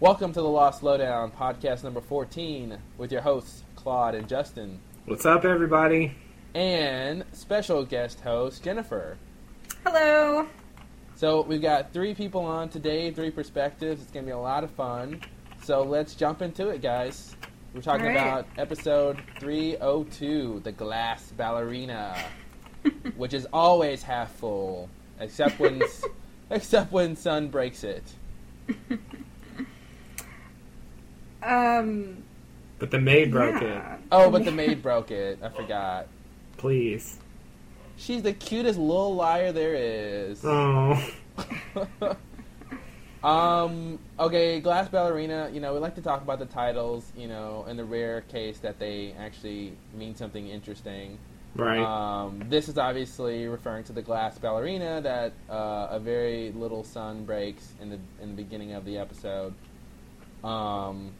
Welcome to the Lost Lowdown, podcast number 14, with your hosts, Claude and Justin, What's up, everybody? and special guest host, Jennifer. Hello. So, we've got three people on today, three perspectives. It's going to be a lot of fun. So, let's jump into it, guys. We're talking All right. about episode 302, The Glass Ballerina, which is always half full, except when, except when Sun breaks it. Um. But the maid broke yeah. Oh, but the maid broke it. I forgot. Please. She's the cutest little liar there is. Oh. um. Okay, Glass Ballerina. You know, we like to talk about the titles. You know, in the rare case that they actually mean something interesting. Right. Um, this is obviously referring to the glass ballerina that uh, a very little sun breaks in the in the beginning of the episode. Um,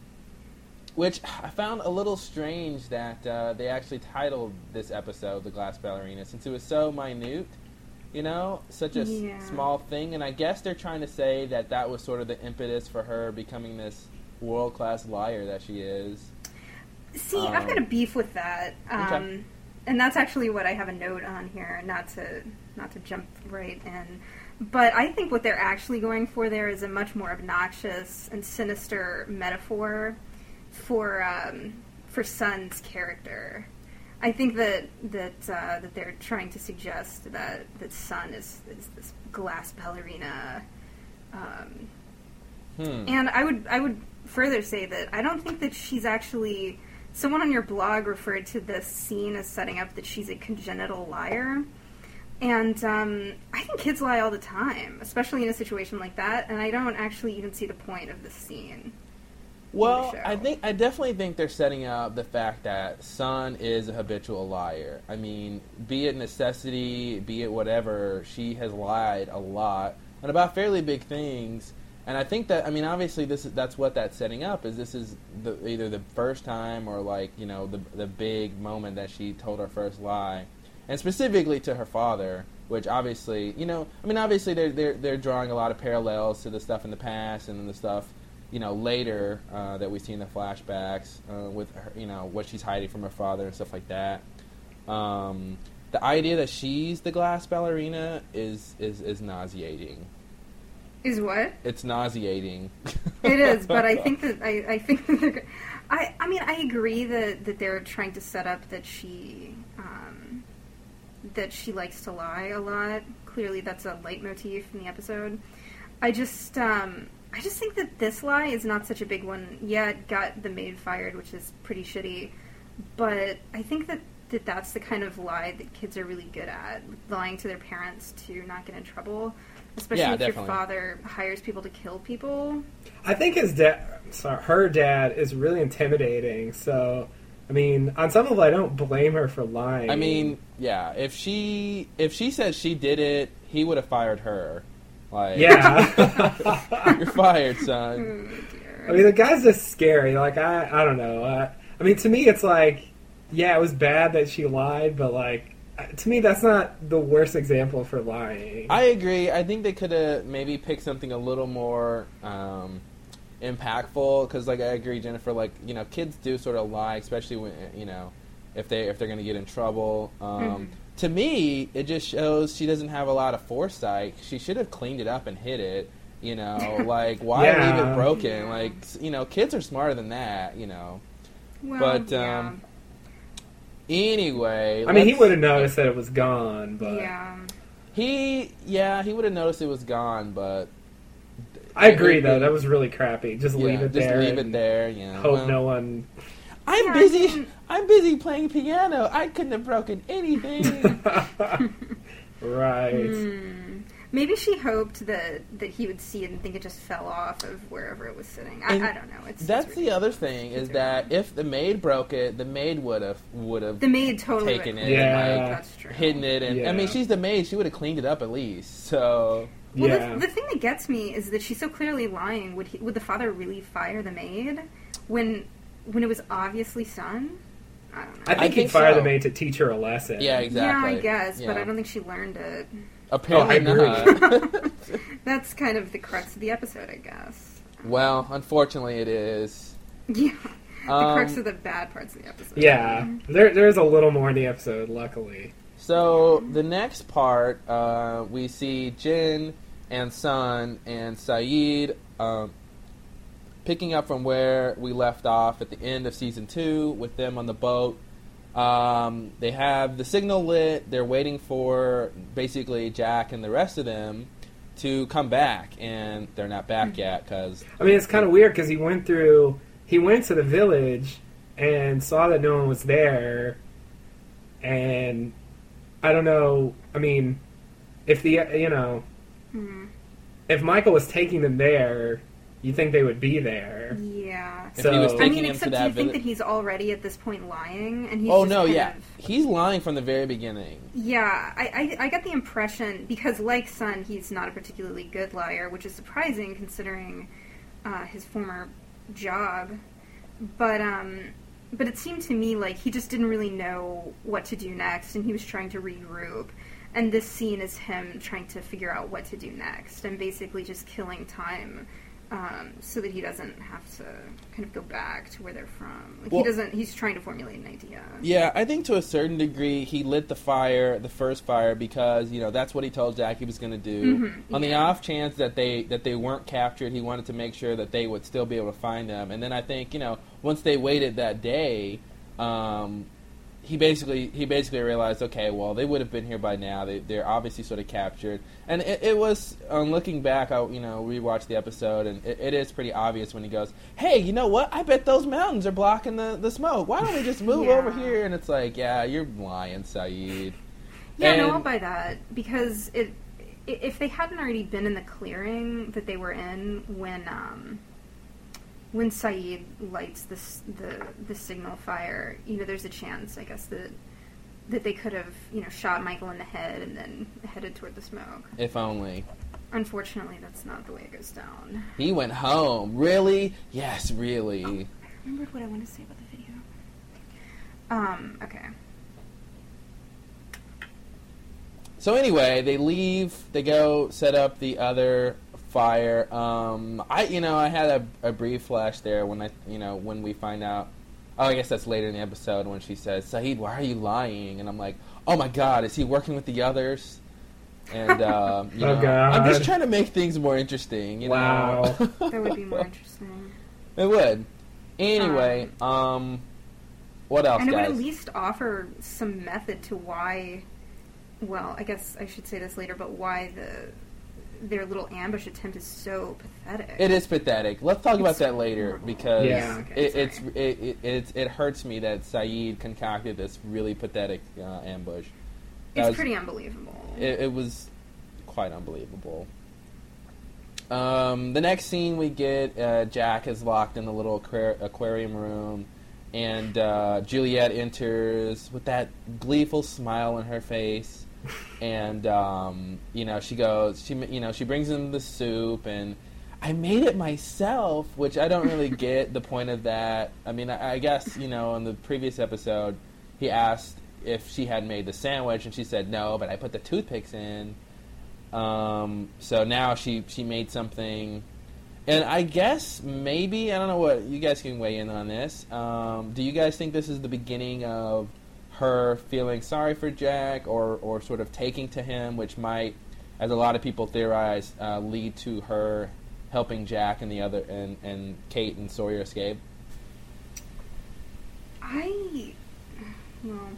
which I found a little strange that uh, they actually titled this episode "The Glass Ballerina" since it was so minute. You know, such a Yeah. small thing, and I guess they're trying to say that that was sort of the impetus for her becoming this world class liar that she is. See, I've got a Um, beef with that. Um, okay. And that's actually what I have a note on here. Not to not to jump right in, but I think what they're actually going for there is a much more obnoxious and sinister metaphor for um, for Sun's character. I think that that uh, that they're trying to suggest that that Sun is, is this glass ballerina. Um, Hmm. and I would I would further say that I don't think that she's actually someone on your blog referred to this scene as setting up that she's a congenital liar. And um, I think kids lie all the time, especially in a situation like that. And I don't actually even see the point of this scene. Well. I think I definitely think they're setting up the fact that Sun is a habitual liar. I mean, be it necessity, be it whatever, she has lied a lot and about fairly big things. And I think that I mean, obviously, this is that's what that's setting up. Is this is the, either the first time or like you know the the big moment that she told her first lie, and specifically to her father. Which obviously, you know, I mean, obviously they're they're they're drawing a lot of parallels to the stuff in the past and the stuff you know, later uh, that we see in the flashbacks uh, with her, you know what she's hiding from her father and stuff like that. Um, the idea that she's the glass ballerina is is is nauseating. Is what It's nauseating. it is, but I think that I, I think that they're, I I mean I agree that that they're trying to set up that she um, that she likes to lie a lot. Clearly, that's a leitmotif in the episode. I just um, I just think that this lie is not such a big one. yet. got the maid fired, which is pretty shitty. But I think that, that that's the kind of lie that kids are really good at, lying to their parents to not get in trouble. Especially Yeah, if your father hires people to kill people. I think his dad, sorry, her dad is really intimidating. So, I mean, on some level, I don't blame her for lying. I mean, yeah. If she if she said she did it, he would have fired her. Like, yeah. you're fired, Sun. Oh. I mean, the guy's just scary. Like, I, I don't know. I, I mean, to me, it's like, yeah, it was bad that she lied, but like, to me, that's not the worst example for lying. I agree. I think they could have maybe picked something a little more um, impactful because, like, I agree, Jennifer. Like, you know, kids do sort of lie, especially when you know if they if they're going to get in trouble. Um, Mhm. To me, it just shows she doesn't have a lot of foresight. She should have cleaned it up and hid it. You know, like why leave it broken? Yeah. Like, you know, kids are smarter than that. You know. Well, but, yeah. um, Anyway, I mean, he would have noticed that it was gone, but yeah. He yeah, he would have noticed it was gone, but I agree though. That was really crappy. Just yeah, leave it just there. Just leave it there. Yeah. Hope Well, no one. I'm Yeah, busy. I'm busy playing piano. I couldn't have broken anything. right. Hmm. Maybe she hoped that that he would see it and think it just fell off of wherever it was sitting. I, I don't know. It's That's it's the other thing is that if the maid broke it, the maid would have would have the maid totally taken would- it Yeah. and like That's true. hidden it, and I mean she's the maid. She would have cleaned it up at least. So Well, yeah. the, the thing that gets me is that she's so clearly lying. Would he, would the father really fire the maid when when it was obviously Sun? I don't know. I think, I he'd think fire so. the maid to teach her a lesson. yeah, exactly. Yeah, I guess, but I don't think she learned it. Apparently Oh, not. That's kind of the crux of the episode, I guess. Well, unfortunately, it is. Yeah. the Um, crux of the bad parts of the episode. Yeah, there, there's a little more in the episode, luckily. So the next part, uh, we see Jin and Sun and Sayid um, picking up from where we left off at the end of season two with them on the boat. Um, they have the signal lit. They're waiting for basically Jack and the rest of them to come back, and they're not back yet because I mean, it's kind of weird because he went through, he went to the village and saw that no one was there, and I don't know. I mean, if the you know, Mhm. if Michael was taking them there, you think they would be there. Yeah. if he was So- I taking mean, him to except do that you think village. that he's already at this point lying, and he's Oh just no, kind yeah, of- he's lying from the very beginning. Yeah, I, I, I got the impression because, like Sun, he's not a particularly good liar, which is surprising considering uh, his former job. But um, but it seemed to me like he just didn't really know what to do next, and he was trying to regroup. And this scene is him trying to figure out what to do next, and basically just killing time. Um, so that he doesn't have to kind of go back to where they're from. Like Well- he doesn't. He's trying to formulate an idea. Yeah, I think to a certain degree he lit the fire, the first fire, because you know that's what he told Jack he was going to do. Mhm, On the off chance that they that they weren't captured, he wanted to make sure that they would still be able to find them. And then I think you know once they waited that day, um, he basically he basically realized, okay, well they would have been here by now. They they're obviously sort of captured. And it, it was on looking back, I you know rewatched the episode, and it, it is pretty obvious when he goes, hey, you know what? I bet those mountains are blocking the the smoke. Why don't we just move Yeah. over here? And it's like, yeah, you're lying, Sayid. Yeah, no, And- I'll buy that because it. If they hadn't already been in the clearing that they were in when um, when Sayid lights this the the signal fire, you know, there's a chance, I guess that that they could have you know shot Michael in the head and then headed toward the smoke. If only. Unfortunately, that's not the way it goes down. He went home. Really? Yes, really. I remembered what I wanted to say about the video. Um. Okay. So anyway, they leave. They go set up the other fire. Um, I, you know, I had a, a brief flash there when I, you know, when we find out. Oh, I guess that's later in the episode when she says, "Sayid, why are you lying?" And I'm like, "Oh my God, is he working with the others?" And um, you Oh, know, God. I'm just trying to make things more interesting. You Wow. know, That would be more interesting. it would. Anyway, um, what else, And it would at least offer some method to why. Well, I guess I should say this later, but why the their little ambush attempt is so pathetic. It is pathetic. Let's talk about It's that later horrible. because Yeah. Okay, it, it's it, it, it, it hurts me that Sayid concocted this really pathetic uh, ambush. That It's was- pretty unbelievable. It, it was quite unbelievable. Um, the next scene we get, uh, Jack is locked in the little aquar- aquarium room, and uh, Juliet enters with that gleeful smile on her face, and um, you know she goes, she you know she brings him the soup, and I made it myself, which I don't really get the point of that. I mean, I, I guess you know in the previous episode he asked if she had made the sandwich, and she said no, but I put the toothpicks in. Um, so now she she made something, and I guess maybe I don't know what you guys can weigh in on this. Um, do you guys think this is the beginning of her feeling sorry for Jack, or or sort of taking to him, which might, as a lot of people theorize, uh, lead to her helping Jack and the other and and Kate and Sawyer escape? I well,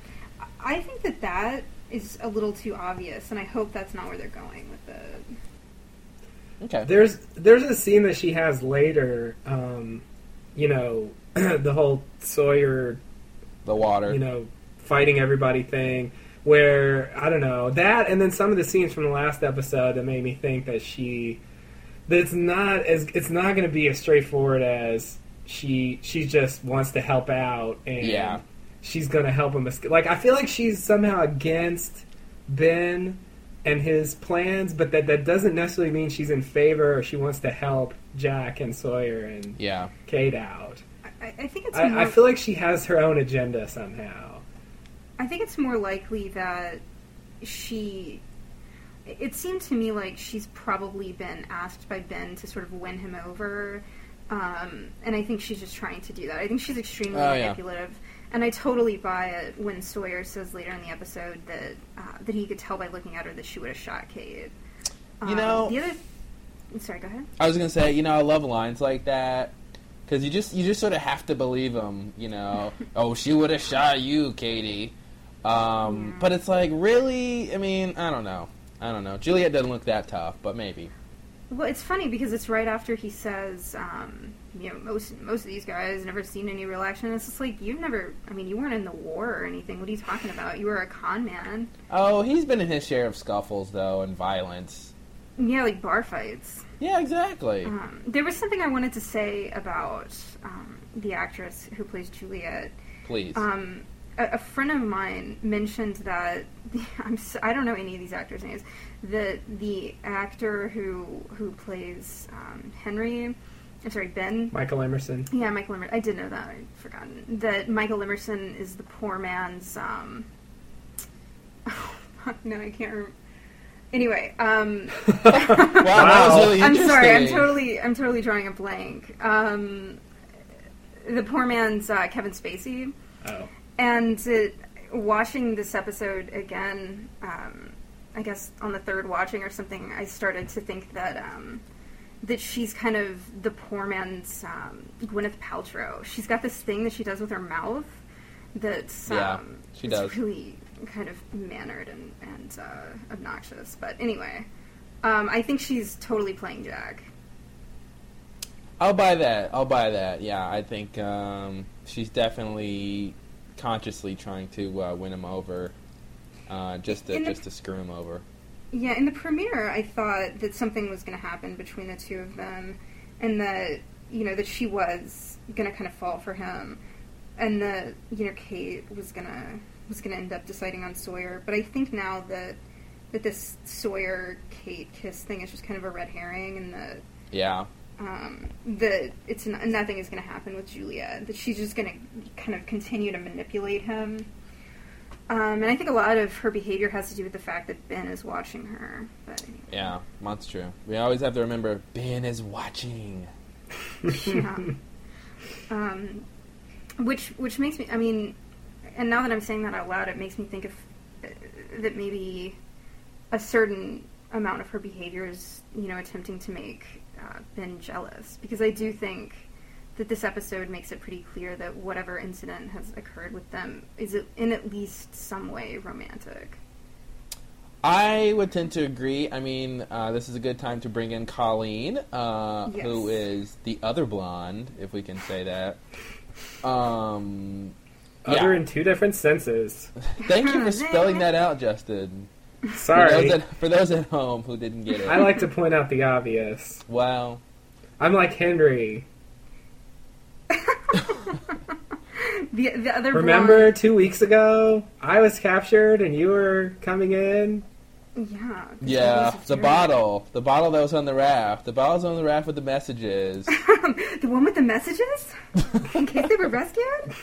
I think that that is a little too obvious, and I hope that's not where they're going with it. Okay. There's there's a scene that she has later. Um, you know, the whole Sawyer, the water. you know, fighting everybody thing. Where I don't know that, and then some of the scenes from the last episode that made me think that she, that it's not as it's not going to be as straightforward as she she just wants to help out and Yeah. she's going to help him escape. Like I feel like she's somehow against Ben and his plans, but that that doesn't necessarily mean she's in favor or she wants to help Jack and Sawyer and yeah. Kate out. I, I think it's more, I, I feel like she has her own agenda somehow. I think it's more likely that she it seemed to me like she's probably been asked by Ben to sort of win him over. Um, and I think she's just trying to do that. I think she's extremely Oh, yeah. manipulative. And I totally buy it when Sawyer says later in the episode that uh, that he could tell by looking at her that she would have shot Kate. You Um, know- the other. Sorry, go ahead. I was gonna say, you know, I love lines like that because you just you just sort of have to believe them. You know, oh, she would have shot you, Katie. Um, Yeah. But it's like, really? I mean, I don't know. I don't know. Juliet doesn't look that tough, but maybe. Well, it's funny because it's right after he says, um, you know, most most of these guys never seen any real action. It's just like you've never. I mean, you weren't in the war or anything. What are you talking about? You were a con man. Oh, he's been in his share of scuffles though and violence. Yeah, like bar fights. Yeah, exactly. Um, there was something I wanted to say about um, the actress who plays Juliet. Please. Um, a, a friend of mine mentioned that I'm s I don't know any of these actors' names. That the actor who who plays um, Henry, I'm sorry, Ben. Michael Emerson. Yeah, Michael Emerson. I did know that. I'd forgotten that Michael Emerson is the poor man's. Um, no, I can't remember. Anyway, um, wow, that was really I'm sorry. I'm totally, I'm totally drawing a blank. Um, the poor man's uh, Kevin Spacey, Oh. And uh, watching this episode again, um, I guess on the third watching or something, I started to think that um, that she's kind of the poor man's um, Gwyneth Paltrow. She's got this thing that she does with her mouth that's um, Yeah, she does. really kind of mannered and, and uh, obnoxious. But anyway, um, I think she's totally playing Jack. I'll buy that. I'll buy that. Yeah, I think um, she's definitely consciously trying to uh, win him over, uh, just to the- just to screw him over. Yeah, in the premiere, I thought that something was going to happen between the two of them, and that you know that she was going to kind of fall for him, and that you know Kate was gonna was going to end up deciding on Sawyer. But I think now that that this Sawyer Kate kiss thing is just kind of a red herring, and that Yeah, um, that it's nothing is going to happen with Julia. That she's just going to kind of continue to manipulate him. Um, and I think a lot of her behavior has to do with the fact that Ben is watching her. But anyway. yeah, that's true. We always have to remember Ben is watching. yeah. Um, which which makes me. I mean, and now that I'm saying that out loud, it makes me think of uh, that maybe a certain amount of her behavior is, you know, attempting to make uh, Ben jealous because I do think that this episode makes it pretty clear that whatever incident has occurred with them is in at least some way romantic. I would tend to agree. I mean, uh, this is a good time to bring in Colleen, uh, Yes. who is the other blonde, if we can say that. Um, Other yeah. in two different senses. Thank you for spelling that out, Justin. For Sorry. those, at, for those at home who didn't get it. I like to point out the obvious. Wow. I'm like Henry. The the other Remember blonde- two weeks ago? I was captured and you were coming in. yeah, Yeah, the bottle. The bottle that was on the raft. The bottle's on the raft with the messages. the one with the messages in case they were rescued.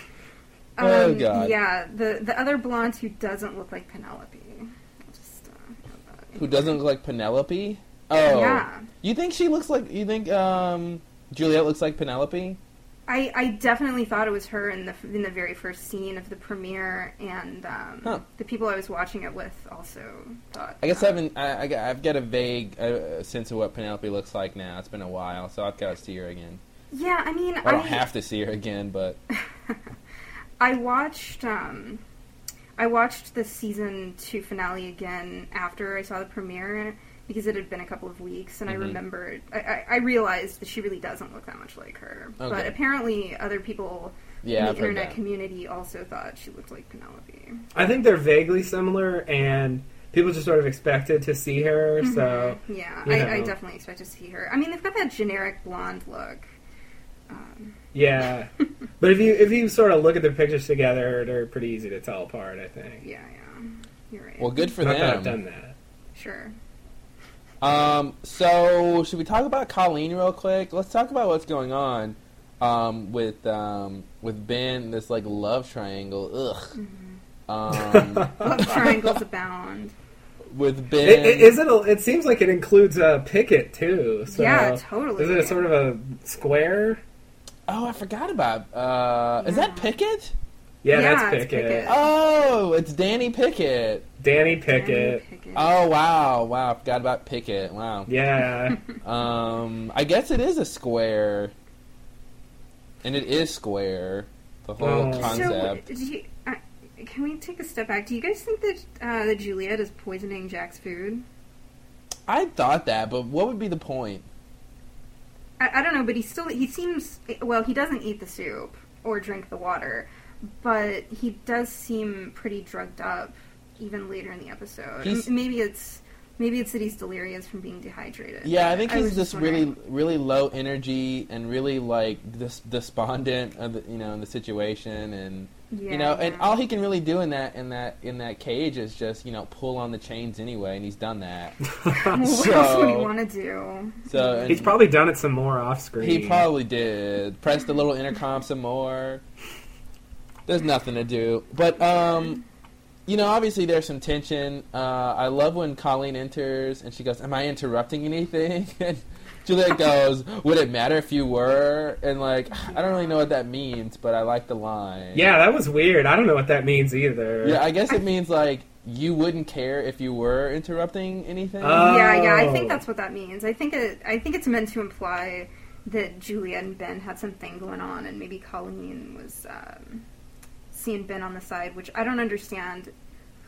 Oh, Um, God. Yeah, the the other blonde who doesn't look like Penelope. I'll just, uh, have that. Who doesn't look like Penelope? Oh. Yeah, You think she looks like. You think um, Juliet looks like Penelope? I, I definitely thought it was her in the in the very first scene of the premiere, and um, Huh. the people I was watching it with also thought. I guess I haven't. I, I, got- I've got a vague uh, sense of what Penelope looks like now. It's been a while, so I've got to see her again. Yeah, I mean, I don't have to see her again, but I watched um, I watched the season two finale again after I saw the premiere because it had been a couple of weeks, and Mhm. I remembered I, I, I realized that she really doesn't look that much like her. But apparently, other people yeah, in I've the internet that. community also thought she looked like Penelope. I think they're vaguely similar and people just sort of expected to see her, so Mhm. yeah, you I, I definitely expect to see her. I mean, they've got that generic blonde look. Um, yeah. but if you if you sort of look at the pictures together, they're pretty easy to tell apart, I think. yeah, yeah, you're right. Well, good for Not that I've done that. Sure. Um, so should we talk about Colleen real quick? Let's talk about what's going on um, with um, with Ben. This like love triangle. Ugh. Mm-hmm. Um, Love triangles abound. with Ben. It, it, is it? A, it seems like it includes a Pickett too. So Yeah, totally. Is it a sort of a square? Oh, I forgot about. Uh, Is that Yeah. Pickett? Yeah, Yeah, that's it's Pickett. Pickett. Oh, it's Danny Pickett. Danny Danny Pickett. Pickett. Oh wow, wow! I forgot about Pickett. Wow. Yeah. Um, I guess it is a square, and it is square. The whole Oh. concept. So, do you, uh, can we take a step back? Do you guys think that uh, that Juliet is poisoning Jack's food? I thought that, but what would be the point? I, I don't know, but he still he seems well. He doesn't eat the soup or drink the water, but he does seem pretty drugged up even later in the episode. He's- maybe it's maybe it's that he's delirious from being dehydrated. Yeah, I think he's just really, really low energy and really like dis- despondent of the, you know, in the situation, and Yeah, you know, and all he can really do in that in that in that cage is just you know pull on the chains anyway, and he's done that. what else would so- he want to do? So and He's probably done it some more off screen. he probably did press the little intercom some more. There's nothing to do, but um. You know, obviously there's some tension. Uh, I love when Colleen enters and she goes, "Am I interrupting anything?" And Juliet goes, "Would it matter if you were?" And like, I don't really know what that means, but I like the line. Yeah, that was weird. I don't know what that means either. Yeah, I guess it means like you wouldn't care if you were interrupting anything. Uh, Yeah, yeah, I think Oh. that's what that means. I think it. I think it's meant to imply that Juliet and Ben had something going on, and maybe Colleen was um, seeing Ben on the side, which I don't understand.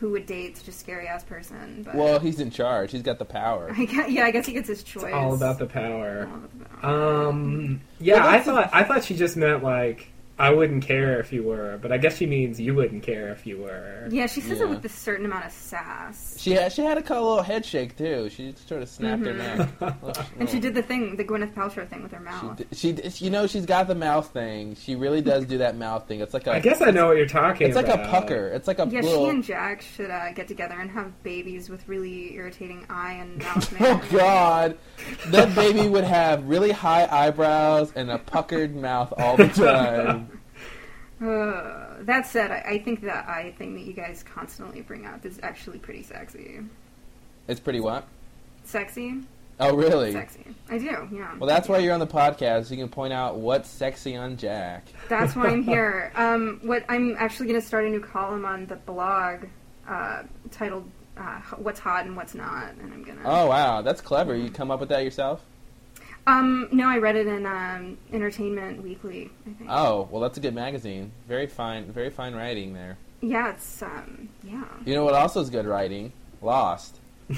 Who would date such a scary ass person? But well, he's in charge. He's got the power. I guess, yeah, I guess he gets his choice. It's all about the power. All about the power. Um. Yeah, Well, I thought I thought she just meant like I wouldn't care if you were, but I guess she means you wouldn't care if you were. yeah, she says yeah. it with a certain amount of sass. She had she had a co- little head shake too. She sort of snapped her Mhm. neck. And she did the thing, the Gwyneth Paltrow thing with her mouth. She, did- she, you know, she's got the mouth thing. She really does do that mouth thing. It's like a. I guess I know what you're talking about. It's like about. a pucker. It's like a pucker. yeah, little. she and Jack should uh, get together and have babies with really irritating eye and mouth. Oh man. God, that baby would have really high eyebrows and a puckered mouth all the time. Uh, that said, I, I think that eye thing that you guys constantly bring up is actually pretty sexy. It's pretty what? Sexy? Oh really? Sexy. I do, yeah. Well, that's why you're on the podcast. So you can point out what's sexy on Jack. That's why I'm here. Um, what I'm actually going to start a new column on the blog uh, titled uh, "What's Hot and What's Not," and I'm gonna. Oh wow, that's clever. You come up with that yourself? Um, no, I read it in um, Entertainment Weekly. I think. Oh well, that's a good magazine. Very fine, very fine writing there. Yeah, it's um, yeah. You know what also is good writing? Lost.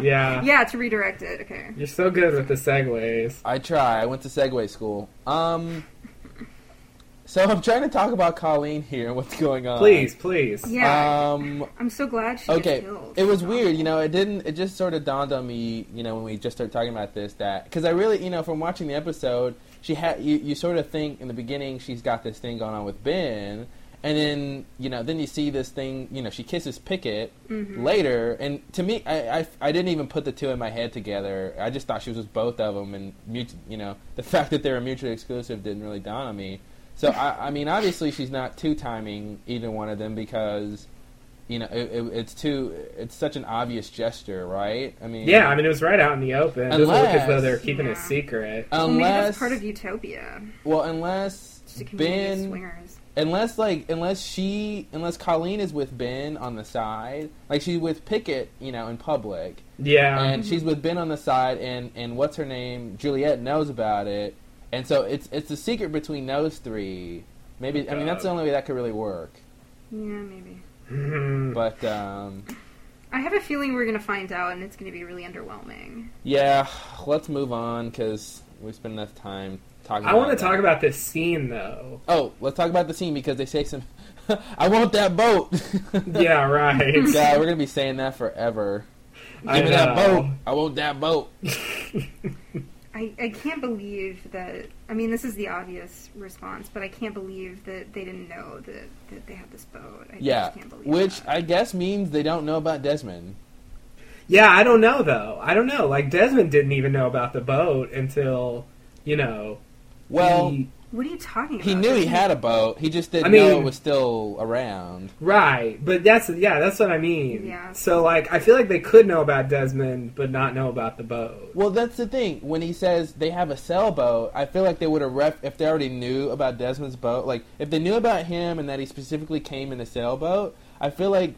Yeah. Yeah, to redirect it. Okay. You're so good with the segues. I try. I went to Segway school. Um. So I'm trying to talk about Colleen here. And what's going on? Please, please. Yeah. Um. I'm so glad she Okay. gets killed. It was weird, you know. It didn't. It just sort of dawned on me, you know, when we just started talking about this, that because I really, you know, from watching the episode, she had you. You sort of think in the beginning she's got this thing going on with Ben, and then you know, then you see this thing. You know, she kisses Pickett Mhm. later, and to me, I, I I didn't even put the two in my head together. I just thought she was with both of them, and you know, the fact that they were mutually exclusive didn't really dawn on me. So I, I mean, obviously she's not two timing either one of them because you know it, it, it's too it's such an obvious gesture, right? I mean, Yeah, I mean it was right out in the open. It doesn't look as though they're Unless- keeping it Yeah. secret. Well, maybe unless that's part of Utopia. well, unless Just a community of Ben, swingers. unless like unless she unless Colleen is with Ben on the side, like she's with Pickett, you know, in public, Yeah. and mm-hmm. she's with Ben on the side, and and what's her name? Juliet knows about it, and so it's it's a secret between those three. Maybe I mean that's the only way that could really work. Yeah, maybe. But um, I have a feeling we're gonna find out, and it's gonna be really underwhelming. yeah, let's move on because we spent enough time talking. I want to talk about this scene though. Oh, let's talk about the scene because they say some. I want that boat. Yeah, right. God, we're gonna be saying that forever. Give I me that boat. I want that boat. I, I can't believe that. I mean, this is the obvious response, but I can't believe that they didn't know that, that they had this boat. I Yeah, just can't believe which that. I guess means they don't know about Desmond. Yeah, I don't know though. I don't know. Like Desmond didn't even know about the boat until you know. Well, he- What are you talking about? He knew he had a boat. He just didn't I mean- know it was still around. Right, but that's yeah, that's what I mean. Yeah. So like, I feel like they could know about Desmond, but not know about the boat. Well, that's the thing. When he says they have a sailboat, I feel like they would have ref if they already knew about Desmond's boat. Like if they knew about him and that he specifically came in a sailboat, I feel like,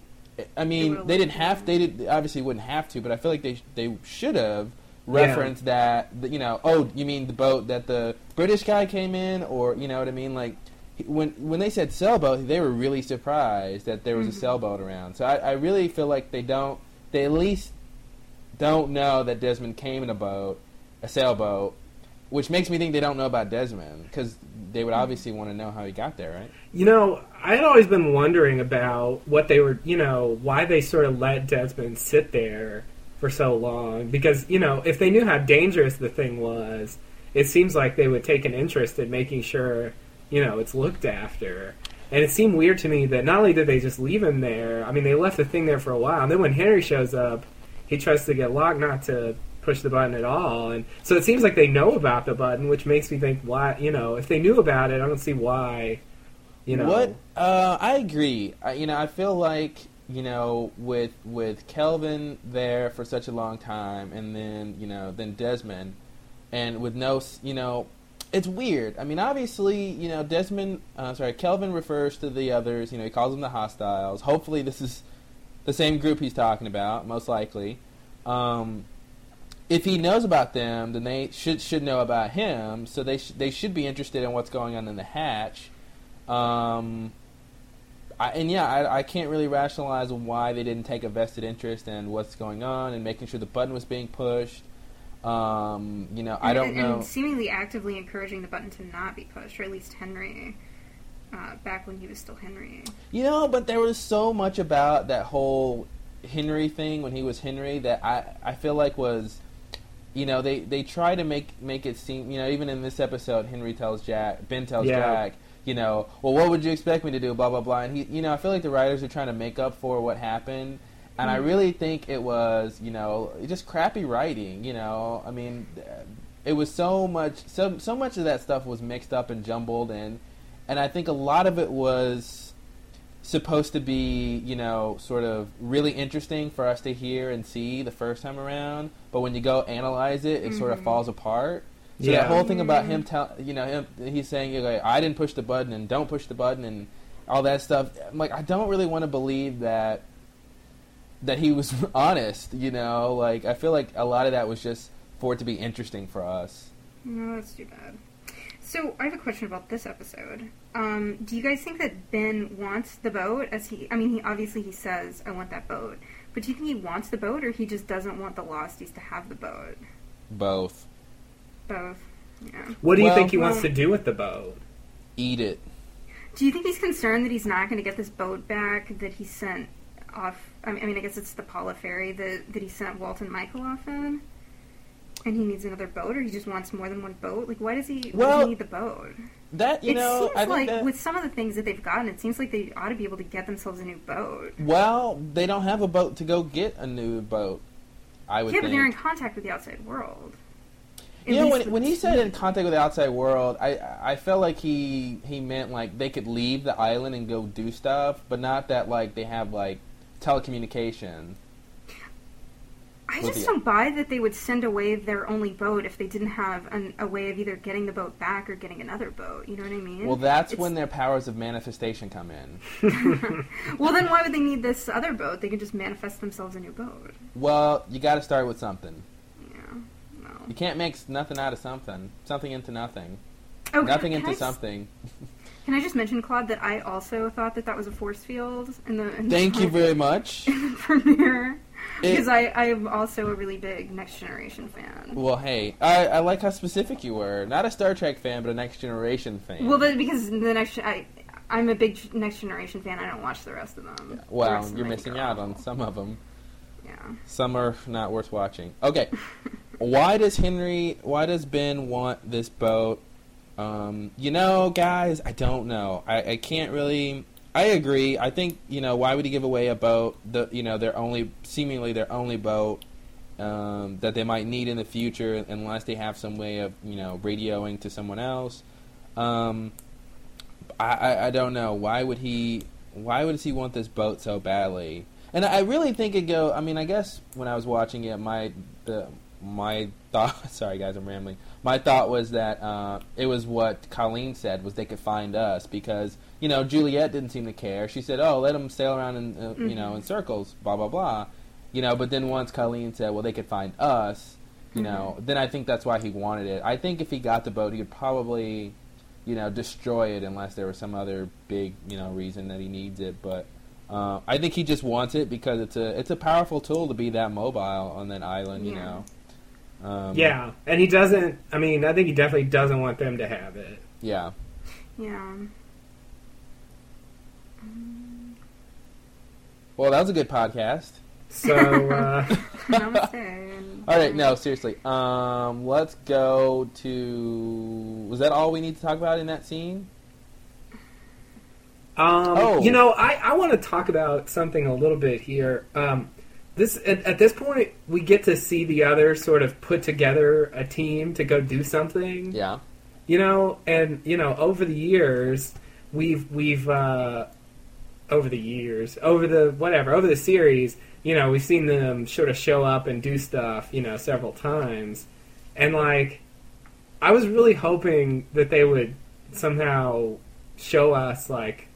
I mean, would've they didn't have. him. They did obviously wouldn't have to, but I feel like they they should have referenced that. that, You know, oh, you mean the boat that the British guy came in, or you know what I mean? Like when when they said sailboat, they were really surprised that there was a Mhm. sailboat around. So I, I really feel like they don't. They at least don't know that Desmond came in a boat, a sailboat, which makes me think they don't know about Desmond because they would obviously want to know how he got there, right? You know, I had always been wondering about what they were, you know, why they sort of let Desmond sit there for so long. Because, you know, if they knew how dangerous the thing was, it seems like they would take an interest in making sure, you know, it's looked after. And it seemed weird to me that not only did they just leave him there, I mean, they left the thing there for a while. And then when Henry shows up, he tries to get locked not to push the button at all. And so it seems like they know about the button, which makes me think, why, you know, if they knew about it, I don't see why, you know. What? Uh, I agree. I, you know, I feel like you know with with Kelvin there for such a long time, and then you know then Desmond, and with no, you know, it's weird. I mean, obviously, you know, Desmond. Uh, sorry, Kelvin refers to the others. You know, he calls them the hostiles. Hopefully, this is the same group he's talking about. Most likely. Um, if he knows about them, then they should should know about him. So they sh- they should be interested in what's going on in the hatch. Um, I, and yeah, I, I can't really rationalize why they didn't take a vested interest in what's going on and making sure the button was being pushed. Um, you know, I don't and, know. And seemingly actively encouraging the button to not be pushed, or at least Henry, uh, back when he was still Henry. You know, but there was so much about that whole Henry thing when he was Henry that I, I feel like was, you know, they, they try to make make it seem, you know, even in this episode, Henry tells Jack, Ben tells Yeah. Jack, you know, well, what would you expect me to do? Blah blah blah. And he, you know, I feel like the writers are trying to make up for what happened, and I Mhm. really think it was, you know, just crappy writing. You know, I mean, it was so much, so so much of that stuff was mixed up and jumbled, and and I think a lot of it was supposed to be, you know, sort of really interesting for us to hear and see the first time around. But when you go analyze it, it sort of Mhm. falls apart. So Yeah. that whole thing about him tell, you know, him he's saying okay, I didn't push the button and don't push the button and all that stuff. I'm like, I don't really want to believe that that he was honest. You know, like I feel like a lot of that was just for it to be interesting for us. No, that's too bad. So I have a question about this episode. Um, do you guys think that Ben wants the boat? As he, I mean, he obviously he says, "I want that boat," but do you think he wants the boat, or he just doesn't want the Losties to have the boat? Both Both. Yeah. What do you Well- think he wants to do with the boat? eat it. Do you think he's concerned that he's not going to get this boat back that he sent off? I mean, I mean, I guess it's the Paula ferry that that he sent Walt and Michael off in, and he needs another boat, or he just wants more than one boat. Like, why does he? why does Well, he need the boat? That you it know, seems I think like that, with some of the things that they've gotten, it seems like they ought to be able to get themselves a new boat. well, they don't have a boat to go get a new boat. I would yeah, think. but they're in contact with the outside world. You know, when, when he said in contact with the outside world, I I felt like he he meant like they could leave the island and go do stuff, but not that like they have like telecommunication. I just the- don't buy that they would send away their only boat if they didn't have an, a way of either getting the boat back or getting another boat. You know what I mean? Well, that's It's- when their powers of manifestation come in. Well, then why would they need this other boat? They can just manifest themselves a new boat. Well, you got to start with something. Yeah. You can't make nothing out of something. Something into nothing. Oh, nothing into I s- something. Can I just mention, Claude, that I also thought that that was a force field in the. In Thank the you very much. premiere. It- Because I, I'm also a really big Next Generation fan. Well, hey, I, I like how specific you were. Not a Star Trek fan, but a Next Generation fan. Well, but because the next, I, I'm a big Next Generation fan. I don't watch the rest of them. The rest well, of them you're missing out on some of them. Yeah. Some are not worth watching. Okay, why does Henry? Why does Ben want this boat? Um, you know, guys, I don't know. I, I can't really. I agree. I think you know why would he give away a boat? The you know their only seemingly their only boat um, that they might need in the future unless they have some way of you know radioing to someone else. Um, I, I I don't know why would he why would he want this boat so badly? And I really think it go. I mean, I guess when I was watching it, my the my thought. Sorry, guys, I'm rambling. My thought was that uh, it was what Colleen said was they could find us because you know Juliet didn't seem to care. She said, "Oh, let them sail around in uh, you know in circles, blah blah blah." You know, but then once Colleen said, "Well, they could find us," you know, then I think that's why he wanted it. I think if he got the boat, he could probably, you know, destroy it unless there was some other big you know reason that he needs it. But uh, I think he just wants it because it's a it's a powerful tool to be that mobile on that island. You Yeah. know. Um, Yeah, and he doesn't. I mean, I think he definitely doesn't want them to have it. Yeah. Yeah. Well, that was a good podcast. So uh, All right, no, seriously. Um, let's go to. Was that all we need to talk about in that scene? Um, Oh. You know, I, I want to talk about something a little bit here. Um, this at, at this point, we get to see the other sort of put together a team to go do something. Yeah. You know, and you know, over the years, we've we've uh, over the years, over the whatever, over the series, you know, we've seen them sort of show up and do stuff, you know, several times, and like, I was really hoping that they would somehow show us like.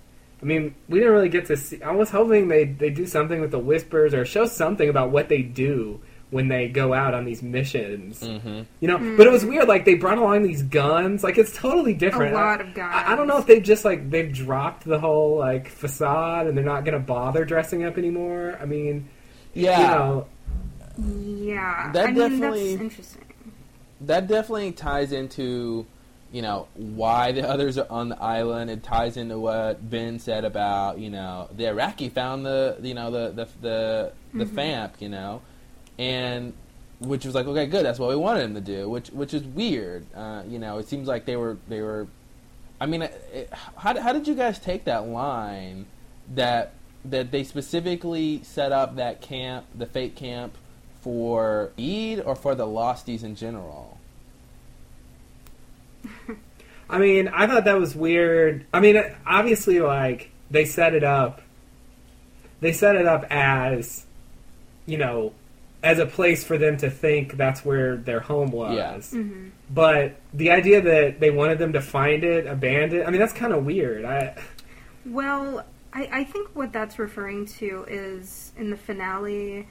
I mean, we didn't really get to see. I was hoping they they do something with the whispers or show something about what they do when they go out on these missions. Mm-hmm. You know, but it was weird. Like they brought along these guns. Like it's totally different. A lot I- of guns. I, I don't know if they've just like they've dropped the whole like facade and they're not going to bother dressing up anymore. I mean, Yeah. you know, Yeah. That I mean, definitely- that's interesting. that definitely ties into you know why the others are on the island. It ties into what ben said about you know the iraqi found the you know the the the, the famp you know and which was like okay good that's what we wanted him to do which which is weird. Uh, you know it seems like they were they were i mean it, how, how did you guys take that line that that they specifically set up that camp the fake camp for Eid or for the Losties in general? I mean, I thought that was weird. I mean, obviously, like they set it up. They set it up as, you know, as a place for them to think that's where their home was. Yeah. hmm But the idea that they wanted them to find it, abandon I mean, that's kind of weird. I Well, I, I think what that's referring to is in the finale w-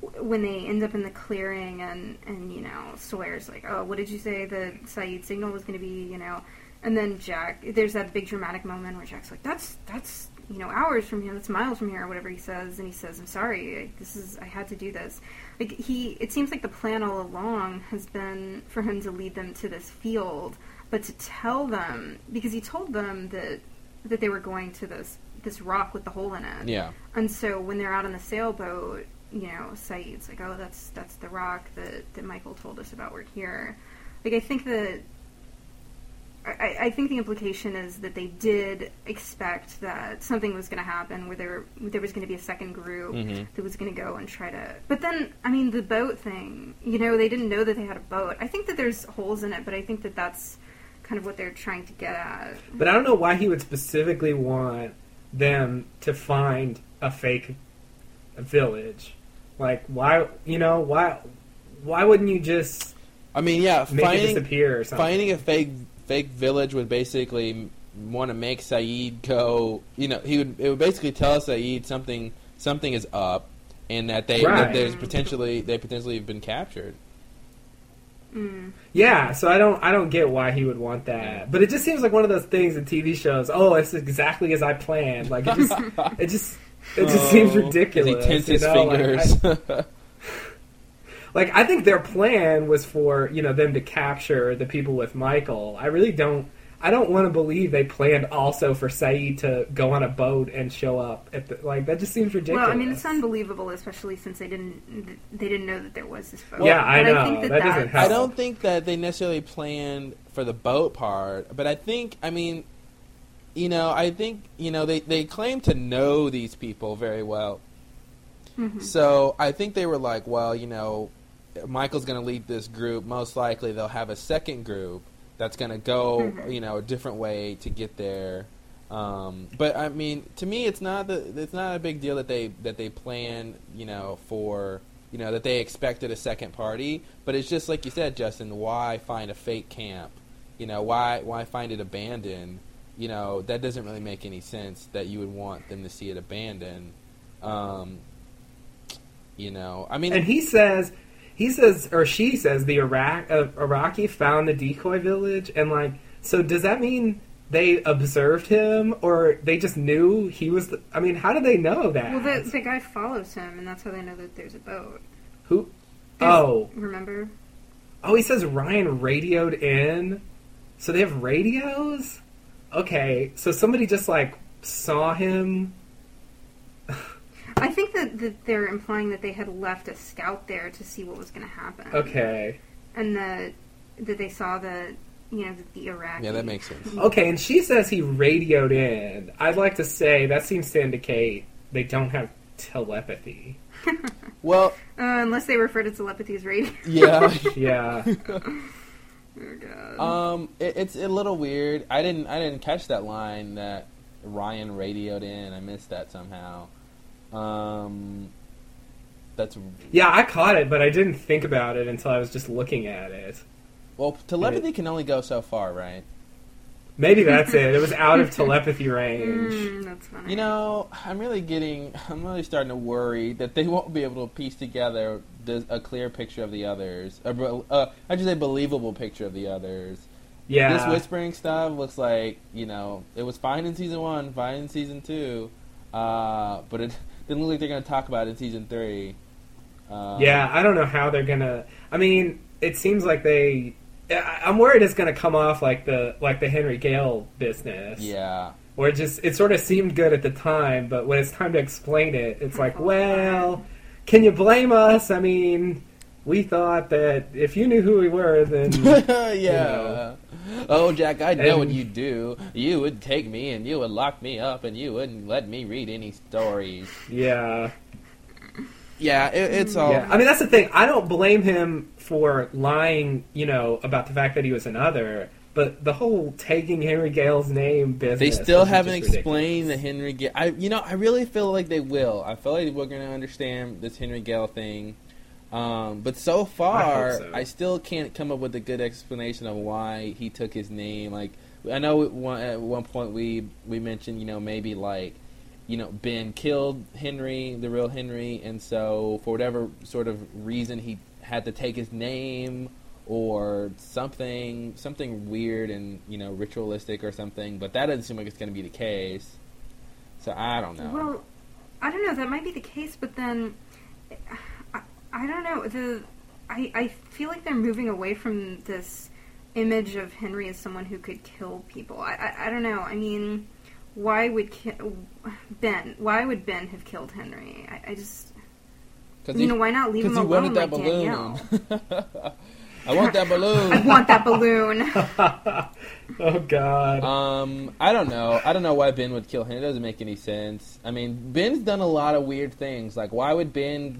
when they end up in the clearing and, and you know, Sawyer's like, oh, what did you say the Sayid signal was going to be, you know? And then Jack, there's that big dramatic moment where Jack's like, that's, that's, you know, hours from here, that's miles from here, or whatever he says. And he says, I'm sorry, I- this is, I had to do this. Like, he, it seems like the plan all along has been for him to lead them to this field, but to tell them, because he told them that that they were going to this this rock with the hole in it. Yeah. And so when they're out on the sailboat, you know, Sayid's like, "Oh, that's that's the rock that that Michael told us about. We're here." Like I think that I, I think the implication is that they did expect that something was going to happen, where there there was going to be a second group Mhm. that was going to go and try to. But then, I mean, the boat thing. You know, they didn't know that they had a boat. I think that there's holes in it, but I think that that's kind of what they're trying to get at. But I don't know why he would specifically want them to find a fake village. Like why you know, why why wouldn't you just I mean, yeah, make it finding disappear or something? finding a fake fake village would basically want to make Sayid go. You know, he would it would basically tell Sayid something something is up, and that they that there's potentially they potentially have been captured. Mm. Yeah, so I don't I don't get why he would want that. But it just seems like one of those things in TV shows, oh, it's exactly as I planned. Like it just it just it just seems Oh, ridiculous. He tints his know? Like, I- fingers. like I think their plan was for you know them to capture the people with Michael. I really don't. I don't want to believe they planned also for Sayid to go on a boat and show up at the like. That just seems ridiculous. Well, I mean, it's unbelievable, especially since they didn't they didn't know that there was this boat. Yeah, I But know. think that, That doesn't help. I don't think that they necessarily planned for the boat part, but I think, I mean, you know, I think, you know, they, they claim to know these people very well. Mhm. So I think they were like, well, you know, Michael's going to lead this group. Most likely they'll have a second group that's going to go, Mhm. you know, a different way to get there. Um, but I mean, to me, it's not the, it's not a big deal that they that they plan, you know, for you know that they expected a second party. But it's just like you said, Justin. Why find a fake camp? You know, why why find it abandoned? You know, that doesn't really make any sense. That you would want them to see it abandoned. Um, you know, I mean, And he says, he says, or she says, the Iraq uh, Iraqi found the decoy village, and like, so does that mean they observed him, or they just knew he was? The, I mean, how do they know that? Well, the the guy follows him, and that's how they know that there's a boat. Who? There's- Oh, remember? oh, he says Ryan radioed in, so they have radios. Okay, so somebody just like saw him. I think that, that they're implying that they had left a scout there to see what was going to happen. Okay, And that that they saw the you know the, the Iraqi. yeah, that makes sense. okay, and she says he radioed in. I'd like to say that seems to indicate they don't have telepathy. Well, Uh, unless they refer to telepathy as radio. yeah. Yeah. God. Um, it, it's a little weird. I didn't I didn't catch that line that Ryan radioed in. I missed that somehow. Um, that's Yeah, I caught it, but I didn't think about it until I was just looking at it. well, telepathy can only go so far, right? Maybe that's it. It was out of telepathy range. Mm, that's funny. You know, I'm really getting, I'm really starting to worry that they won't be able to piece together a clear picture of the others. A, bel- uh, I should say, believable picture of the others. Yeah. This whispering stuff looks like you know it was fine in season one, fine in season two, uh, but it didn't look like they're going to talk about it in season three. Uh, Yeah, I don't know how they're gonna. I mean, it seems like they. I- I'm worried it's gonna come off like the like the Henry Gale business. yeah. Where it just it sort of seemed good at the time, but when it's time to explain it, it's like, oh, well, can you blame us? I mean, we thought that if you knew who we were, then yeah. know. Oh, Jack, I know what you'd do. You would take me and you would lock me up and you wouldn't let me read any stories. yeah, Yeah, it, it's all. yeah. I mean, that's the thing. I don't blame him for lying, you know, about the fact that he was another. But the whole taking Henry Gale's name business. They still haven't ridiculous. explained the Henry Gale. I, you know, I really feel like they will. I feel like we're going to understand this Henry Gale thing. Um, but so far, so. I, still can't come up with a good explanation of why he took his name. Like, I know at one, at one point we we mentioned, you know, maybe like, you know, Ben killed Henry, the real Henry, and so for whatever sort of reason he had to take his name or something something weird and you know ritualistic or something but that doesn't seem like it's going to be the case so i don't know Well, I don't know. That might be the case, but then I, I don't know. The I I feel like they're moving away from this image of Henry as someone who could kill people. I I, I don't know. I mean, why would ki- Ben? Why would Ben have killed Henry? I, I just because you know why not leave him he alone wanted that like balloon Danielle? i want that balloon. I want that balloon. oh God. um i don't know i don't know why ben would kill him it doesn't make any sense i mean ben's done a lot of weird things like why would ben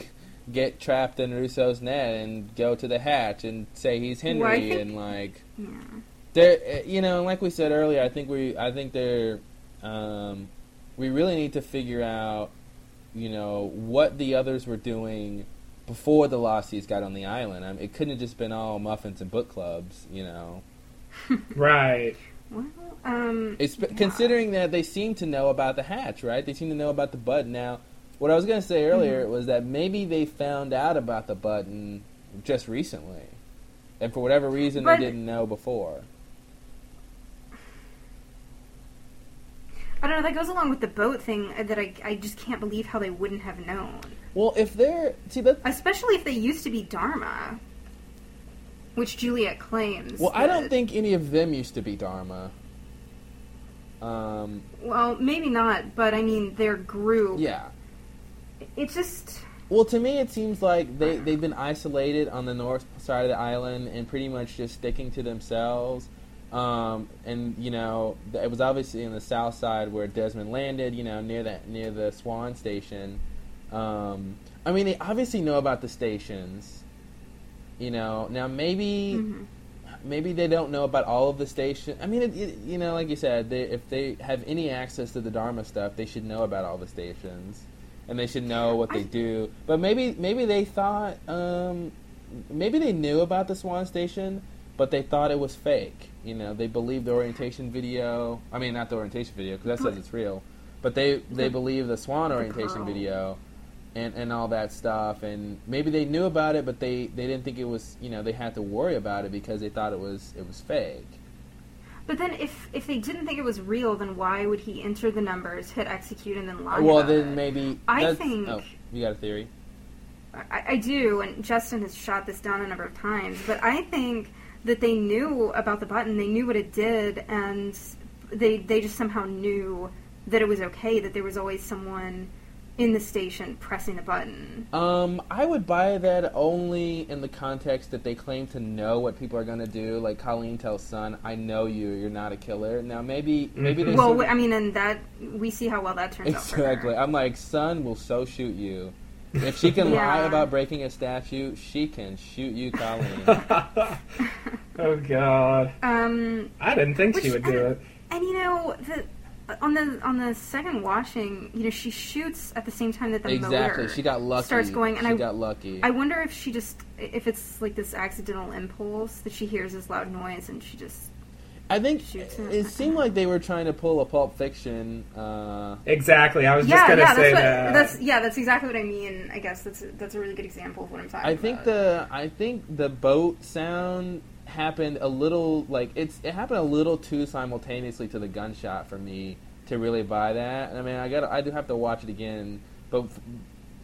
get trapped in Rousseau's net and go to the hatch and say he's henry Well, think- and like yeah. there uh, you know like we said earlier i think we i think they're um, we really need to figure out you know what the others were doing before the Losties got on the island. I mean, it couldn't have just been all muffins and book clubs you know. Right. Well, um, it's yeah. considering that they seem to know about the hatch right? They seem to know about the button. Now what i was going to say earlier was that maybe they found out about the button just recently and for whatever reason But- they didn't know before I don't know. That goes along with the boat thing uh, that I I just can't believe how they wouldn't have known. well if they're see that Especially if they used to be Dharma, which Juliet claims. Well, I don't think any of them used to be Dharma. Um, Well, maybe not, but I mean, their group. yeah. It's just. Well, to me, it seems like they they've been isolated on the north side of the island and pretty much just sticking to themselves. Um, and you know, it was obviously in the south side where Desmond landed. You know, near that near the Swan station. Um, I mean, they obviously know about the stations. You know, now maybe. mhm. maybe they don't know about all of the station. I mean, it, it, you know, like you said, they, if they have any access to the Dharma stuff, they should know about all the stations, and they should know what they I- do. But maybe maybe they thought, um, maybe they knew about the Swan Station, but they thought it was fake. You know, they believe the orientation video. I mean, not the orientation video because that says it's real. But they they believe the Swan orientation video and and all that stuff and maybe they knew about it but they they didn't think it was you know they had to worry about it because they thought it was it was fake But then, if if they didn't think it was real, then why would he enter the numbers, hit execute, and then lie? well then it? maybe I think- oh you got a theory I, I do, and Justin has shot this down a number of times. But I think that they knew about the button, they knew what it did, and they they just somehow knew that it was okay. That there was always someone in the station pressing the button. um i would buy that only in the context that they claim to know what people are going to do like colleen tells Sun i know you you're not a killer now maybe maybe they Well, sort of- I mean, and that we see how well that turns out. Exactly i'm like Sun will so shoot you if she can lie about breaking a statue she can shoot you colleen. Oh God, Um, I didn't think she would do it. And you know, the on the on the second washing, you know, she shoots at the same time that the exactly. Motor she got lucky. starts going, and she I got lucky. I wonder if she just if it's like this accidental impulse that she hears this loud noise and she just I think it seemed like they were trying to pull a Pulp Fiction. Uh, Exactly. I was yeah just gonna yeah say that's what that. that's yeah that's exactly what I mean. I guess that's a, that's a really good example of what I'm talking I about. think the I think the boat sound happened a little like it's it happened a little too simultaneously to the gunshot for me to really buy that. I mean, I got I do have to watch it again, but f-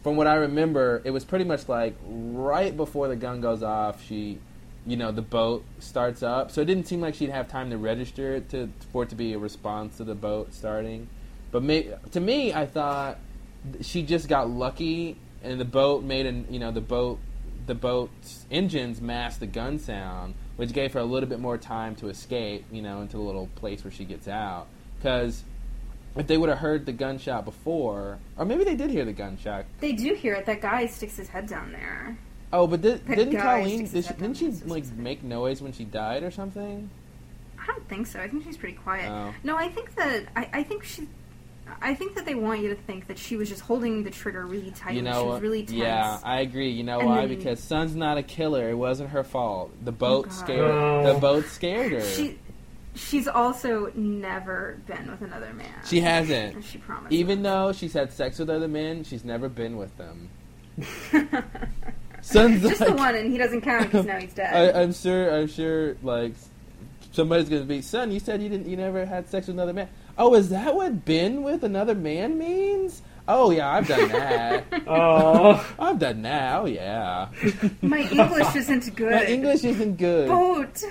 from what I remember, it was pretty much like right before the gun goes off, she you know the boat starts up so it didn't seem like she'd have time to register to for it to be a response to the boat starting but may, to me i thought she just got lucky and the boat made an you know the boat the boat's engines masked the gun sound which gave her a little bit more time to escape you know into the little place where she gets out because if they would have heard the gunshot before or maybe they did hear the gunshot they do hear it. That guy sticks his head down there. Oh, but did, didn't Colleen? did she, didn't she like make noise when she died or something? I don't think so. I think she's pretty quiet. Oh. No, I think that I, I think she. I think that they want you to think that she was just holding the trigger really tight. You know, she was really tense. yeah, I agree. You know And why? then- Because Sun's not a killer. It wasn't her fault. The oh, boat God. scared. Oh. The boat scared her. She, she's also never been with another man. She hasn't. She promised. Even though she's had sex with other men, she's never been with them. Sun's just like, the one, and he doesn't count because now he's dead. I'm sure. I'm sure. Like somebody's gonna be. Sun, you said you didn't. You never had sex with another man. Oh, is that what been with another man means? Oh yeah, I've done that. oh, I've done that. Oh yeah. My English isn't good. My English isn't good. boat,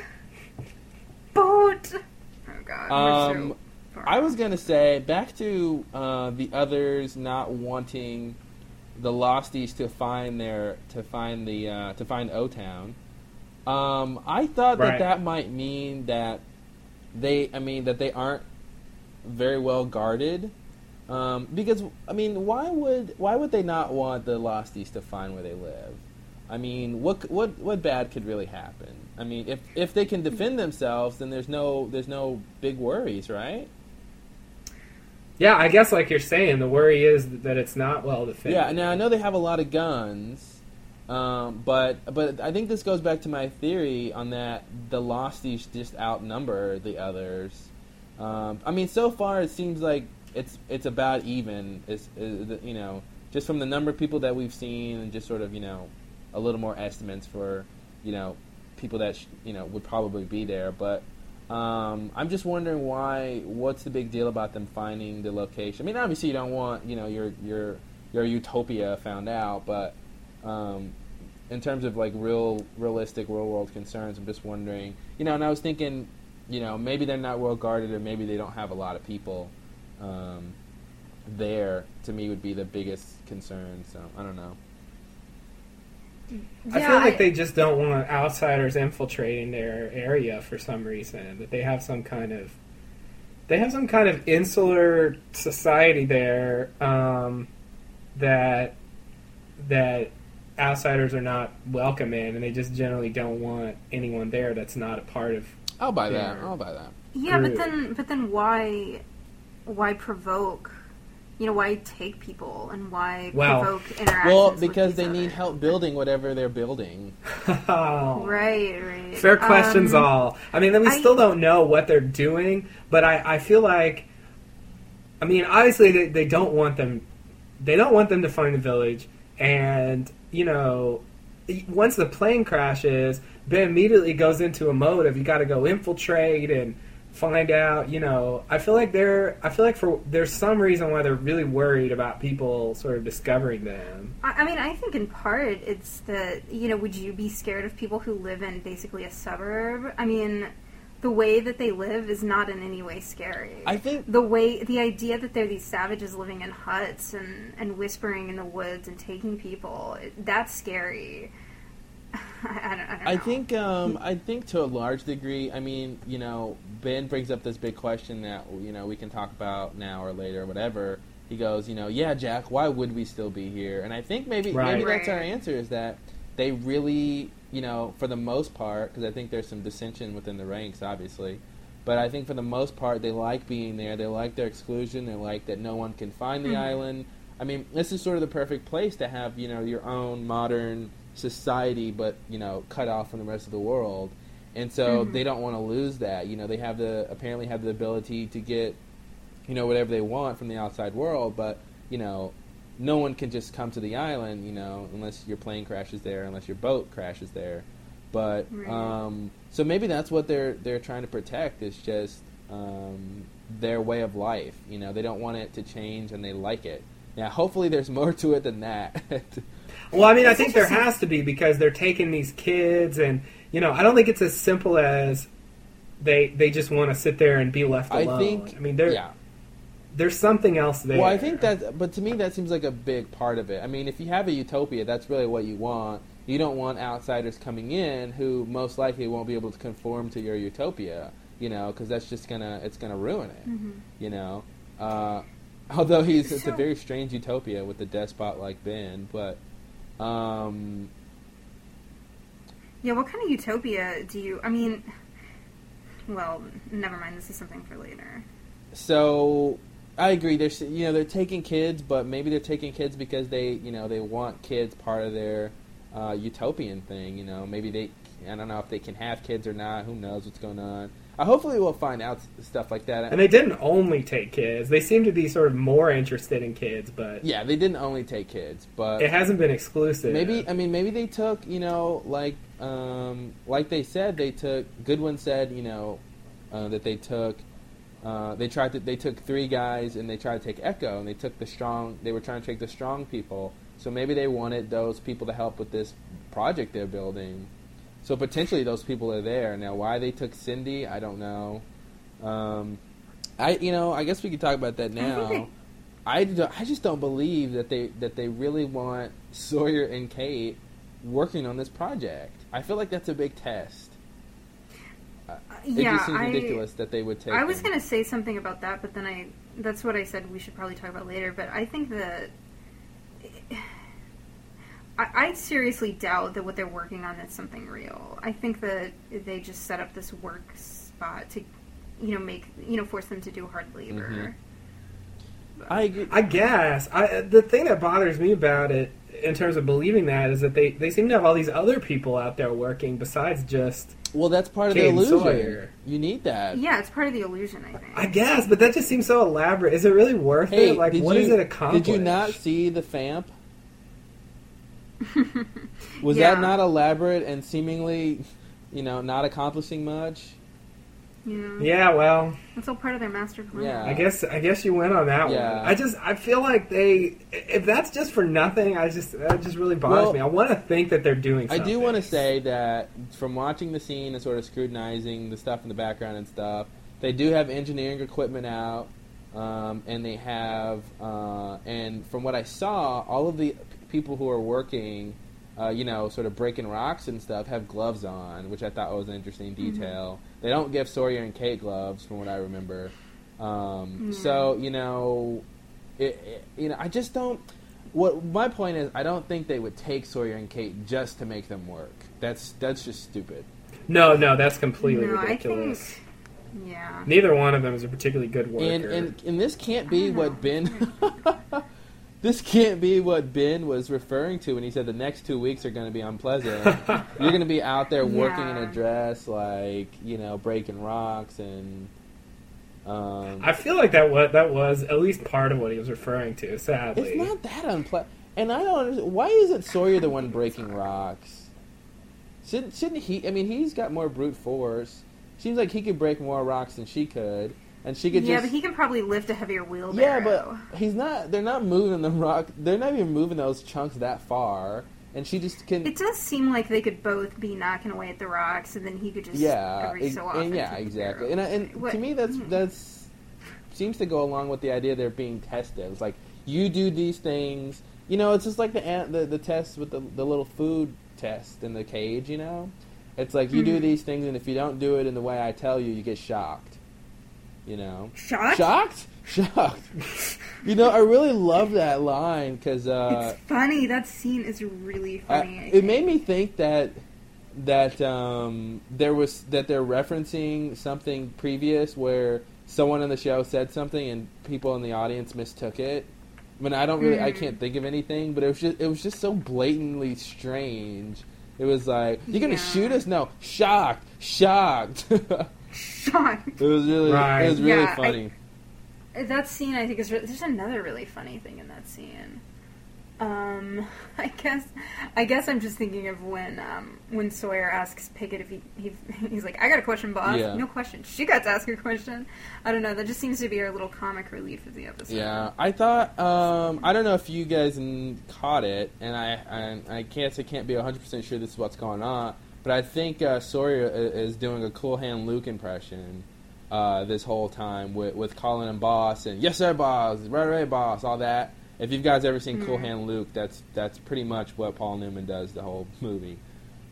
boat. Oh God. we're Um, so far I was gonna say back to uh, the others not wanting the Losties to find their to find the uh, to find O Town. Um, I thought that that might mean that they, I mean, that they aren't very well guarded. Um, because I mean, why would why would they not want the Losties to find where they live? I mean, what what what bad could really happen? I mean, if if they can defend themselves, then there's no there's no big worries, right? Yeah. I guess like you're saying, the worry is that it's not well defended. Yeah. Now I know they have a lot of guns, um, but but I think this goes back to my theory on that the Losties just outnumber the others. Um, I mean, so far it seems like it's it's about even. Is you know just from the number of people that we've seen and just sort of you know a little more estimates for you know people that sh- you know would probably be there, but. Um, I'm just wondering why. What's the big deal about them finding the location? I mean, obviously you don't want you know your your your utopia found out, but um, in terms of like real realistic real world concerns, I'm just wondering. You know, and I was thinking, you know, maybe they're not well guarded, or maybe they don't have a lot of people um, there. To me, would be the biggest concern. So I don't know. I feel like I- they just don't want outsiders infiltrating their area for some reason. That they have some kind of they have some kind of insular society there um, that that outsiders are not welcome in, and they just generally don't want anyone there that's not a part of. I'll buy that. Yeah. I'll buy that. Yeah, but then but then why why provoke? You know, why take people and why Well- provoke interactions? Well, because each they other? need help building whatever they're building. Right, right. Fair questions, Um, all. I mean, then we I- still don't know what they're doing, but I, I feel like, I mean, obviously they, they don't want them, they don't want them to find the village, and you know, once the plane crashes, Ben immediately goes into a mode of you got to go infiltrate and find out. You know, I feel like they're, I feel like for there's some reason why they're really worried about people sort of discovering them. I I mean, I think in part it's that you know, would you be scared of people who live in basically a suburb? I mean, the way that they live is not in any way scary. I think the way the idea that they're these savages living in huts and and whispering in the woods and taking people that's scary. I, I don't, I don't know. I think um, I think to a large degree. I mean, you know, Ben brings up this big question that you know we can talk about now or later or whatever. He goes, you know, yeah, Jack, why would we still be here? And I think maybe Right. maybe that's our answer is that they really, you know, for the most part, because I think there's some dissension within the ranks, obviously. But I think for the most part, they like being there. They like their exclusion. They like that no one can find the Mhm. island. I mean, this is sort of the perfect place to have, you know, your own modern society, but you know, cut off from the rest of the world. And so Mhm. they don't want to lose that. You know, they have the apparently have the ability to get, you know, whatever they want from the outside world, but you know, no one can just come to the island, you know, unless your plane crashes there, unless your boat crashes there. But Right. um, so maybe that's what they're they're trying to protect is just um, their way of life. You know, they don't want it to change, and they like it. Now, hopefully, there's more to it than that. Well, I mean, I think there has to be because they're taking these kids, and you know, I don't think it's as simple as they they just want to sit there and be left alone. I think. I mean, there yeah. there's something else there. Well, I think that, but to me, that seems like a big part of it. I mean, if you have a utopia, that's really what you want. You don't want outsiders coming in who most likely won't be able to conform to your utopia. You know, because that's just gonna it's gonna ruin it. Mhm. You know, uh, although he's it's a very strange utopia with a despot like Ben, but um, Yeah, what kind of utopia do you? I mean, well, never mind. This is something for later. so I agree. They're you know they're taking kids, but maybe they're taking kids because they you know they want kids part of their uh, utopian thing. You know, maybe they I don't know if they can have kids or not. Who knows what's going on? Uh, hopefully, we'll find out stuff like that. and they didn't only take kids; they seem to be sort of more interested in kids, but yeah, they didn't only take kids, but it hasn't been exclusive. Maybe I mean maybe they took you know like um, like they said they took Goodwin said you know uh, that they took uh, they tried to they took three guys and they tried to take Echo and they took the strong they were trying to take the strong people so maybe they wanted those people to help with this project they're building so potentially those people are there now why they took Cindy I don't know um, I you know I guess we could talk about that now. I, do- I just don't believe that they that they really want Sawyer and Kate working on this project. I feel like that's a big test. Uh, It yeah, just seems I, ridiculous that they would take. I was going to say something about that, but then I that's what I said we should probably talk about later. But I think that I, I seriously doubt that what they're working on is something real. I think that they just set up this work spot to, you know, make you know force them to do hard labor. Mhm. I agree. I guess I, the thing that bothers me about it, in terms of believing that, is that they, they seem to have all these other people out there working besides just. well, that's part of Kate the illusion. Sawyer. You need that. Yeah, it's part of the illusion. I think. I guess, but that just seems so elaborate. Is it really worth Hey, it? Like, did what you, does it accomplish? Did you not see the FAMP? Was Yeah. that not elaborate and seemingly, you know, not accomplishing much? Yeah, Yeah, well, it's all part of their master plan. Yeah. I guess I guess you went on that Yeah. one. I just I feel like they if that's just for nothing, I just that just really bothers Well, me. I want to think that they're doing. I do want to say that from watching the scene and sort of scrutinizing the stuff in the background and stuff, they do have engineering equipment out, um, and they have, uh, and from what I saw, all of the p- people who are working, uh, you know, sort of breaking rocks and stuff, have gloves on, which I thought was an interesting detail. They don't give Sawyer and Kate gloves, from what I remember. Um, Mm. So you know, it, it, you know, I just don't. what my point is, I don't think they would take Sawyer and Kate just to make them work. That's that's just stupid. No, no, that's completely no, I ridiculous. think. Yeah. Neither one of them is a particularly good worker. And and and this can't be what. Ben. this can't be what Ben was referring to when he said the next two weeks are going to be unpleasant. You're going to be out there working in a dress, like you know, breaking rocks and. Um, I feel like that was that was at least part of what he was referring to. Sadly, it's not that unpleasant, and I don't. understand Why isn't Sawyer the one breaking rocks? Shouldn't shouldn't he? I mean, he's got more brute force. Seems like he could break more rocks than she could, and she could Yeah, just. but he can probably lift a heavier wheelbarrow. Yeah, but he's not. They're not moving the rock. They're not even moving those chunks that far, and she just can. It does seem like they could both be knocking away at the rocks, and then he could just yeah, every so often. and yeah, exactly. And I- and What- to me, that's hmm. that's seems to go along with the idea they're being tested. It's like you do these things. You know, it's just like the the the test with the the little food test in the cage. You know, it's like you do Mhm. these things, and if you don't do it in the way I tell you, you get shocked. You know. Shocked? Shocked? Shocked. you know, I really love that line because uh, it's funny. That scene is really funny. I it think. made me think that that um, there was that they're referencing something previous where someone on the show said something and people in the audience mistook it. I mean, I don't really, I Mm. can't think of anything, but it was just, it was just so blatantly strange. It was like, "You're gonna Yeah. shoot us?" No, shocked, shocked. it was really, Right. it was really Yeah, I- funny. That scene, I think, is. Re- there's another really funny thing in that scene. Um, I guess, I guess I'm just thinking of when, um, when Sawyer asks Pickett if he, he he's like, "I got a question, boss." Yeah. No question. She got to ask a question. I don't know. That just seems to be our little comic relief of the episode. Yeah, I thought um, I don't know if you guys caught it, and I I, I can't I can't be 100 percent sure this is what's going on, but I think uh, Sawyer is doing a Cool Hand Luke impression uh, this whole time with with calling him boss and yes sir boss, right right boss, all that. If you guys ever seen Cool Mhm. Hand Luke, that's that's pretty much what Paul Newman does the whole movie.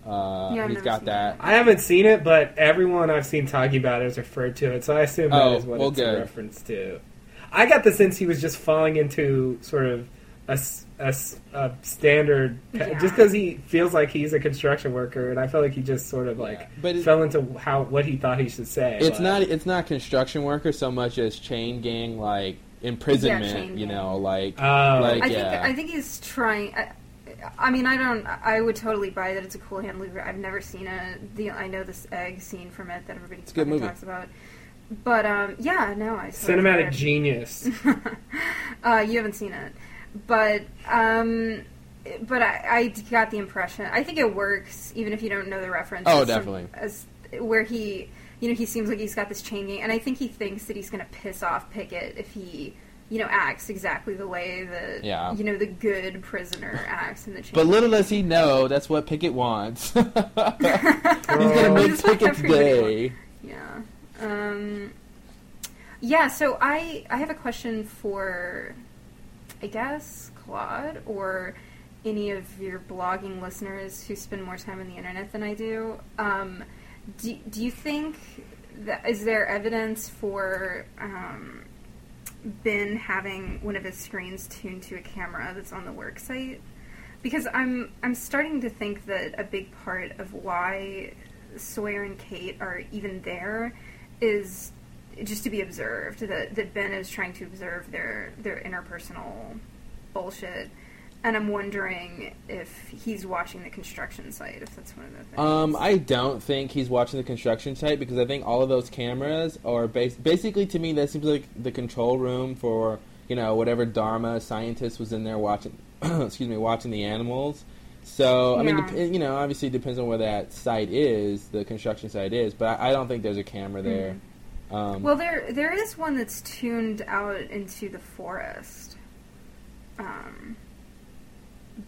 Uh, Yeah, I've he's never got seen that. I haven't seen it, but everyone I've seen talking about it has referred to it, so I assume that Oh, is what well, it's good. a reference to. I got the sense he was just falling into sort of a, s- a s- a standard, Yeah. just because he feels like he's a construction worker, and I felt like he just sort of like Yeah, but fell into how what he thought he should say. It's but- not it's not construction worker so much as chain gang like imprisonment. chain you know, like Oh. like I yeah. think I think he's trying. I, I mean, I don't. I would totally buy that it's a cool hand Luger. I've never seen it. The I know this egg scene from it that everybody good movie. talks about. But um, yeah, no, I cinematic genius. uh, you haven't seen it, but um, but I, I got the impression. I think it works, even if you don't know the reference. Oh, as some- definitely. As where he, you know, he seems like he's got this chain gang, and I think he thinks that he's going to piss off Pickett if he. You know, acts exactly the way that Yeah. you know the good prisoner acts in the chain. But little gang. does he know that's what Pickett wants. He's gonna Oh. make Pickett's day. Yeah. Um, yeah, so I I have a question for I guess Claude or any of your blogging listeners who spend more time on the internet than I do. Um, do, do you think that is there evidence for um, Ben having one of his screens tuned to a camera that's on the work site? Because I'm I'm starting to think that a big part of why Sawyer and Kate are even there is just to be observed. That that Ben is trying to observe their their interpersonal bullshit. And I'm wondering if he's watching the construction site, if that's one of the things. Um, I don't think he's watching the construction site because I think all of those cameras are bas- basically to me that seems like the control room for you know whatever Dharma scientist was in there watching. excuse me, watching the animals. So I mean, Yeah. dep- you know, obviously it depends on where that site is, the construction site is, but I, I don't think there's a camera there. Um, Well, there there is one that's tuned out into the forest. Um,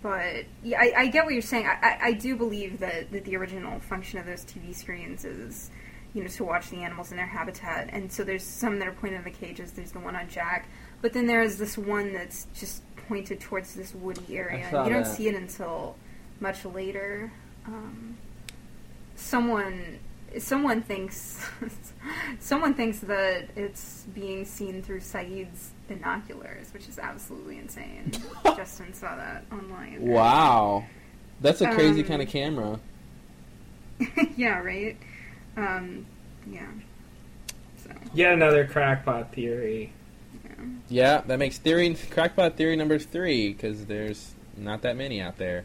but yeah, I, I get what you're saying. I, I, I do believe that, that the original function of those TV screens is, you know, to watch the animals in their habitat. And so there's some that are pointed in the cages. There's the one on Jack, but then there is this one that's just pointed towards this woody area. you don't that. see it until much later. Um, someone someone thinks someone thinks that it's being seen through Sayid's binoculars, which is absolutely insane. Justin saw that online. Wow, that's a crazy Um, kind of camera. yeah, right. Um, yeah. So Yet another crackpot theory. yeah. Yeah, that makes theory crackpot theory number three because there's not that many out there.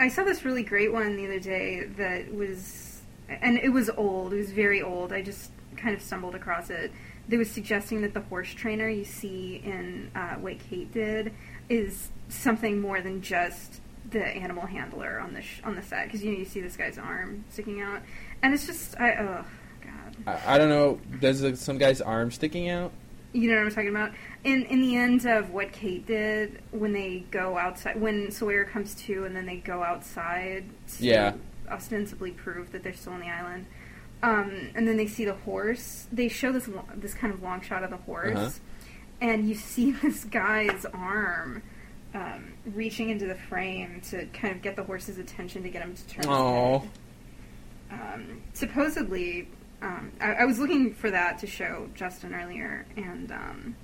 I saw this really great one the other day that was, and it was old. It was very old. I just kind of stumbled across it. They was suggesting that the horse trainer you see in uh, what Kate did is something more than just the animal handler on the sh- on the set because you know you see this guy's arm sticking out, and it's just I oh god. I, I don't know. There's uh, some guy's arm sticking out. You know what I'm talking about? In in the end of what Kate did when they go outside when Sawyer comes to and then they go outside to Yeah. Ostensibly prove that they're still on the island. Um, and then they see the horse. They show this lo- this kind of long shot of the horse, Uh-huh. and you see this guy's arm um, reaching into the frame to kind of get the horse's attention to get him to turn. Oh, um, supposedly, um, I, I was looking for that to show Justin earlier, and, um,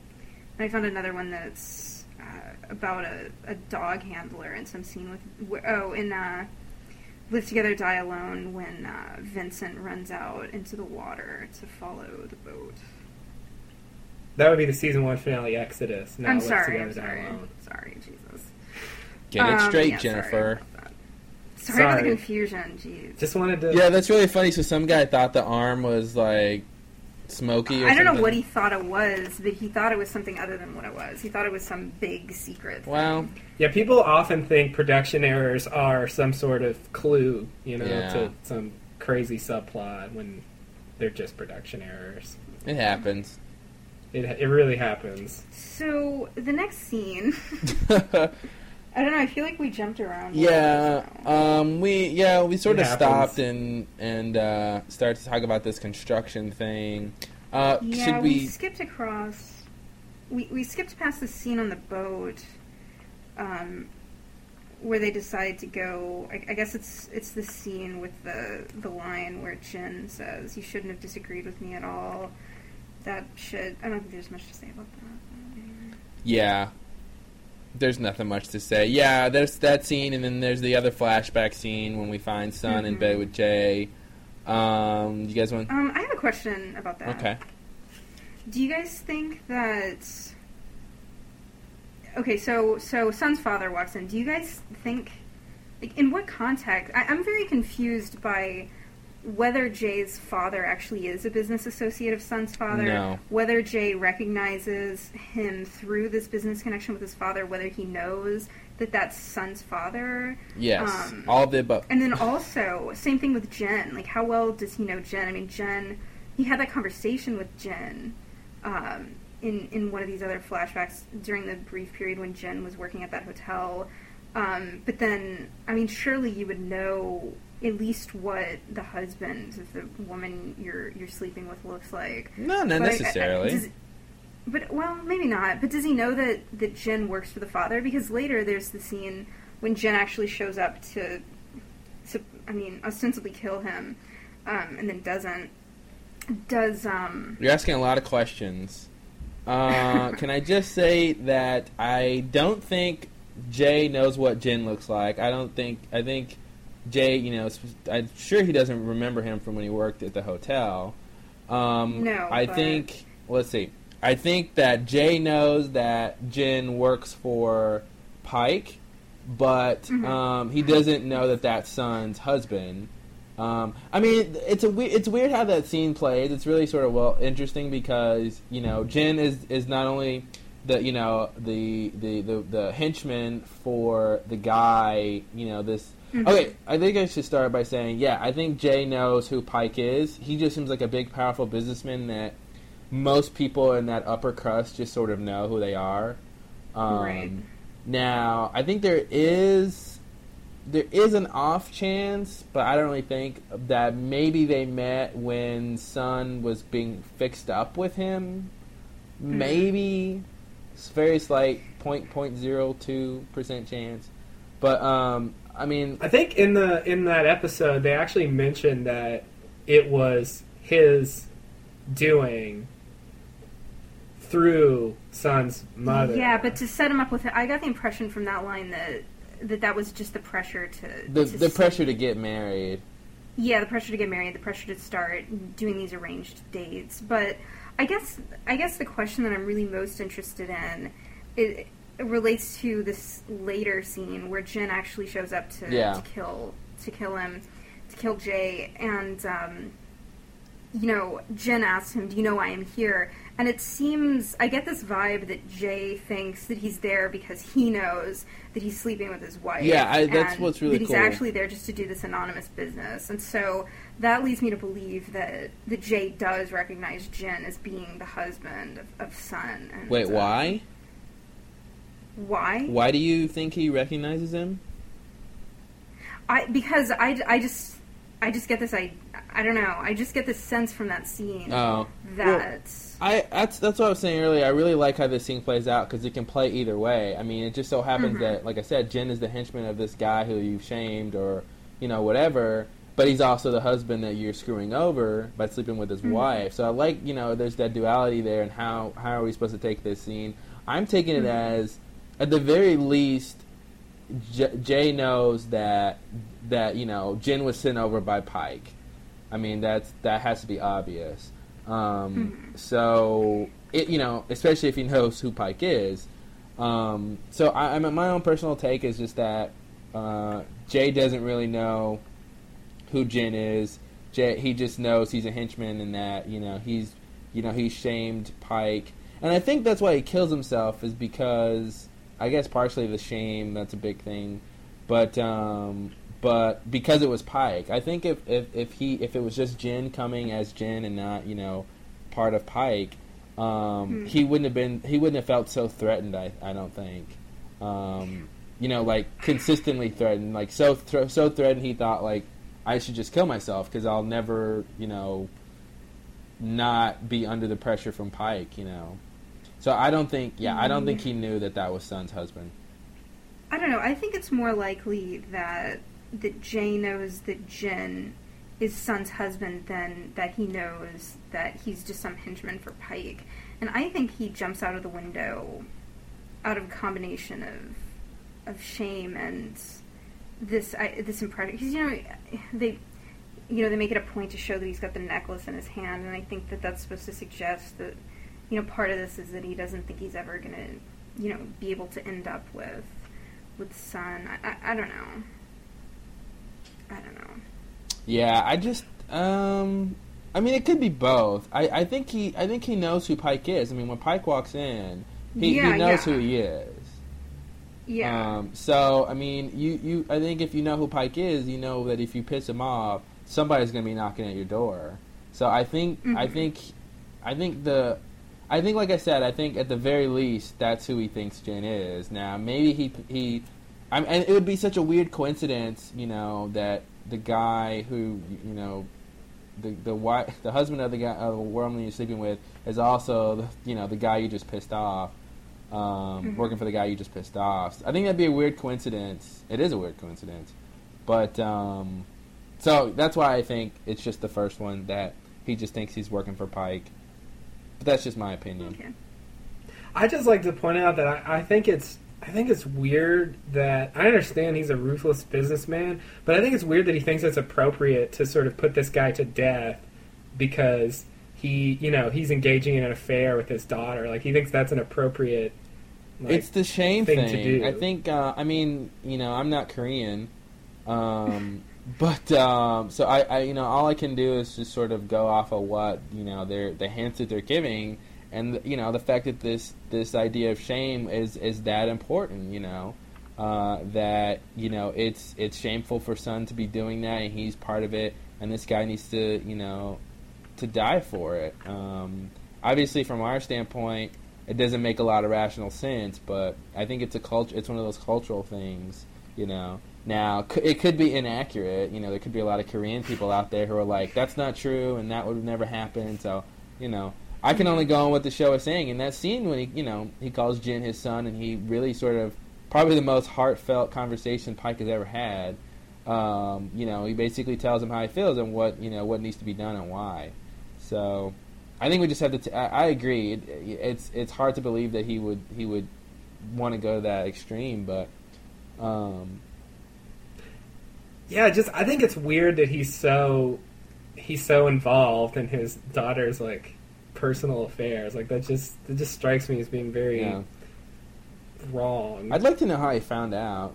and I found another one that's uh, about a, a dog handler in some scene with w- oh in uh, Live Together Die Alone when uh, Vincent runs out into the water to follow the boat. That would be the season one finale Exodus. Now I'm Let's sorry, Together I'm Die sorry, Alone. sorry, Jesus. get it Um, straight, yeah, sorry Jennifer. about that. Sorry, about the confusion. Jeez. Just wanted to. Yeah, that's really funny. So some guy thought the arm was like smoky. Or I don't know what he thought it was, but he thought it was something other than what it was. He thought it was some big secret. thing. Well, Yeah, people often think production errors are some sort of clue, you know, Yeah. to some crazy subplot when they're just production errors. it happens. It it really happens. So the next scene, I don't know. I feel like we jumped around. yeah, um, we yeah we sort It of happens. stopped and and uh, started to talk about this construction thing. Uh, yeah, should we... we? skipped across. We we skipped past the scene on the boat, um, where they decide to go. I, I guess it's it's the scene with the the line where Jin says, "You shouldn't have disagreed with me at all." That should. I don't think there's much to say about that. Yeah. There's nothing much to say. Yeah, there's that scene, and then there's the other flashback scene when we find Sun in Mhm. bed with Jae. Um, you guys want? Um, I have a question about that. Okay. Do you guys think that? Okay, so so Sun's father walks in. Do you guys think, like, in what context? I, I'm very confused by whether Jae's father actually is a business associate of Sun's father. No. Whether Jae recognizes him through this business connection with his father. Whether he knows that that's Sun's father. Yes. Um, all of the above. And then also, same thing with Jen. Like, how well does he know Jen? I mean, Jen, he had that conversation with Jen um, in in one of these other flashbacks during the brief period when Jen was working at that hotel. Um, but then, I mean, surely you would know at least what the husband of the woman you're you're sleeping with looks like. No, not But I- I- necessarily. does- but well, maybe not. But does he know that that Jen works for the father? Because later there's the scene when Jen actually shows up to, to I mean, ostensibly kill him, um, and then doesn't. Does um? You're asking a lot of questions. Uh, can I just say that I don't think Jae knows what Jen looks like. I don't think. I think Jae, you know, I'm sure he doesn't remember him from when he worked at the hotel. Um, No, I but- think. Let's see. I think that Jae knows that Jin works for Paik, but Mhm. um, he doesn't know that that's Sun's husband. Um, I mean, it's a we- it's weird how that scene plays. It's really sort of well interesting because you know Jin is is not only the you know the the the, the henchman for the guy. You know this. Mhm. Okay, I think I should start by saying yeah. I think Jae knows who Paik is. He just seems like a big, powerful businessman that most people in that upper crust just sort of know who they are. Um, Right. Now, I think there is there is an off chance, but I don't really think that maybe they met when Sun was being fixed up with him. Maybe it's very slight point point zero two percent chance, but um, I mean, I think in the in that episode they actually mentioned that it was his doing through Sun's mother. Yeah, but to set him up with it, I got the impression from that line that that that was just the pressure to The to the pressure to get married. Yeah, the pressure to get married, the pressure to start doing these arranged dates. But I guess I guess the question that I'm really most interested in it, it relates to this later scene where Jen actually shows up to, Yeah. to kill to kill him to kill Jae and um, you know Jen asks him, "Do you know why I'm here?" And it seems I get this vibe that Jae thinks that he's there because he knows that he's sleeping with his wife. Yeah, I- that's what's really that he's cool. actually there just to do this anonymous business, and so that leads me to believe that that Jae does recognize Jen as being the husband of, of Sun. And, Wait, uh, why? Why? Why do you think he recognizes him? I because I, I just I just get this I I don't know I just get this sense from that scene Oh, that I that's that's what I was saying earlier. I really like how this scene plays out because it can play either way. I mean, it just so happens Mhm. that, like I said, Jen is the henchman of this guy who you've shamed or you know whatever, but he's also the husband that you're screwing over by sleeping with his Mhm. wife. So I like you know there's that duality there, and how how are we supposed to take this scene? I'm taking it Mhm. as at the very least, J- Jae knows that that you know Jen was sent over by Paik. I mean that's that has to be obvious. Um, Mhm. So it you know especially if he knows who Paik is. Um, so I, I mean my own personal take is just that uh, Jae doesn't really know who Jen is. Jae he just knows he's a henchman and that you know he's you know he's shamed Paik, and I think that's why he kills himself is because I guess partially the shame that's a big thing, but um, but because it was Paik, I think if, if, if he if it was just Jin coming as Jin and not you know part of Paik, um, Hmm. he wouldn't have been he wouldn't have felt so threatened. I I don't think. Um, you know, like consistently threatened, like so th- so threatened. He thought like I should just kill myself because I'll never you know not be under the pressure from Paik. You know, so I don't think yeah I don't think he mm. knew that that was Sun's husband. I don't know. I think it's more likely that that Jae knows that Jen is Sun's husband than that he knows that he's just some henchman for Paik, and I think he jumps out of the window out of a combination of of shame and this I, this impression. Because you know they you know they make it a point to show that he's got the necklace in his hand and I think that that's supposed to suggest that you know part of this is that he doesn't think he's ever gonna you know be able to end up with with Sun I, I, I don't know I don't know Yeah, I just um I mean it could be both. I, I think he I think he knows who Paik is. I mean when Paik walks in, he, Yeah, he knows yeah. who he is. yeah Um so I mean you, you I think if you know who Paik is, you know that if you piss him off, somebody's gonna be knocking at your door. So I think I Mhm. think I think the I think like I said, I think at the very least that's who he thinks Jen is. Now maybe he he I and it would be such a weird coincidence, you know, that the guy who you know, the the wife, the husband of the guy, of the woman you're sleeping with, is also the, you know the guy you just pissed off, um, Mhm. working for the guy you just pissed off. I think that'd be a weird coincidence. It is a weird coincidence, but um, so that's why I think it's just the first one that he just thinks he's working for Paik. But that's just my opinion. okay I just like to point out that I, I think it's I think it's weird that I understand he's a ruthless businessman, but I think it's weird that he thinks it's appropriate to sort of put this guy to death because he, you know, he's engaging in an affair with his daughter. Like he thinks that's an appropriate. Like, it's the shame thing thing. to do. I think. Uh, I mean, you know, I'm not Korean, um, but um, so I, I, you know, all I can do is just sort of go off of what you know, they're the hints that they're giving, and you know, the fact that this this idea of shame is is that important. You know, uh, that you know, it's it's shameful for Sun to be doing that, and he's part of it, and this guy needs to, you know, to die for it. Um, obviously, from our standpoint, it doesn't make a lot of rational sense, but I think it's a culture. It's one of those cultural things, you know. Now it could be inaccurate. You know, there could be a lot of Korean people out there who are like, "That's not true," and that would have never happen. So, you know, I can only go on what the show is saying. In that scene, when he, you know, he calls Jin his son, and he really sort of probably the most heartfelt conversation Paik has ever had. Um, you know, he basically tells him how he feels and what you know what needs to be done and why. So, I think we just have to. T- I, I agree. It, it's it's hard to believe that he would he would want to go to that extreme, but um, Yeah, just I think it's weird that he's so he's so involved in his daughter's like personal affairs. Like that just it just strikes me as being very yeah. wrong. I'd like to know how he found out.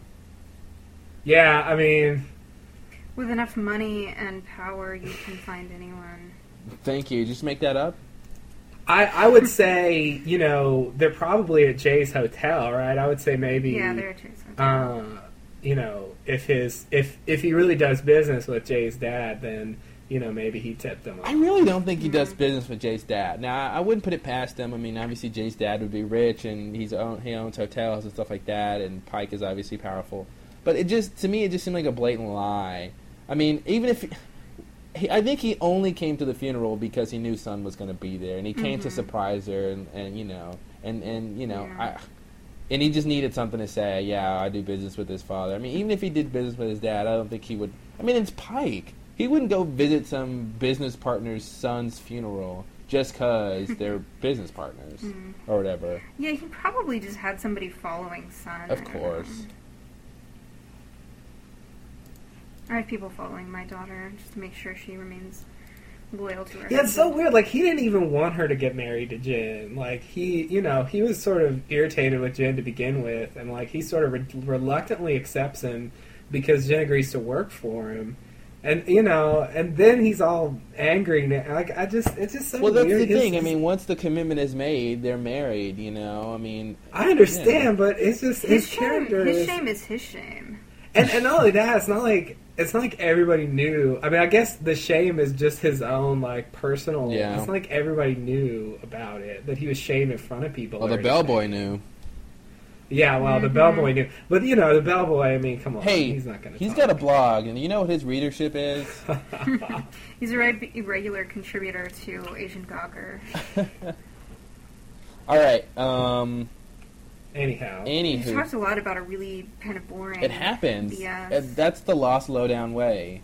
yeah, I mean, With enough money and power, you can find anyone. Thank you. Just make that up. I I would say you know they're probably at Jae's hotel, right? I would say maybe Yeah, they're Jason. uh, you know if his if if he really does business with Jae's dad, then you know maybe he tipped him. Off. I really don't think he does business with Jae's dad. Now, I wouldn't put it past him. I mean, obviously Jae's dad would be rich, and he's own, he owns hotels and stuff like that, and Paik is obviously powerful. But it just to me, it just seemed like a blatant lie. I mean, even if he, I think he only came to the funeral because he knew Sun was going to be there, and he came to Mhm. surprise her, and, and you know, and and you know, Yeah. I. And he just needed something to say. Yeah, I do business with his father. I mean, even if he did business with his dad, I don't think he would. I mean, it's Paik. He wouldn't go visit some business partner's son's funeral just because they're business partners Mhm. or whatever. Yeah, he probably just had somebody following Sun. Of course. I have people following my daughter just to make sure she remains loyal to her. Yeah, it's so weird. Like he didn't even want her to get married to Jin. Like he, you know, he was sort of irritated with Jin to begin with, and like he sort of re- reluctantly accepts him because Jin agrees to work for him. And you know, and then he's all angry. Now. Like I just, it's just so weird. Well, that's weird. the It's- thing. I mean, once the commitment is made, they're married. You know, I mean, I understand, but it's just His, his, shame, character. his is- shame is his shame. And and not only that, it's not like it's not like everybody knew. I mean, I guess the shame is just his own like personal. Yeah. It's not like everybody knew about it that he was shamed in front of people. well, the bellboy knew. Yeah, well, the Mhm. bellboy knew, but you know, the bellboy. I mean, come on, Hey, he's not going to. he's got a blog, and you know what his readership is? He's a re- regular contributor to Asian Gawker. All right. Um. Anyhow, He Anywho, talks a lot about a really kind of boring. it happens. BS. Uh, That's the lost lowdown way.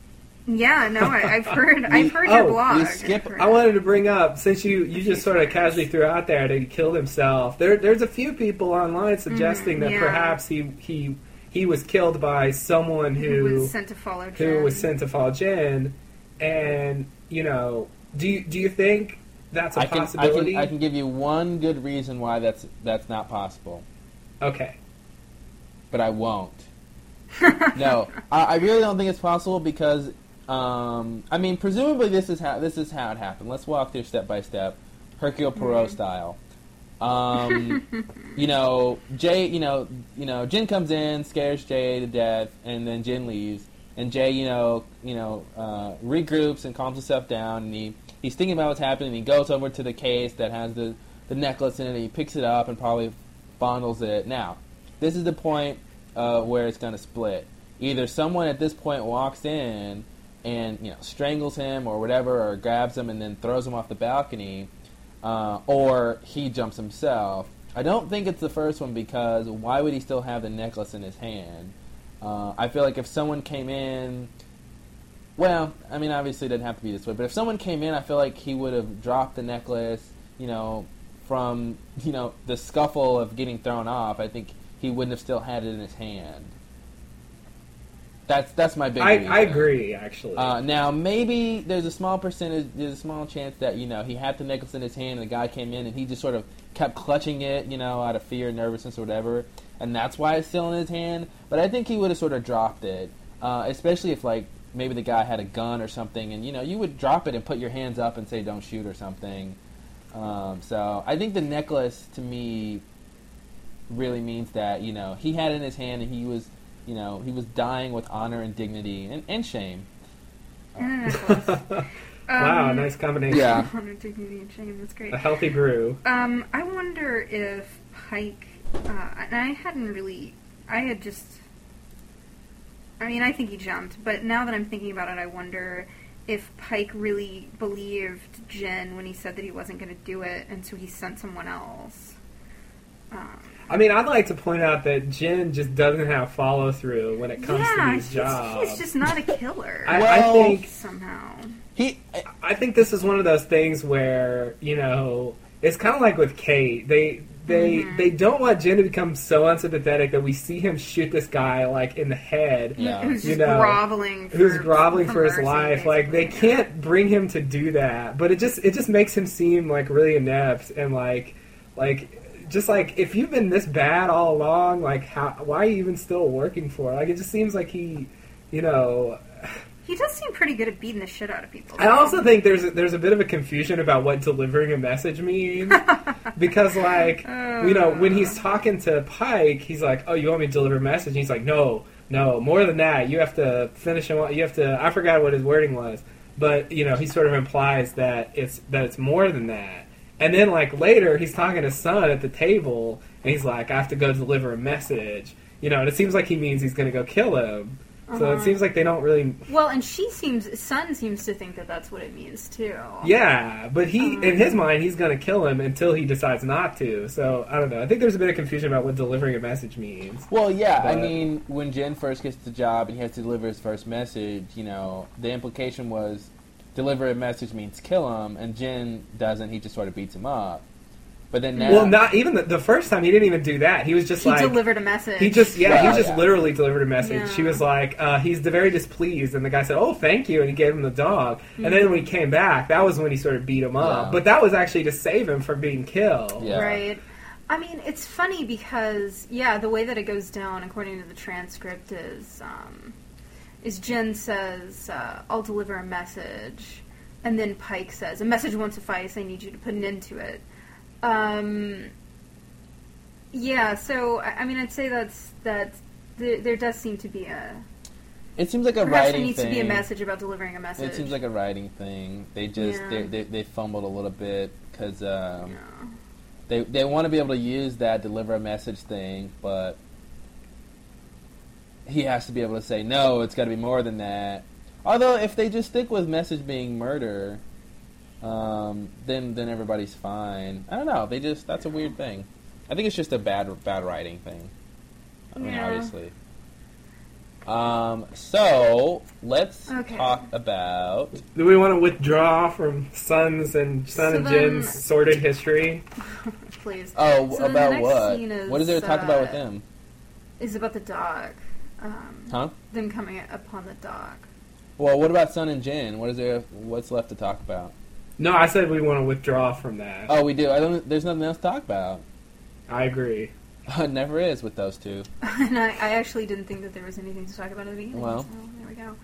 Yeah, no, I, I've heard. We- I've heard oh, your we blog. skip- I've heard I it. wanted to bring up since you you just sort of casually threw out there that he killed himself. There, there's a few people online suggesting Mhm, that yeah. perhaps he he he was killed by someone who who was sent to follow. Jin. who was sent to follow Jin, and you know, do you, do you think that's a I can, I possibility? can I can give you one good reason why that's that's not possible, Okay, but I won't. No, I, I really don't think it's possible because, um, I mean, presumably this is how this is how it happened. Let's walk through step by step, Hercule Poirot Mhm. style. Um, you know, Jae, you know, you know, Jin comes in, scares Jae to death, and then Jin leaves, and Jae, you know, you know, uh, regroups and calms himself down, and he he's thinking about what's happening. And he goes over to the case that has the the necklace in it. And he picks it up and probably fondles it. Now, this is the point uh, where it's going to split. Either someone at this point walks in and you know strangles him or whatever, or grabs him and then throws him off the balcony, uh, or he jumps himself. I don't think it's the first one because why would he still have the necklace in his hand? Uh, I feel like if someone came in, well, I mean, obviously it didn't have to be this way, but if someone came in, I feel like he would have dropped the necklace, you know, from you know the scuffle of getting thrown off. I think he wouldn't have still had it in his hand. That's that's my big. I. I agree actually. Uh, now maybe there's a small percentage, there's a small chance that you know he had the necklace in his hand and the guy came in and he just sort of kept clutching it, you know, out of fear, nervousness, or whatever, and that's why it's still in his hand. But I think he would have sort of dropped it, uh, especially if like maybe the guy had a gun or something, and you know you would drop it and put your hands up and say don't shoot or something. Um, so I think the necklace to me really means that you know he had it in his hand and he was you know he was dying with honor and dignity and, and shame. And a necklace. wow, Um, nice combination. Yeah. Honor, dignity, and shame. That's great. A healthy brew. Um, I wonder if Paik. Uh, and I hadn't really. I had just. I mean, I think he jumped, but now that I'm thinking about it, I wonder if Paik really believed Jin when he said that he wasn't going to do it, and so he sent someone else. Um, I mean, I'd like to point out that Jin just doesn't have follow through when it comes yeah, to these he's, jobs. he's just not a killer I, Well- I think somehow. He, I think this is one of those things where you know it's kind of like with Kate. They they Mhm. they don't want Jin to become so unsympathetic that we see him shoot this guy like in the head. Yeah. Who's You know, groveling for, Who's groveling for his mercy, life? Like they can't bring him to do that, but it just it just makes him seem like really inept and like like just like if you've been this bad all along, like how why are you even still working for? it? Like it just seems like he, you know, He does seem pretty good at beating the shit out of people. I also think there's there's a bit of a confusion about what delivering a message means because like you know when he's uh. talking to Paik, he's like, "Oh, you want me to deliver a message?" And he's like, "No, no, more than that. You have to finish him. You have to." I forgot what his wording was, but you know he sort of implies that it's that it's more than that. And then like later, he's talking to Sun at the table, and he's like, "I have to go deliver a message." You know, and it seems like he means he's going to go kill him. So it Uh-huh. seems like they don't really Well, and she seems, Sun seems to think that that's what it means too. Yeah, but he, Um, in his mind, he's going to kill him until he decides not to. So I don't know. I think there's a bit of confusion about what delivering a message means. well, yeah. I mean, when Jin first gets the job and he has to deliver his first message, you know, the implication was deliver a message means kill him, and Jin doesn't. He just sort of beats him up. But then now, Well, not even the, the first time he didn't even do that. He was just He like delivered a message. he just yeah, he just yeah. literally delivered a message. Yeah. She was like, uh, he's very displeased, and the guy said, "Oh, thank you," and he gave him the dog. And then when he came back, that was when he sort of beat him up. Yeah. But that was actually to save him from being killed. Yeah. Right. I mean, it's funny because yeah, the way that it goes down, according to the transcript, is um, is Jin says, uh, "I'll deliver a message," and then Paik says, "A message won't suffice. I need you to put an end to it." Um, yeah. So I mean, I'd say that's that. There, there does seem to be a it seems like a perhaps there needs thing. to be a message about delivering a message. It seems like a writing thing. They just Yeah. they, they they fumbled a little bit because um, Yeah. they they want to be able to use that deliver a message thing, but he has to be able to say no. It's got to be more than that. Although if they just stick with message being murder, um, then then everybody's fine. I don't know. They just that's a weird thing. I think it's just a bad bad writing thing. I mean, Yeah. obviously. Um, so let's Okay. talk about Do we want to withdraw from Sun's and Sun So and then- Jin's sordid history? Please. oh So then the about next what? scene is, what is there to talk about with uh, them? Is about the dog. Um, Huh? Them coming upon the dog. Well, what about Sun and Jin? What is there? What's left to talk about? No, I said we want to withdraw from that. Oh, we do. I don't. There's nothing else to talk about. I agree. it never is with those two. and I, I actually didn't think that there was anything to talk about at the beginning. Well. so there we go.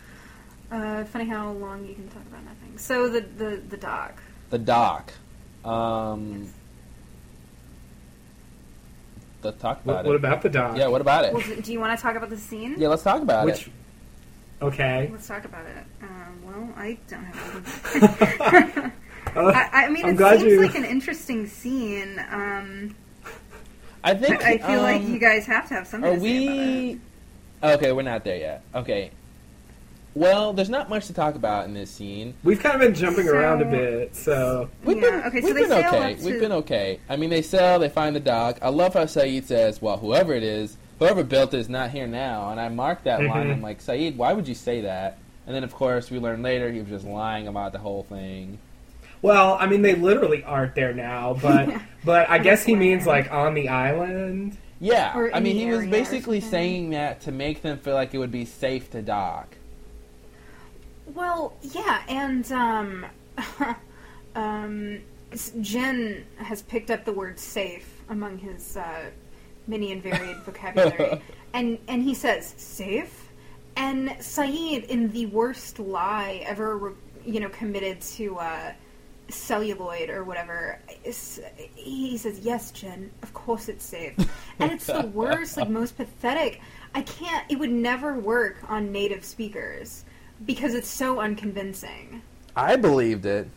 Uh, funny how long you can talk about nothing. So the the the dog. The doc. Um, let's talk about What, it. what about the dog? yeah. What about it? Well, do, do you want to talk about the scene? yeah. Let's talk about Which? it. Okay. Let's talk about it. Um, well, I don't have anything. Uh, I, I mean, I'm it glad seems you- like an interesting scene. Um, I think. I feel like um, you guys have to have something Are to say about it. we? Okay, we're not there yet. Okay. Well, there's not much to talk about in this scene. We've kind of been jumping So- around a bit, so We've Yeah, been okay, so we've they been sail okay. up We've to- been okay. I mean, they sell, they find the dog. I love how Sayid says, "Well, whoever it is, whoever built it is not here now." And I marked that line. Mhm. I'm like, Sayid, why would you say that? And then, of course, we learn later he was just lying about the whole thing. Well, I mean, they literally aren't there now, but but I guess he means like on the island. Yeah, Or I mean, he was basically saying that to make them feel like it would be safe to dock. Well, yeah, and um, um, Jin has picked up the word "safe" among his uh, many and varied vocabulary, and and he says "safe," and Sayid, in the worst lie ever, you know, committed to uh, celluloid or whatever, he says, "Yes, Jin, of course it's safe," and it's the worst, like most pathetic. I can't. It would never work on native speakers because it's so unconvincing. I believed it.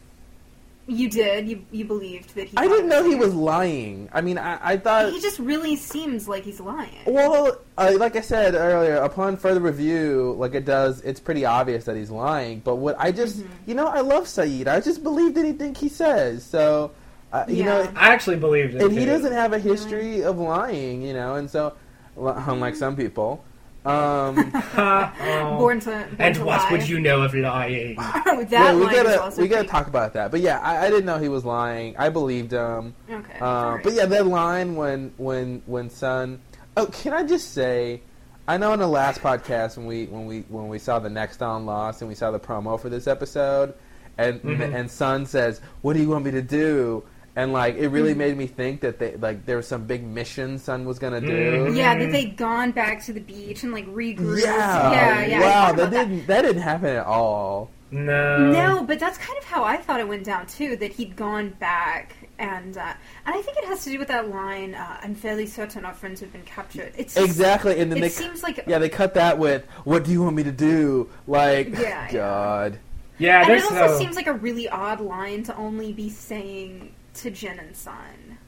You did. You you believed that he. I didn't know he was lying. I mean, I, I thought. He just really seems like he's lying. Well, uh, like I said earlier, upon further review, like it does, it's pretty obvious that he's lying. But what I just, Mhm. you know, I love Sayid. I just believed anything he says. So, Uh, you know, I actually believed it. and he doesn't have a history of lying. You know, and so unlike some people. Um, Oh. Born to. Born and to what lie. would you know of lying? that yeah, we line gotta also we gotta fake. talk about that. But yeah, I, I didn't know he was lying. I believed him. Okay. Um, alright. But yeah, that line when when when Sun. Oh, can I just say? I know in the last podcast when we when we when we saw the next on Lost and we saw the promo for this episode, and Mhm. and Sun says, "What do you want me to do?" And like it really Mm-hmm. made me think that they like there was some big mission Sun was gonna do. Mhm. Yeah, that they'd gone back to the beach and like regrouped. Yeah, yeah, yeah. Wow, that didn't that didn't happen at all. No. No, but that's kind of how I thought it went down too. That he'd gone back, and uh, and I think it has to do with that line. Uh, I'm fairly certain our friends have been captured. It's Exactly, and then It they seems like yeah they cut that with "What do you want me to do?" Like, Yeah, yeah. God. Yeah, and it also so- seems like a really odd line to only be saying to Jin and Sun.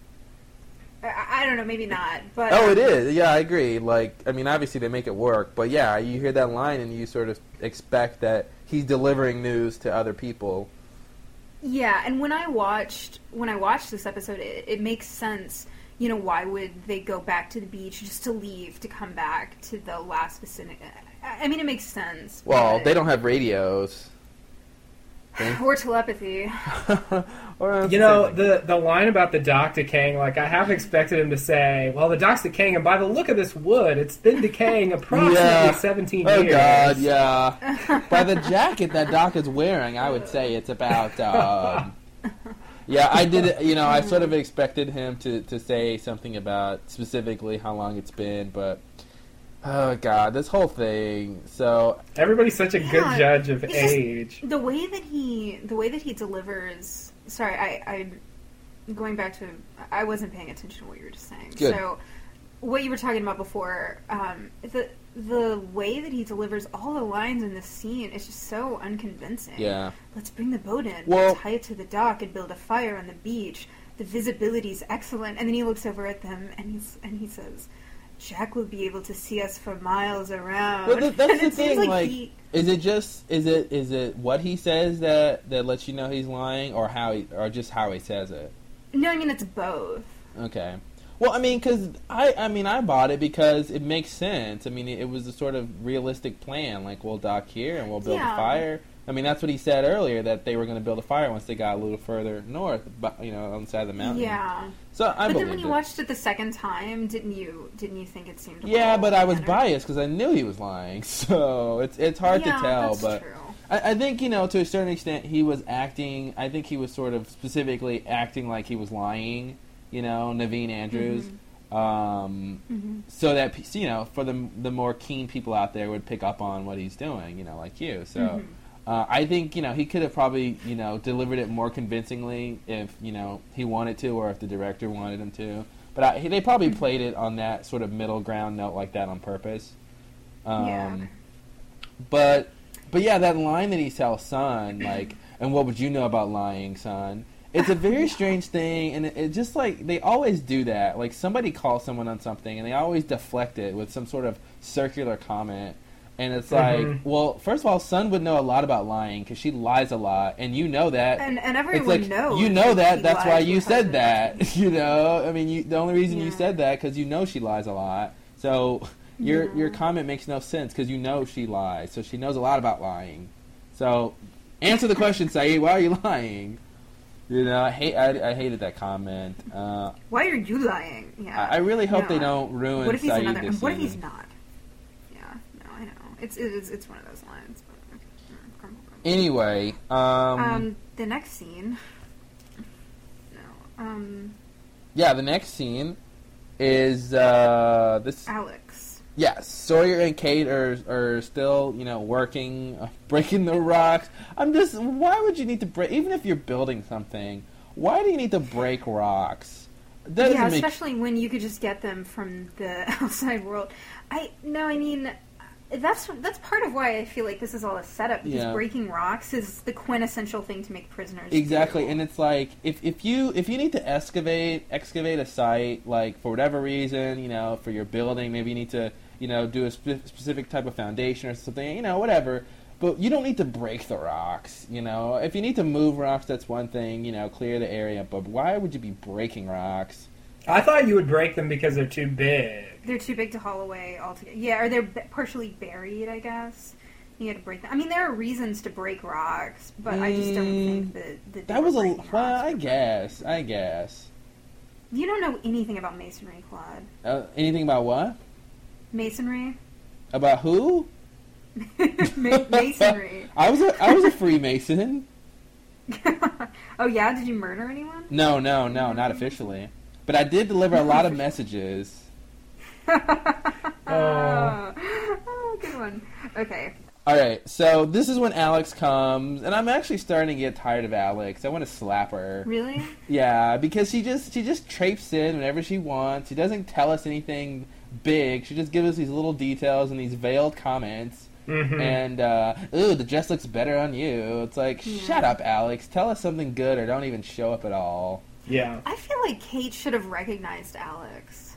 I, I don't know, maybe not, but Oh, um, it is. Yeah, I agree. Like, I mean, obviously they make it work, but yeah, you hear that line and you sort of expect that he's delivering news to other people. Yeah, and when I watched when I watched this episode, it, it makes sense. You know, why would they go back to the beach just to leave to come back to the last vicinity? I mean, it makes sense. Well, they don't have radios. Or telepathy. or You know the the line about the dock decaying. Like I have expected him to say, "Well, the dock's decaying, and by the look of this wood, it's been decaying approximately Yeah. 17 Oh years." God, yeah. By the jacket that Doc is wearing, I would say it's about. Um, yeah, I did. You know, I sort of expected him to, to say something about specifically how long it's been, but oh God, this whole thing. So Everybody's such a good judge of it's just- age. The way that he the way that he delivers. Sorry, I I going back to I wasn't paying attention to what you were just saying. Good. So what you were talking about before, um, the the way that he delivers all the lines in this scene is just so unconvincing. yeah, Let's bring the boat in. Well- tie it to the dock and build a fire on the beach. The visibility's excellent. And then he looks over at them and he's and he says, "Jack will be able to see us for miles around." Well, th- that's the it thing, like- he, Is it just is it is it what he says that that lets you know he's lying, or how he or just how he says it? no, I mean it's both. Okay. Well, I mean, because I I mean I bought it because it makes sense. I mean, it, was a sort of realistic plan. Like we'll dock here and we'll build Yeah. a fire. I mean, that's what he said earlier that they were going to build a fire once they got a little further north, but you know, on the side of the mountain. Yeah. So I but then when you it. watched it the second time, didn't you didn't you think it seemed? yeah, but I was better? biased because I knew he was lying. So it's it's hard yeah, to tell, that's but. true. I, I think you know to a certain extent he was acting. I think he was sort of specifically acting like he was lying. You know, Naveen Andrews, um, Mhm. so that you know for the the more keen people out there would pick up on what he's doing. You know, like you. So Mhm. Uh, I think you know he could have probably you know delivered it more convincingly if you know he wanted to or if the director wanted him to. But I, they probably Mm-hmm. played it on that sort of middle ground note like that on purpose. Um, Yeah. But but yeah, that line that he tells Sun, like, and what would you know about lying, Sun? It's a very strange thing, and it, it just like they always do that. Like somebody calls someone on something, and they always deflect it with some sort of circular comment. And it's like, Mhm. well, first of all, Sun would know a lot about lying because she lies a lot, and you know that. And and it's everyone like knows. you know that. he That's why you said that. You know, I mean, you, the only reason you said that because you know she lies a lot. So your Yeah. your comment makes no sense because you know she lies. So she knows a lot about lying. So answer the question, Sayid. Why are you lying? You know, I hate. I, I hated that comment. Uh, Why are you lying? Yeah. I, I really hope No. they don't ruin what if he's Sayid another? what if he's not? Yeah. No, I know. It's it's it's one of those lines. But, okay. Crumble, crumble. Anyway, um, Um, the next scene. No. Um, yeah, the next scene is uh, this. Alex. Yes, Sawyer and Kate are are still, you know, working, uh, breaking the rocks. I'm just, why would you need to break? Even if you're building something, why do you need to break rocks? Yeah, especially when you could just get them from the outside world. I no, I mean that's that's part of why I feel like this is all a setup because Yeah. breaking rocks is the quintessential thing to make prisoners. exactly, do. and it's like if if you if you need to excavate excavate a site, like for whatever reason, you know, for your building, maybe you need to, you know, do a spe- specific type of foundation or something, you know, whatever. but you don't need to break the rocks. You know, if you need to move rocks, that's one thing. You know, clear the area. But why would you be breaking rocks? I thought you would break them because they're too big. They're too big to haul away altogether. Yeah, or they're b- partially buried, I guess. You had to break them. I mean, there are reasons to break rocks, but I just don't Mm, think that, that That was a well, I guess, I guess. You don't know anything about masonry, Claude. Uh, anything about what? Masonry? About who? Ma- masonry. I was a I was a Freemason. oh yeah, did you murder anyone? No, no, no, not officially. But I did deliver a lot of messages. oh. oh, good one. Okay. All right, so this is when Alex comes, and I'm actually starting to get tired of Alex. I want to slap her. Really? Yeah, because she just she just traipses in whenever she wants. She doesn't tell us anything big. She just gives us these little details and these veiled comments. hmm And uh, ooh, the dress looks better on you. It's like, Yeah. shut up, Alex. Tell us something good, or don't even show up at all. yeah. I feel like Kate should have recognized Alex.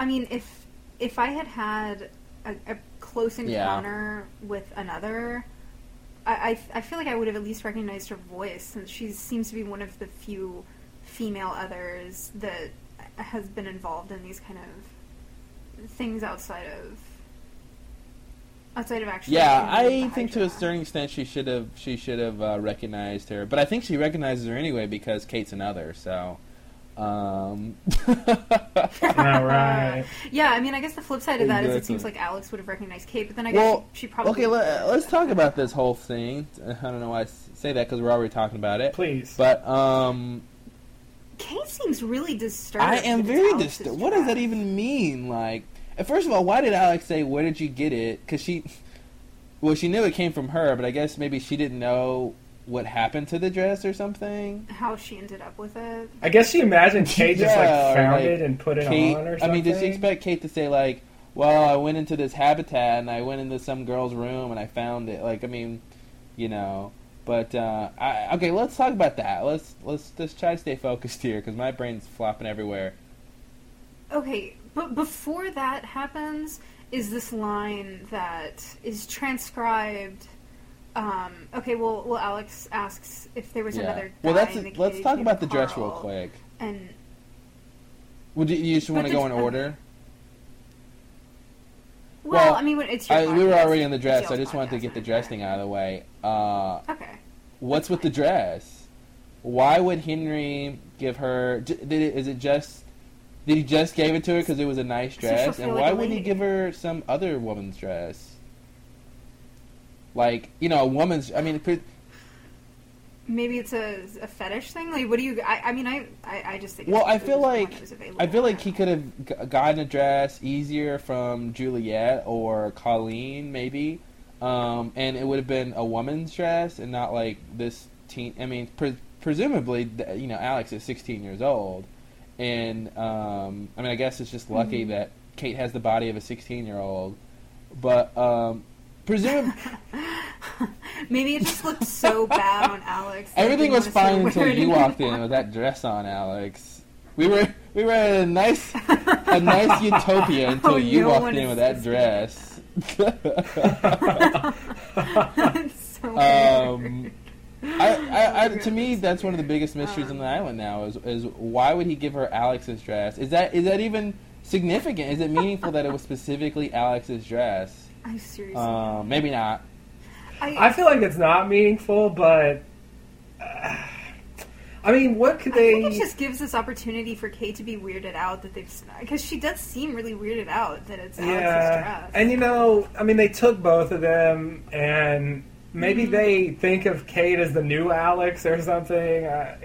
I mean, if if I had had a, a close Yeah. encounter with another, I, I I feel like I would have at least recognized her voice, since she seems to be one of the few female others that has been involved in these kind of things outside of outside of actually. Yeah, I think to a certain extent she should have she should have uh, recognized her, but I think she recognizes her anyway because Kate's another. So, um, All right. Yeah, I mean, I guess the flip side of that is it seems like Alex would have recognized Kate, but then I guess Well, she, she probably. okay, let, let's talk about this whole thing. I don't know why I say that because we're already talking about it. Please. But um, Kate seems really disturbed. I am very disturbed. What does that even mean? Like, first of all, why did Alex say, "Where did you get it?" Because she, well, she knew it came from her, but I guess maybe she didn't know what happened to the dress or something. How she ended up with it? I guess she imagined Kate just Yeah, like found like, it and put it Kate, on or something. I mean, did she expect Kate to say like, "Well, I went into this habitat and I went into some girl's room and I found it"? Like, I mean, you know. But uh, I, okay, let's talk about that. Let's let's just try to stay focused here because my brain's flopping everywhere. Okay, but before that happens, is this line that is transcribed? Um, okay, well, well, Alex asks if there was Yeah. another. Well, that's the let's talk about the dress real quick. And Would you, you just want to go in order? well, Well, I mean, it's your I, we were already in the dress. so I just wanted to get the dress thing out of the way. Uh, Okay. what's with the dress? Why would Henry give her? Did it, is it just? Did he just gave it to her because it was a nice dress? feel and like why wouldn't he give her some other woman's dress? Like you know, a woman's. I mean, pre- Maybe it's a, a fetish thing. Like, what do you? I, I mean, I, I, I just think. Well, I feel like- that was available. I feel like he could have g- gotten a dress easier from Juliet or Colleen, maybe, um, and it would have been a woman's dress and not like this teen. I mean, pre- presumably, you know, Alex is 16 years old, and um, I mean, I guess it's just lucky Mhm. that Kate has the body of a 16 year old, but um, presume Maybe it just looked so bad on Alex. everything was fine until of wear it you walked in with that dress on, Alex. We were we were at a nice a nice utopia until Oh, you no walked in with that dress. It's so um, weird. I, I, I, to me, that's one of the biggest mysteries on Um, the island now. Is is why would he give her Alex's dress? Is that is that even significant? Is it meaningful that it was specifically Alex's dress? I seriously. Um, maybe not. I feel like it's not meaningful, but uh, I mean, what could I think it they? just gives this opportunity for Kate to be weirded out that they've because she does seem really weirded out that it's Alex's Yeah, dress. and you know, I mean, they took both of them, and maybe Mhm. they think of Kate as the new Alex or something. Uh,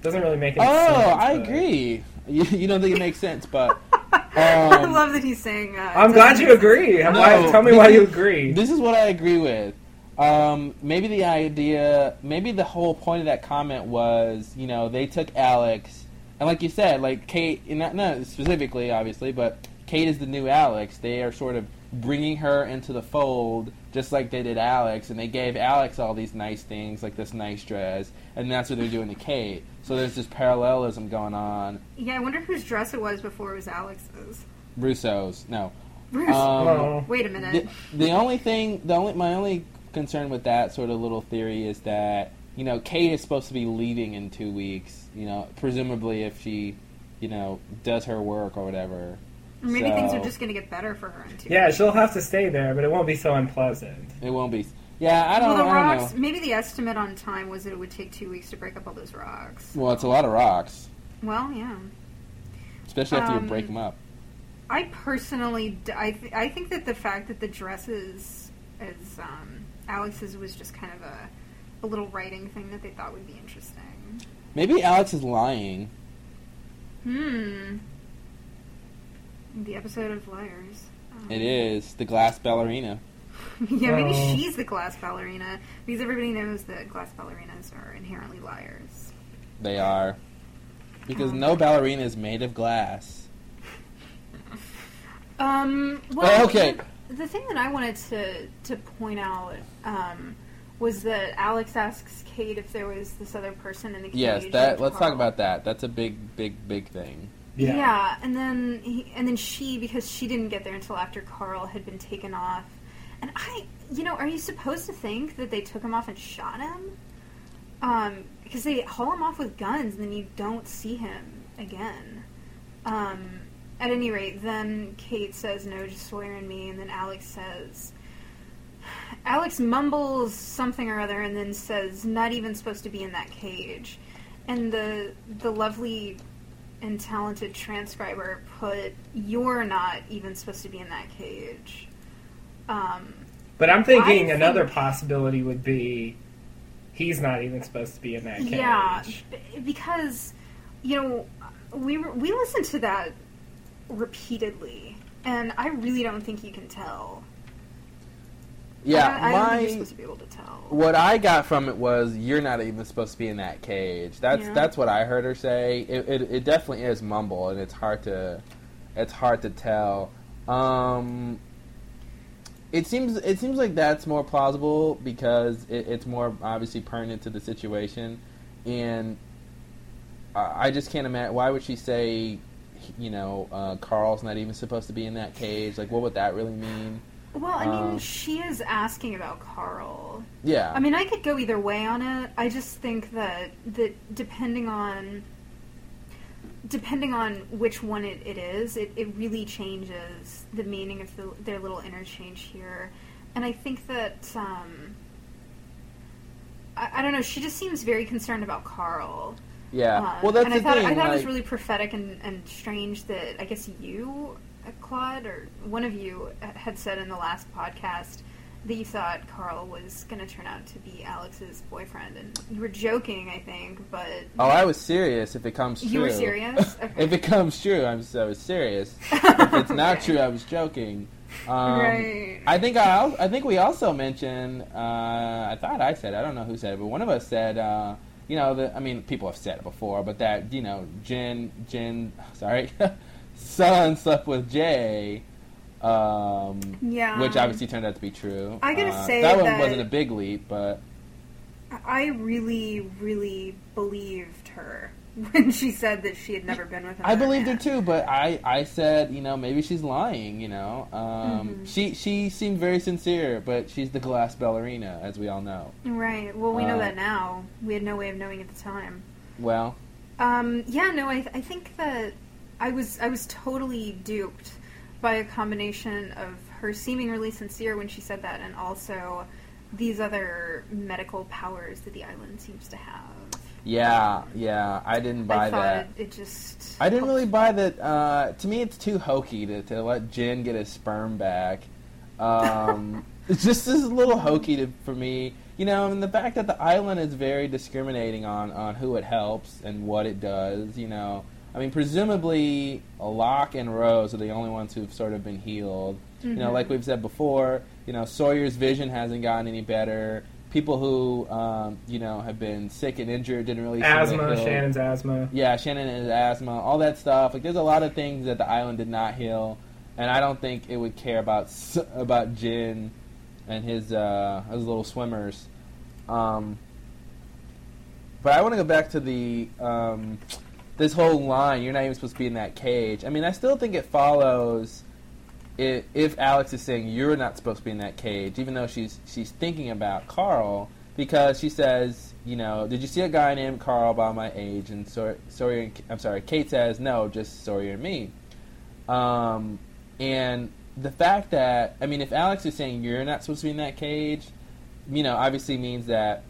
doesn't really make any Oh, sense. Oh, I but- agree. You, you don't think it makes sense, but I um, love that he's saying. Uh, I'm glad you agree. sense. Why- No, tell me why you agree. This is what I agree with. Um, maybe the idea, maybe the whole point of that comment was, you know, they took Alex, and like you said, like Kate, not, not specifically, obviously, but Kate is the new Alex. They are sort of bringing her into the fold, just like they did Alex, and they gave Alex all these nice things, like this nice dress, and that's what they're doing to Kate. So there's this parallelism going on. Yeah, I wonder whose dress it was before it was Alex's. Rousseau's, no. Bruce, Um, wait a minute. the, the only thing, the only my only concern with that sort of little theory is that you know Kate is supposed to be leaving in two weeks. You know, presumably if she, you know, does her work or whatever. Or maybe things are just going to get better for her in two Yeah, weeks. she'll have to stay there, but it won't be so unpleasant. It won't be. Yeah, I don't. well, the I rocks. know. Maybe the estimate on time was that it would take two weeks to break up all those rocks. Well, it's a lot of rocks, Well, yeah. especially after Um, you break them up. I personally, I, th- I think that the fact that the dresses, as um, Alex's, was just kind of a, a little writing thing that they thought would be interesting. Maybe Alex is lying. Hmm. The episode of Liars. Um, It is the glass ballerina. yeah, maybe Oh. she's the glass ballerina because everybody knows that glass ballerinas are inherently liars. They are because Um. no ballerina is made of glass. Um. Well, Oh, okay. The, the thing that I wanted to to point out um, was that Alex asks Kate if there was this other person in the cage. Yes, that. Let's talk Carl. about that. That's a big, big, big thing. Yeah. and then he, and then she because she didn't get there until after Carl had been taken off. And I, you know, are you supposed to think that they took him off and shot him? Um, because they haul him off with guns and then you don't see him again. Um, at any rate, then Kate says, "No, just and me," and then Alex says. Alex mumbles something or other and then says, "Not even supposed to be in that cage." And the the lovely and talented transcriber put, "You're not even supposed to be in that cage." Um, But I'm thinking I another think- possibility would be he's not even supposed to be in that cage. yeah, because you know we were- we listened to that repeatedly, and I really don't think you can tell. Yeah, I, I don't think you're my supposed to be able to tell. what I got from it was you're not even supposed to be in that cage. That's Yeah. that's what I heard her say. It, it it definitely is mumble, and it's hard to it's hard to tell. Um, it seems it seems like that's more plausible because it, it's more obviously pertinent to the situation, and I I just can't imagine why would she say, you know, uh, Carl's not even supposed to be in that cage. Like, what would that really mean? Well, I mean, Um, she is asking about Carl. Yeah, I mean, I could go either way on it. I just think that that depending on depending on which one it, it is, it, it really changes the meaning of the, their little interchange here. And I think that um, I, I don't know. She just seems very concerned about Carl. yeah. Uh, well, that's and the I thought thing. I thought it was really prophetic and, and strange that I guess you, uh, Claude, or one of you uh, had said in the last podcast that you thought Carl was going to turn out to be Alex's boyfriend, and you were joking, I think, but Oh, I was serious. If it comes true, You were serious? Okay. if it comes true, I'm I was serious. if it's not Okay. true, I was joking. Um, Right. I think I I think we also mentioned. Uh, I thought I said. I don't know who said it, but one of us said. Uh, you know, the, I mean, people have said it before, but that you know, Jin, Jin, sorry, Sun slept with Jae. Um, Yeah. which obviously turned out to be true. I gotta Uh, say that one that- wasn't a big leap, but I really, really believed her when she said that she had never been with him. I believed her too, but I, I said, you know, maybe she's lying. You know, um, Mhm. she she seemed very sincere, but she's the glass ballerina, as we all know. Right. Well, we know Uh, that now. We had no way of knowing at the time. Well, Um, yeah, no, I, I think that I was I was totally duped by a combination of her seeming really sincere when she said that, and also these other medical powers that the island seems to have. yeah, yeah, I didn't buy I that. It, it just. I didn't really buy that. Uh, to me, it's too hokey to, to let Jin get his sperm back. Um, it's just this little hokey to, for me. You know, and the fact that the island is very discriminating on, on who it helps and what it does. You know, I mean, presumably Locke and Rose are the only ones who've sort of been healed. You know, Mhm. like we've said before, you know, Sawyer's vision hasn't gotten any better. People who, um, you know, have been sick and injured didn't really Asthma. Shannon's asthma. Yeah, Shannon has asthma, all that stuff. Like, there's a lot of things that the island did not heal, and I don't think it would care about about Jin and his uh, his little swimmers. Um, but I want to go back to the um, this whole line. You're not even supposed to be in that cage. I mean, I still think it follows if, if Alex is saying you're not supposed to be in that cage, even though she's she's thinking about Carl, because she says, you know, did you see a guy named Carl by my age? And Sawyer I'm sorry, Kate says no, just Sawyer and me. Um, and the fact that I mean, if Alex is saying you're not supposed to be in that cage, you know, obviously means that,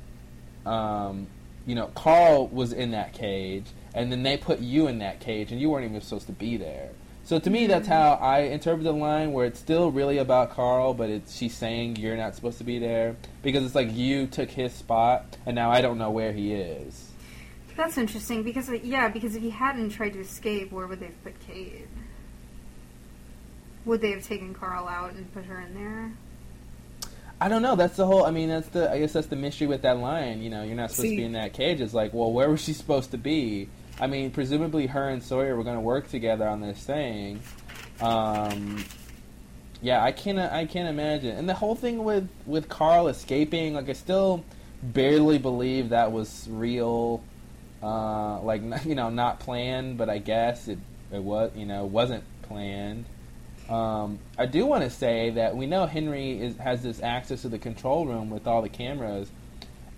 um, you know, Carl was in that cage, and then they put you in that cage, and you weren't even supposed to be there. So to me, that's how I interpret the line, where it's still really about Carl, but it's she's saying you're not supposed to be there because it's like you took his spot, and now I don't know where he is. That's interesting because yeah, because if he hadn't tried to escape, where would they have put Kate? Would they have taken Carl out and put her in there? I don't know. That's the whole. I mean, that's the. I guess that's the mystery with that line. You know, you're not supposed See- to be in that cage. It's like, well, where was she supposed to be? I mean, presumably her and Sawyer were going to work together on this thing. Um, yeah, I can't. I can't imagine. And the whole thing with with Carl escaping, like, I still barely believe that was real. Uh, like, you know, not planned, but I guess it it was. You know, wasn't planned. Um, I do want to say that we know Henry is, has this access to the control room with all the cameras,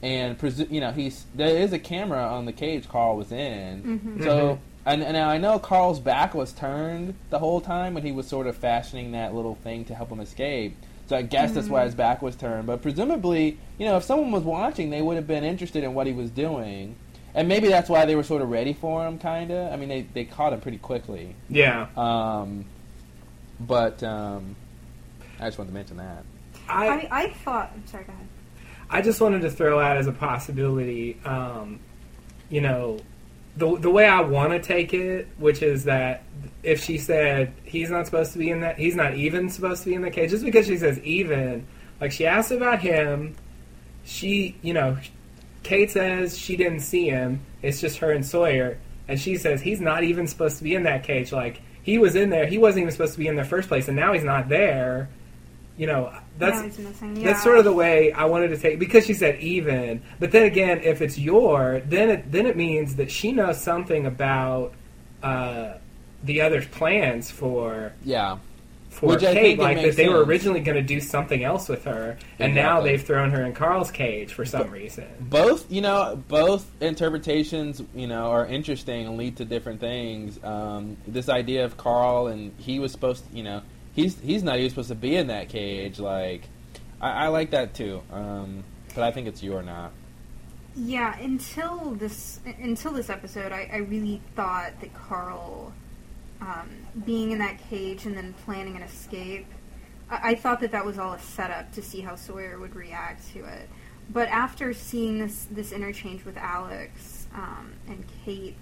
and presu- you know he's there is a camera on the cage Carl was in. Mhm. So and, and now I know Carl's back was turned the whole time when he was sort of fashioning that little thing to help him escape. So I guess that's why his back was turned. But presumably, you know, if someone was watching, they would have been interested in what he was doing. And maybe that's why they were sort of ready for him, kind of. I mean, they, they caught him pretty quickly. Yeah. Um, but um, I just wanted to mention that. I, I, I thought. I'm sorry. Go ahead. I just wanted to throw out as a possibility, um, you know, the the way I want to take it, which is that if she said he's not supposed to be in that, he's not even supposed to be in the cage, just because she says even, like she asked about him, she, you know, Kate says she didn't see him. It's just her and Sawyer, and she says he's not even supposed to be in that cage. Like he was in there, he wasn't even supposed to be in the first place, and now he's not there. You know, that's Now he's missing. Yeah. that's sort of the way I wanted to take because she said even. But then again, if it's your, then it then it means that she knows something about uh, the other's plans for Yeah. For Which Kate, like that makes they were originally going to do something else with her, and now they've thrown her in Carl's cage for some reason. both you know both interpretations you know are interesting and lead to different things. Um, this idea of carl and he was supposed to, you know he's he's not even supposed to be in that cage like i, I like that too um, but i think it's you or not. Yeah, until this until this episode, I, I really thought that Carl um, being in that cage and then planning an escape, I, I thought that that was all a setup to see how Sawyer would react to it. But after seeing this this interchange with Alex um, and Kate,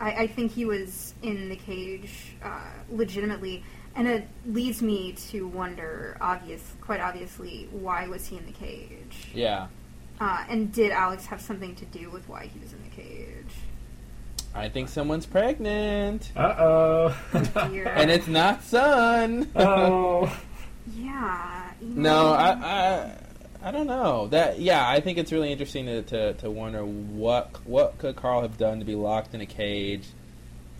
I, I think he was in the cage uh, legitimately, and it leads me to wonder, obvious, quite obviously, why was he in the cage? yeah Uh, and did Alex have something to do with why he was in the cage? I think someone's pregnant Uh oh. And it's not Sun oh. yeah. No, I, I, I don't know. That yeah, I think it's really interesting to, to, to wonder what what could Carl have done to be locked in a cage.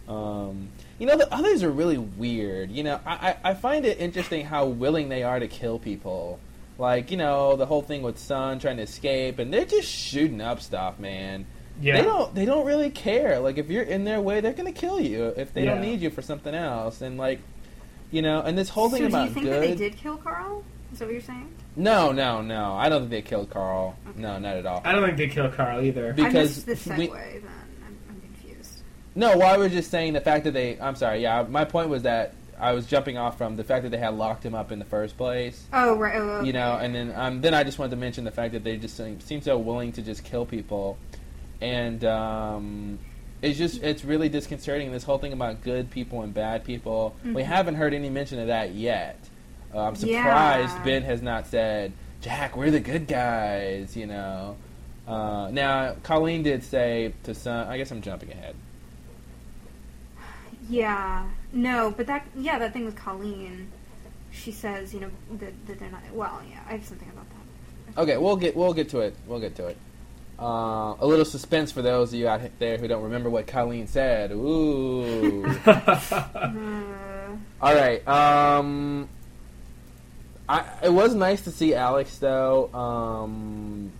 Um, you know, the others are really weird. You know, I, I I find it interesting how willing they are to kill people. Like you know, the whole thing with Sun trying to escape, and they're just shooting up stuff, man. Yeah. They don't they don't really care. Like if you're in their way, they're gonna kill you if they don't need you for something else. And like, you know, and this whole thing so about do you think good. that they did kill Carl? Is that what you're saying? No, no, no. I don't think they killed Carl. No, not at all. I don't think they killed Carl either. Be- I Because missed the segue. we- then I'm, I'm confused. No, well, I was just saying the fact that they. I'm sorry. Yeah, my point was that I was jumping off from the fact that they had locked him up in the first place. Oh right. Oh, okay. You know, and then um, then I just wanted to mention the fact that they just seem, seem so willing to just kill people, and um, it's just it's really disconcerting. This whole thing about good people and bad people. We Mhm. haven't heard any mention of that yet. Uh, I'm surprised Yeah. Ben has not said, "Jack, we're the good guys." You know. Uh, now, Colleen did say to some. I guess I'm jumping ahead. Yeah. No, but that yeah that thing with Colleen. She says you know that, that they're not. Well, yeah, I have something about that. Okay, we'll get we'll get to it. We'll get to it. Uh, a little suspense for those of you out there who don't remember what Colleen said. Ooh. All right. Um, I, it was nice to see Alex though. Um,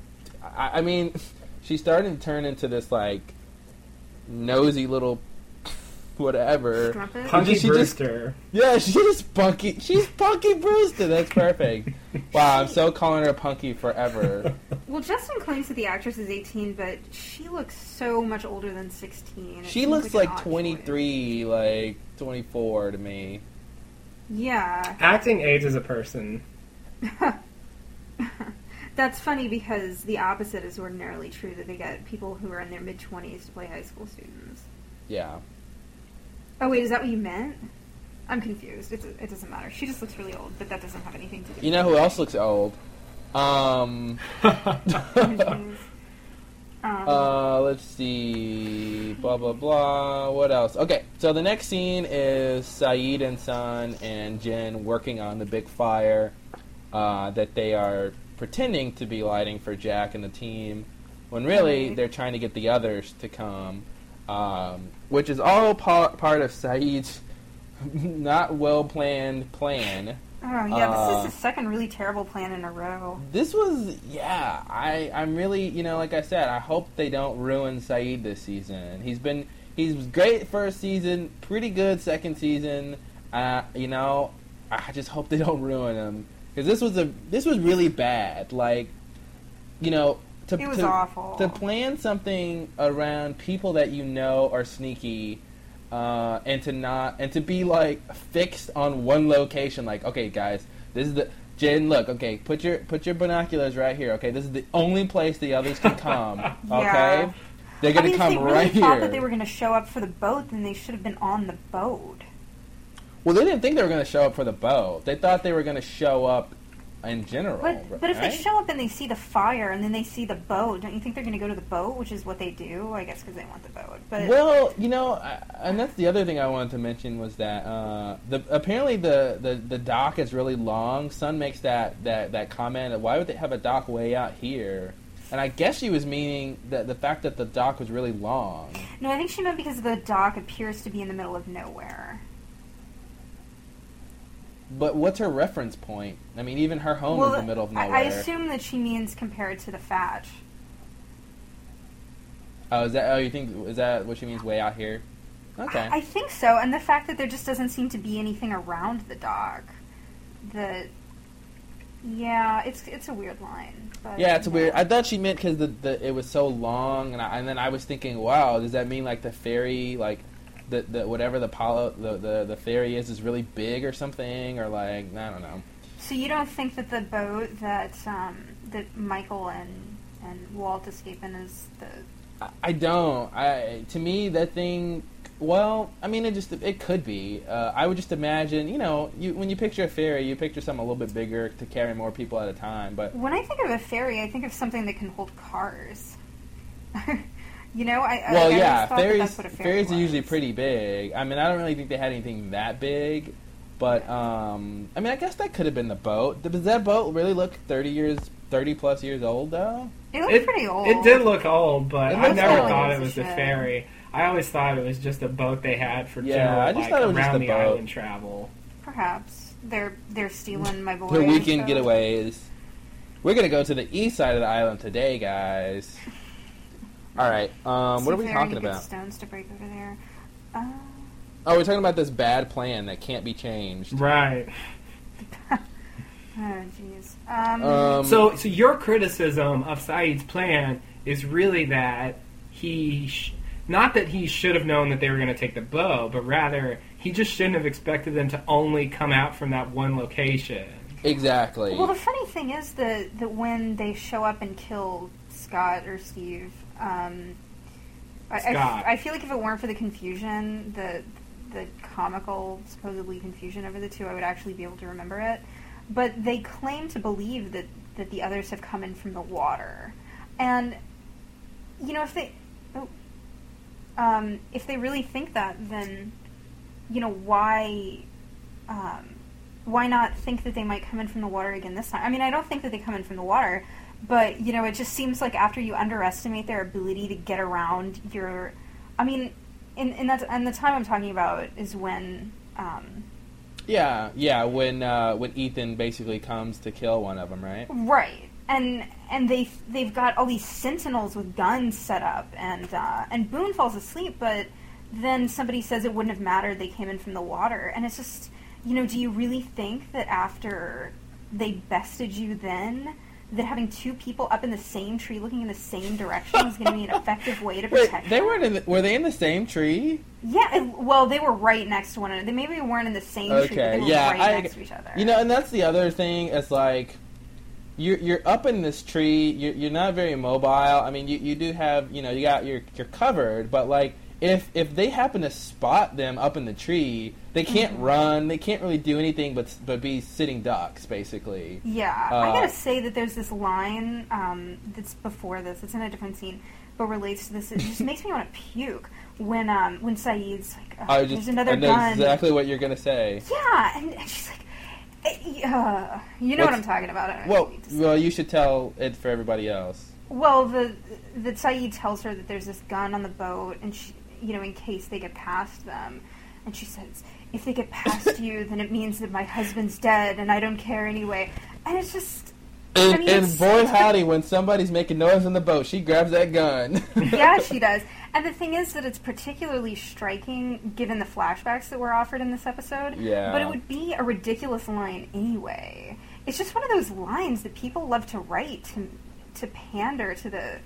I, I mean, she's starting to turn into this like nosy little whatever. Strumpet? Punky She just- Brewster. Yeah, she's Punky. She's Punky Brewster. That's perfect. wow, I'm so calling her Punky forever. Well, Justin claims that the actress is 18, but she looks so much older than 16. It She looks like, like an odd 23, like 24 to me. Yeah. Acting age ages a person. That's funny because the opposite is ordinarily true that they get people who are in their mid 20s to play high school students. Yeah. Oh, wait, is that what you meant? I'm confused. It's, it doesn't matter. She just looks really old, but that doesn't have anything to do You know who else looks old? Um. um, Uh, let's see. Blah blah blah. What else? Okay, so the next scene is Sayid and Sun and Jin working on the big fire uh, that they are pretending to be lighting for Jack and the team, when really they're trying to get the others to come, um, which is all pa- part of Sayid's not well planned plan. oh, yeah, uh, this is the second really terrible plan in a row. This was, yeah. I, I'm really, you know, like I said, I hope they don't ruin Sayid this season. He's been, he's great first season, pretty good second season. Uh, you know, I just hope they don't ruin him because this was a, this was really bad. Like, you know, to It was to, awful. to plan something around people that you know are sneaky. Uh, and to not and to be like fixed on one location like okay guys this is the Jen, look, okay, put your put your binoculars right here. Okay, this is the only place the others can come. Okay, Yeah. they're I gonna mean, come if they really right thought here. that they were going to show up for the boat, then they should have been on the boat. Well, they didn't think they were gonna show up for the boat. They thought they were gonna show up in general. But but if right? they show up and they see the fire and then they see the boat, don't you think they're going to go to the boat, which is what they do? I guess because they want the boat. But Well, you know, I, and that's the other thing I wanted to mention was that uh, the apparently the, the, the dock is really long. Sun makes that, that, that comment. Why would they have a dock way out here? And I guess she was meaning that the fact that the dock was really long. no, I think she meant because the dock appears to be in the middle of nowhere. But what's her reference point? I mean, even her home is in the middle of nowhere. I assume that she means compared to the Hatch. oh, is that? Oh, you think is that what she means? Way out here? Okay. I, I think so, and the fact that there just doesn't seem to be anything around the dock. That, yeah, it's it's a weird line. But, Yeah, it's you weird. I thought she meant because the, the it was so long, and I, and then I was thinking, wow, does that mean like the ferry, like the whatever the polo the, the the ferry is, is really big or something, or like I don't know. So you don't think that the boat that um, that Michael and and Walt escape in is the I, I don't. I to me that thing. Well, I mean, it just it could be. Uh, I would just imagine, you know, you when you picture a ferry, you picture something a little bit bigger to carry more people at a time. But When I think of a ferry, I think of something that can hold cars. you know, I, I- well, I always yeah, thought that ferries that's what a ferry ferries are usually pretty big. I mean, I don't really think they had anything that big, but um, I mean, I guess that could have been the boat. Does that boat really look thirty years, thirty plus years old though? It looked It, pretty old. it did look old, but I never old. thought it was a ship. ferry. I always thought it was just a boat they had for Yeah, general I just like, thought it was just around the boat. island travel. Perhaps they're they're stealing my boy. The weekend so- getaways. We're gonna go to the east side of the island today, guys. All right. Um, what are we talking about? Stones to break over there. Uh, Oh, we're talking about this bad plan that can't be changed. Right. oh jeez. Um, Um, So, so your criticism of Sayid's plan is really that he, sh- not that he should have known that they were going to take the bow, but rather he just shouldn't have expected them to only come out from that one location. exactly. Well, the funny thing is that that when they show up and kill Scott or Steve, um, I, I f- Scott. I feel like if it weren't for the confusion, the the comical supposedly confusion over the two, I would actually be able to remember it. But they claim to believe that that the others have come in from the water, and you know if they. Oh, um, if they really think that, then you know why um, why not think that they might come in from the water again this time? I mean, I don't think that they come in from the water, but you know, it just seems like after you underestimate their ability to get around your, I mean, in in that and the time I'm talking about is when, um, Yeah, yeah. When uh, when Ethan basically comes to kill one of them, right? Right. And and they they've got all these sentinels with guns set up, and uh, and Boone falls asleep, but then somebody says it wouldn't have mattered. They came in from the water, and it's just you know, do you really think that after they bested you then? That having two people up in the same tree looking in the same direction is going to be an effective way to Wait, protect they them? weren't in. The, were they in the same tree? Yeah, it- well, they were right next to one another. They maybe weren't in the same tree, but Okay, they were yeah, right I- next to each other. You know, and that's the other thing. It's like you're you're up in this tree. You're, you're not very mobile. I mean, you, you do have you know you got you're you're covered, but like if if they happen to spot them up in the tree, they can't Mm-hmm. run. They can't really do anything but but be sitting ducks, basically. Yeah, I Uh, gotta say that there's this line um, that's before this. It's in a different scene, but relates to this. It just makes me want to puke when um, when Sayid's like, "Ugh, I "There's another I know gun." exactly what you're gonna say. Yeah, and, and she's like, eh, uh, "You know what I'm talking about." I Well, well, you should tell it for everybody else. Well, the that Sayid tells her that there's this gun on the boat, and she, you know, in case they get past them, and she says, "If they get past you, then it means that my husband's dead, and I don't care anyway." And it's just, And, I mean, and it's- boy howdy, when somebody's making noise on the boat, she grabs that gun. yeah, she does. And the thing is that it's particularly striking given the flashbacks that were offered in this episode. Yeah. But it would be a ridiculous line anyway. It's just one of those lines that people love to write to to pander to the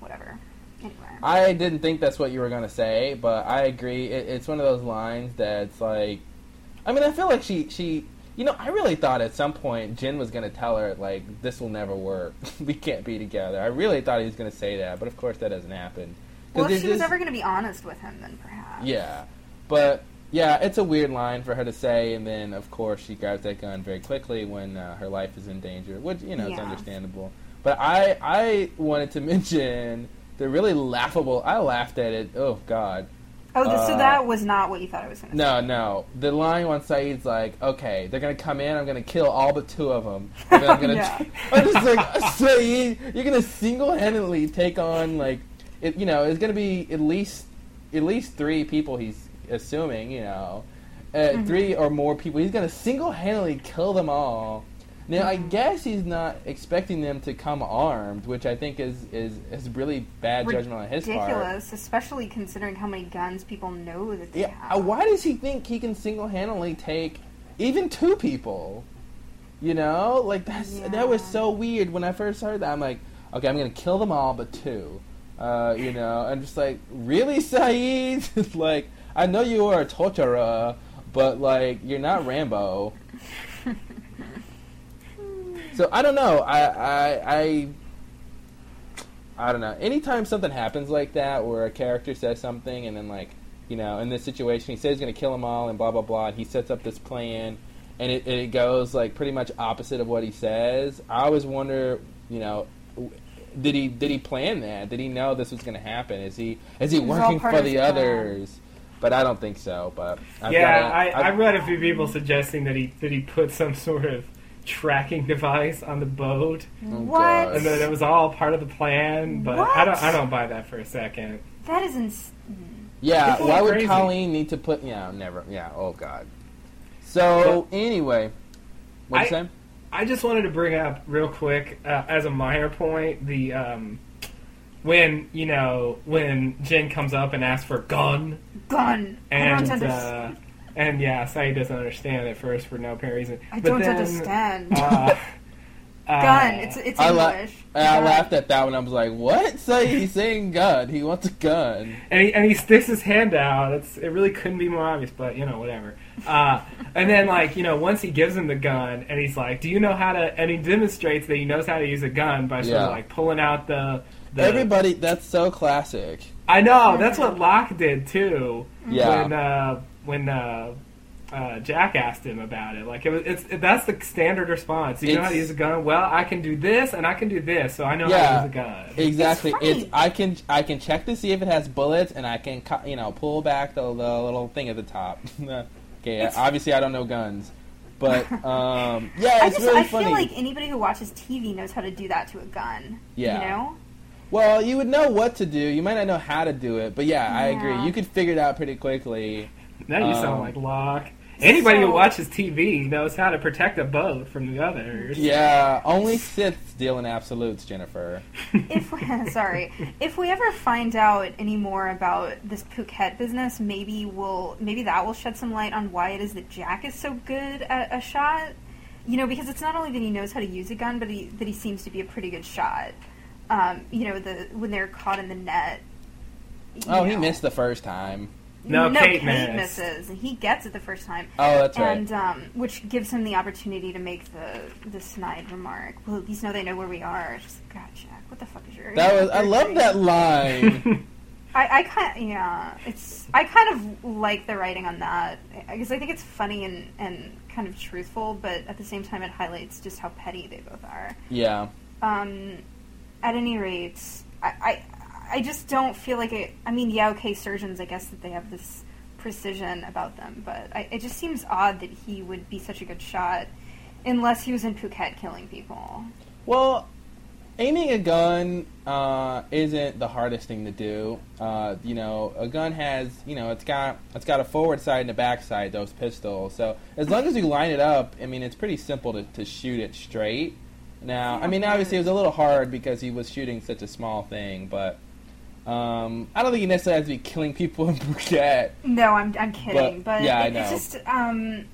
whatever. Anyway. I didn't think that's what you were gonna say, but I agree. It, it's one of those lines that's like, I mean, I feel like she she, you know, I really thought at some point Jin was gonna tell her like, this will never work. we can't be together. I really thought he was gonna say that, but of course that doesn't happen. well, if she was just- ever going to be honest with him, then perhaps. yeah, but yeah, it's a weird line for her to say, and then of course she grabs that gun very quickly when uh, her life is in danger, which you know is understandable. But I I wanted to mention the really laughable. I laughed at it. Oh God. Oh, th- so Uh, that was not what you thought it was going to say. No, no. The line on Sayid's like, okay, they're gonna come in. I'm gonna kill all but two of them. And then I'm gonna. Yeah. I'm just like, Sayid, you're gonna single-handedly take on like, it, you know, it's gonna be at least at least three people. He's assuming, you know, uh, Mm-hmm. three or more people. He's gonna single-handedly kill them all. Now, I guess he's not expecting them to come armed, which I think is is, is really bad judgment on his part. Ridiculous, especially considering how many guns people know that they Yeah, uh, have. why does he think he can single-handedly take even two people? You know, like that's that was so weird when I first heard that. I'm like, okay, I'm gonna kill them all but two. Uh, you know, I'm just like, really, Sayid? like, I know you are a torturer, but like, you're not Rambo. so I don't know. I I I. I don't know. Anytime something happens like that, where a character says something, and then like, you know, in this situation, he says he's going to kill them all, and blah blah blah, and he sets up this plan, and it, it goes like pretty much opposite of what he says. I always wonder, you know, did he did he plan that? Did he know this was going to happen? Is he is he It was all working for the his plan. others? But I don't think so. But I've yeah, gotta- I, I I've- read a few people suggesting that he that he put some sort of tracking device on the boat, Oh, what? God. and that it was all part of the plan. But I don't I don't buy that for a second. That is ins- Yeah, why are would crazy. Colleen need to put? Yeah, never. Yeah, oh god. So anyway, what you I- saying? I just wanted to bring up real quick uh, as a minor point the um, when you know when Jin comes up and asks for gun gun. I and don't uh, understand. And yeah, Sayid doesn't understand at first for no apparent reason. I But don't then, understand. Uh, uh, gun. It's it's I la- English. I laughed at that one. I was like, "What? Say he's saying gun. He wants a gun." and he, and he sticks his hand out. It's it really couldn't be more obvious, but you know whatever. Uh, and then like you know once he gives him the gun and he's like, "Do you know how to?" And he demonstrates that he knows how to use a gun by sort Yeah. of like pulling out the. the Everybody, that's so classic. I know that's what Locke did too. Yeah. When uh, when uh, uh, Jack asked him about it, like it was, it's it, that's the standard response. You know how to It's- use a gun? Well, I can do this and I can do this, so I know how Yeah. to use a gun. Exactly. It's It's. I can I can check to see if it has bullets, and I can you know pull back the, the little thing at the top. okay, It's- obviously I don't know guns, but um, yeah, I it's just really I funny. feel like anybody who watches TV knows how to do that to a gun. Yeah. You know? Well, you would know what to do. You might not know how to do it, but yeah, I agree. You could figure it out pretty quickly. Now you sound Um, like Locke. Anybody So- who watches TV knows how to protect a boat from the others. Yeah, only Siths deal in absolutes, Jennifer. if sorry, if we ever find out any more about this Phuket business, maybe we'll maybe that will shed some light on why it is that Jack is so good at a shot. You know, because it's not only that he knows how to use a gun, but he, that he seems to be a pretty good shot. Um, you know, the when they're caught in the net. you Oh, he missed the first time. No, no, Kate Kate, missed. misses, and he gets it the first time. Oh, that's right. and um, which gives him the opportunity to make the the snide remark. Well, at least now they know where we are. Just God, Jack, what the fuck is your? That was. I love that line. I, I kind yeah, it's I kind of like the writing on that because I think it's funny and and kind of truthful, but at the same time it highlights just how petty they both are. yeah. Um, at any rate, I, I just don't feel like it. I mean, yeah, okay, surgeons, I guess that they have this precision about them, but I, it just seems odd that he would be such a good shot unless he was in Phuket killing people. Well, aiming a gun uh, isn't the hardest thing to do. Uh, you know, a gun has you know it's got it's got a forward side and a back side. Those pistols. So as long as you line it up, I mean, it's pretty simple to, to shoot it straight. Now, I mean, obviously it was a little hard because he was shooting such a small thing, but um, I don't think he necessarily has to be killing people in Phuket. No, I'm I'm kidding, But- but, yeah, I it, know. it's just um,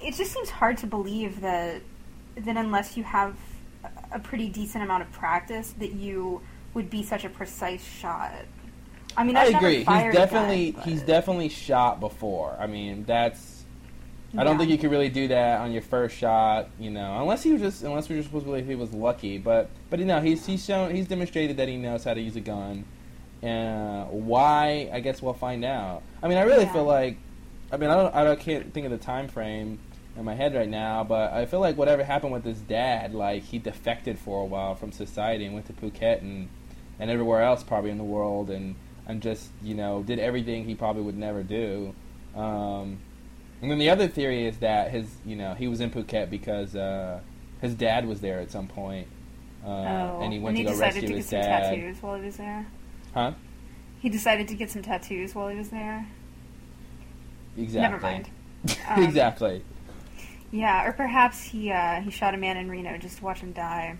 it just seems hard to believe that that unless you have a pretty decent amount of practice, that you would be such a precise shot. I mean, I agree. He's definitely he's definitely shot before. I mean, that's I don't think you could really do that on your first shot, you know, unless he was just unless we were supposed to believe he was lucky. But but you know, he's he's shown he's demonstrated that he knows how to use a gun. Uh, why? I guess we'll find out. I mean, I really Yeah. feel like, I mean, I don't I don't, can't think of the time frame in my head right now, but I feel like whatever happened with his dad, like he defected for a while from society and went to Phuket and and everywhere else probably in the world and and just you know did everything he probably would never do. Um, and then the other theory is that his you know he was in Phuket because uh, his dad was there at some point, uh, Oh, and he went he to go rescue to his dad. tattoos while he was there. Huh? He decided to get some tattoos while he was there. Exactly. Never mind. Um, exactly. Yeah, or perhaps he uh, he shot a man in Reno just to watch him die.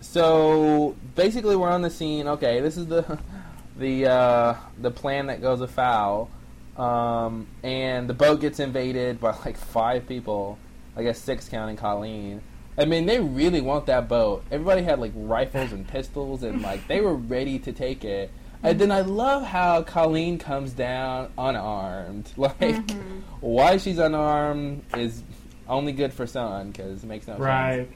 So basically, we're on the scene. Okay, this is the the uh, the plan that goes afoul, um, and the boat gets invaded by like five people. I guess six counting Colleen. I mean, they really want that boat. Everybody had like rifles and pistols, and like they were ready to take it. And then I love how Colleen comes down unarmed. Like, Mhm. why she's unarmed is only good for Sun because it makes no sense. Right.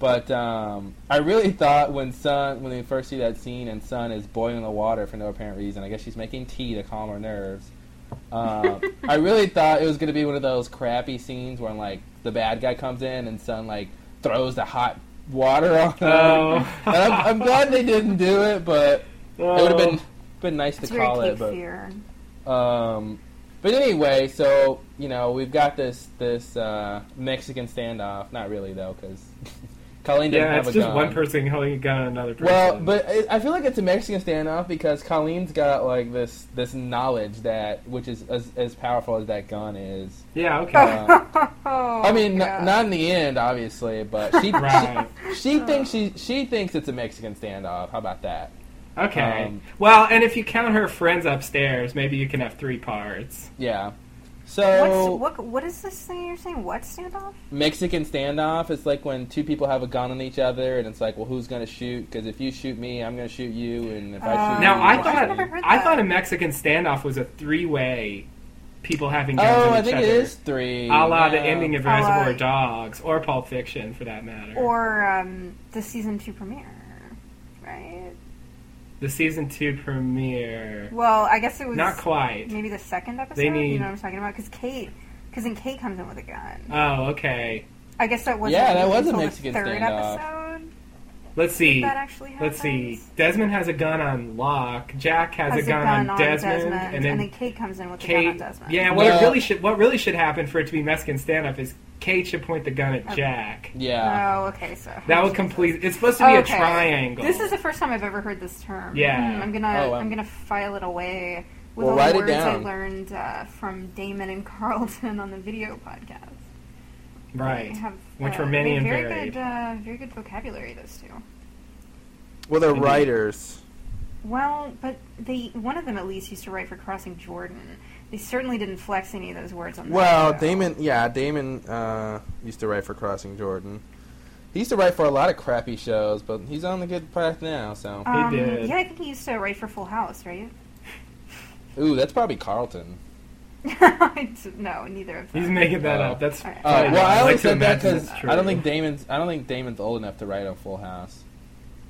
But um, I really thought when Sun, when we first see that scene and Sun is boiling the water for no apparent reason, I guess she's making tea to calm her nerves. Um, I really thought it was going to be one of those crappy scenes where like the bad guy comes in and Sun like throws the hot water on them. Oh. and I'm, I'm glad they didn't do it, but it would have been Oh. been nice It's to call it. But Fear. um, but anyway, so you know we've got this this uh, Mexican standoff. Not really though, because Colleen doesn't Yeah, have it's just one person holding a gun on another person. Well, but it, I feel like it's a Mexican standoff because Colleen's got like this this knowledge that which is as, as powerful as that gun is. yeah, okay. Uh, oh, I mean, n- not in the end, obviously, but she Right. she, she thinks she she thinks it's a Mexican standoff. How about that? Okay. Um, well, and if you count her friends upstairs, maybe you can have three parts. Yeah. So What's, what what is this thing you're saying? What standoff? Mexican standoff It's like when two people have a gun on each other, and it's like, well, who's going to shoot? Because if you shoot me, I'm going to shoot you, and if I shoot Now, you, I you'll thought shoot I've never me. heard I thought a Mexican standoff was a three-way, people having guns Oh, on I each think other. it is three. A la the Yeah. ending of A la- Reservoir Dogs or Pulp Fiction, for that matter. Or um, the season two premiere, right? The season two premiere. Well, I guess it was Not quite. maybe the second episode. They you know what I'm talking about? Because Kate, because then Kate comes in with a gun. Oh, okay. I guess that was Yeah, that was a Mexican the third standoff. episode. Let's see. That actually. Let's see. Desmond has a gun on Locke. Jack has, Has a gun, on, Desmond, Desmond, and then Kate comes in with the gun on Desmond. Yeah, what No. really should what really should happen for it to be Mexican standoff is Kate should point the gun at Okay. Jack. Yeah. Oh, okay. So That would complete. It's supposed to be Okay. a triangle. This is the first time I've ever heard this term. Yeah. Hmm, I'm gonna Oh, wow. I'm gonna file it away with Well, all write the it words I down. learned uh, from Damon and Carlton on the video podcast. Right. They have, Which uh, were many and very varied. Good, uh, very good vocabulary. Those two. Well, they're Indeed. writers. Well, but they one of them at least used to write for Crossing Jordan. They certainly didn't flex any of those words on. that Well, show. Damon, yeah, Damon uh, used to write for Crossing Jordan. He used to write for a lot of crappy shows, but he's on the good path now. So, Um, did. Yeah, I think he used to write for Full House, right? ooh, that's probably Carlton. I d- no, neither of them. He's making that Oh. up. That's Alright. Uh, well, I like only to said that because I don't think Damon's. I don't think Damon's old enough to write a Full House.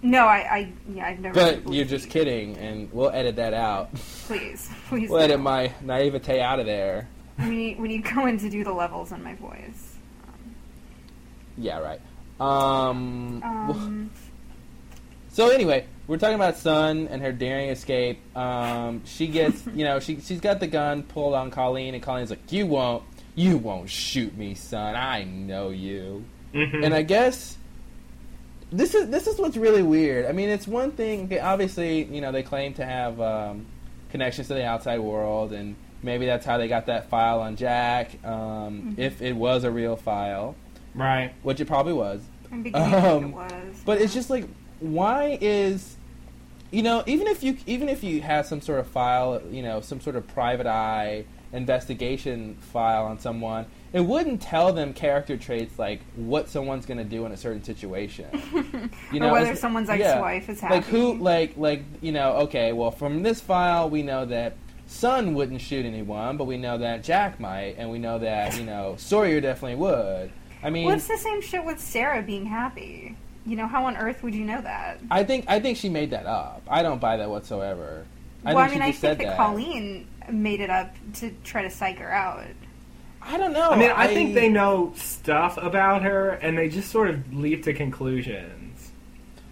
No, I, I yeah, I've never. But you're just kidding, and we'll edit that out. Please, please. We'll edit don't. my naivete out of there. when you when you go in to do the levels on my voice. Yeah, right. Um, Um, So anyway, we're talking about Sun and her daring escape. Um, she gets, you know, she she's got the gun pulled on Colleen, and Colleen's like, "You won't, you won't shoot me, Sun. I know you." Mhm. And I guess this is this is what's really weird. I mean, it's one thing. okay, Obviously, you know, they claim to have um, connections to the outside world, and maybe that's how they got that file on Jack. Um, Mhm. If it was a real file, right. which it probably was. I'm beginning Um, it was. But it's just like, why is, you know, even if you even if you have some sort of file, you know, some sort of private eye investigation file on someone, it wouldn't tell them character traits like what someone's going to do in a certain situation. You know, or whether someone's ex-wife is happy. Like who, like like you know, okay, well from this file we know that. Sun wouldn't shoot anyone, but we know that Jack might, and we know that you know Sawyer definitely would. I mean, Well, it's the same shit with Sarah being happy. You know, how on earth would you know that? I think I think she made that up. I don't buy that whatsoever. I well, I mean, I think said that, Colleen made it up to try to psych her out. I don't know. I mean, I, think they know stuff about her, and they just sort of leap to conclusions.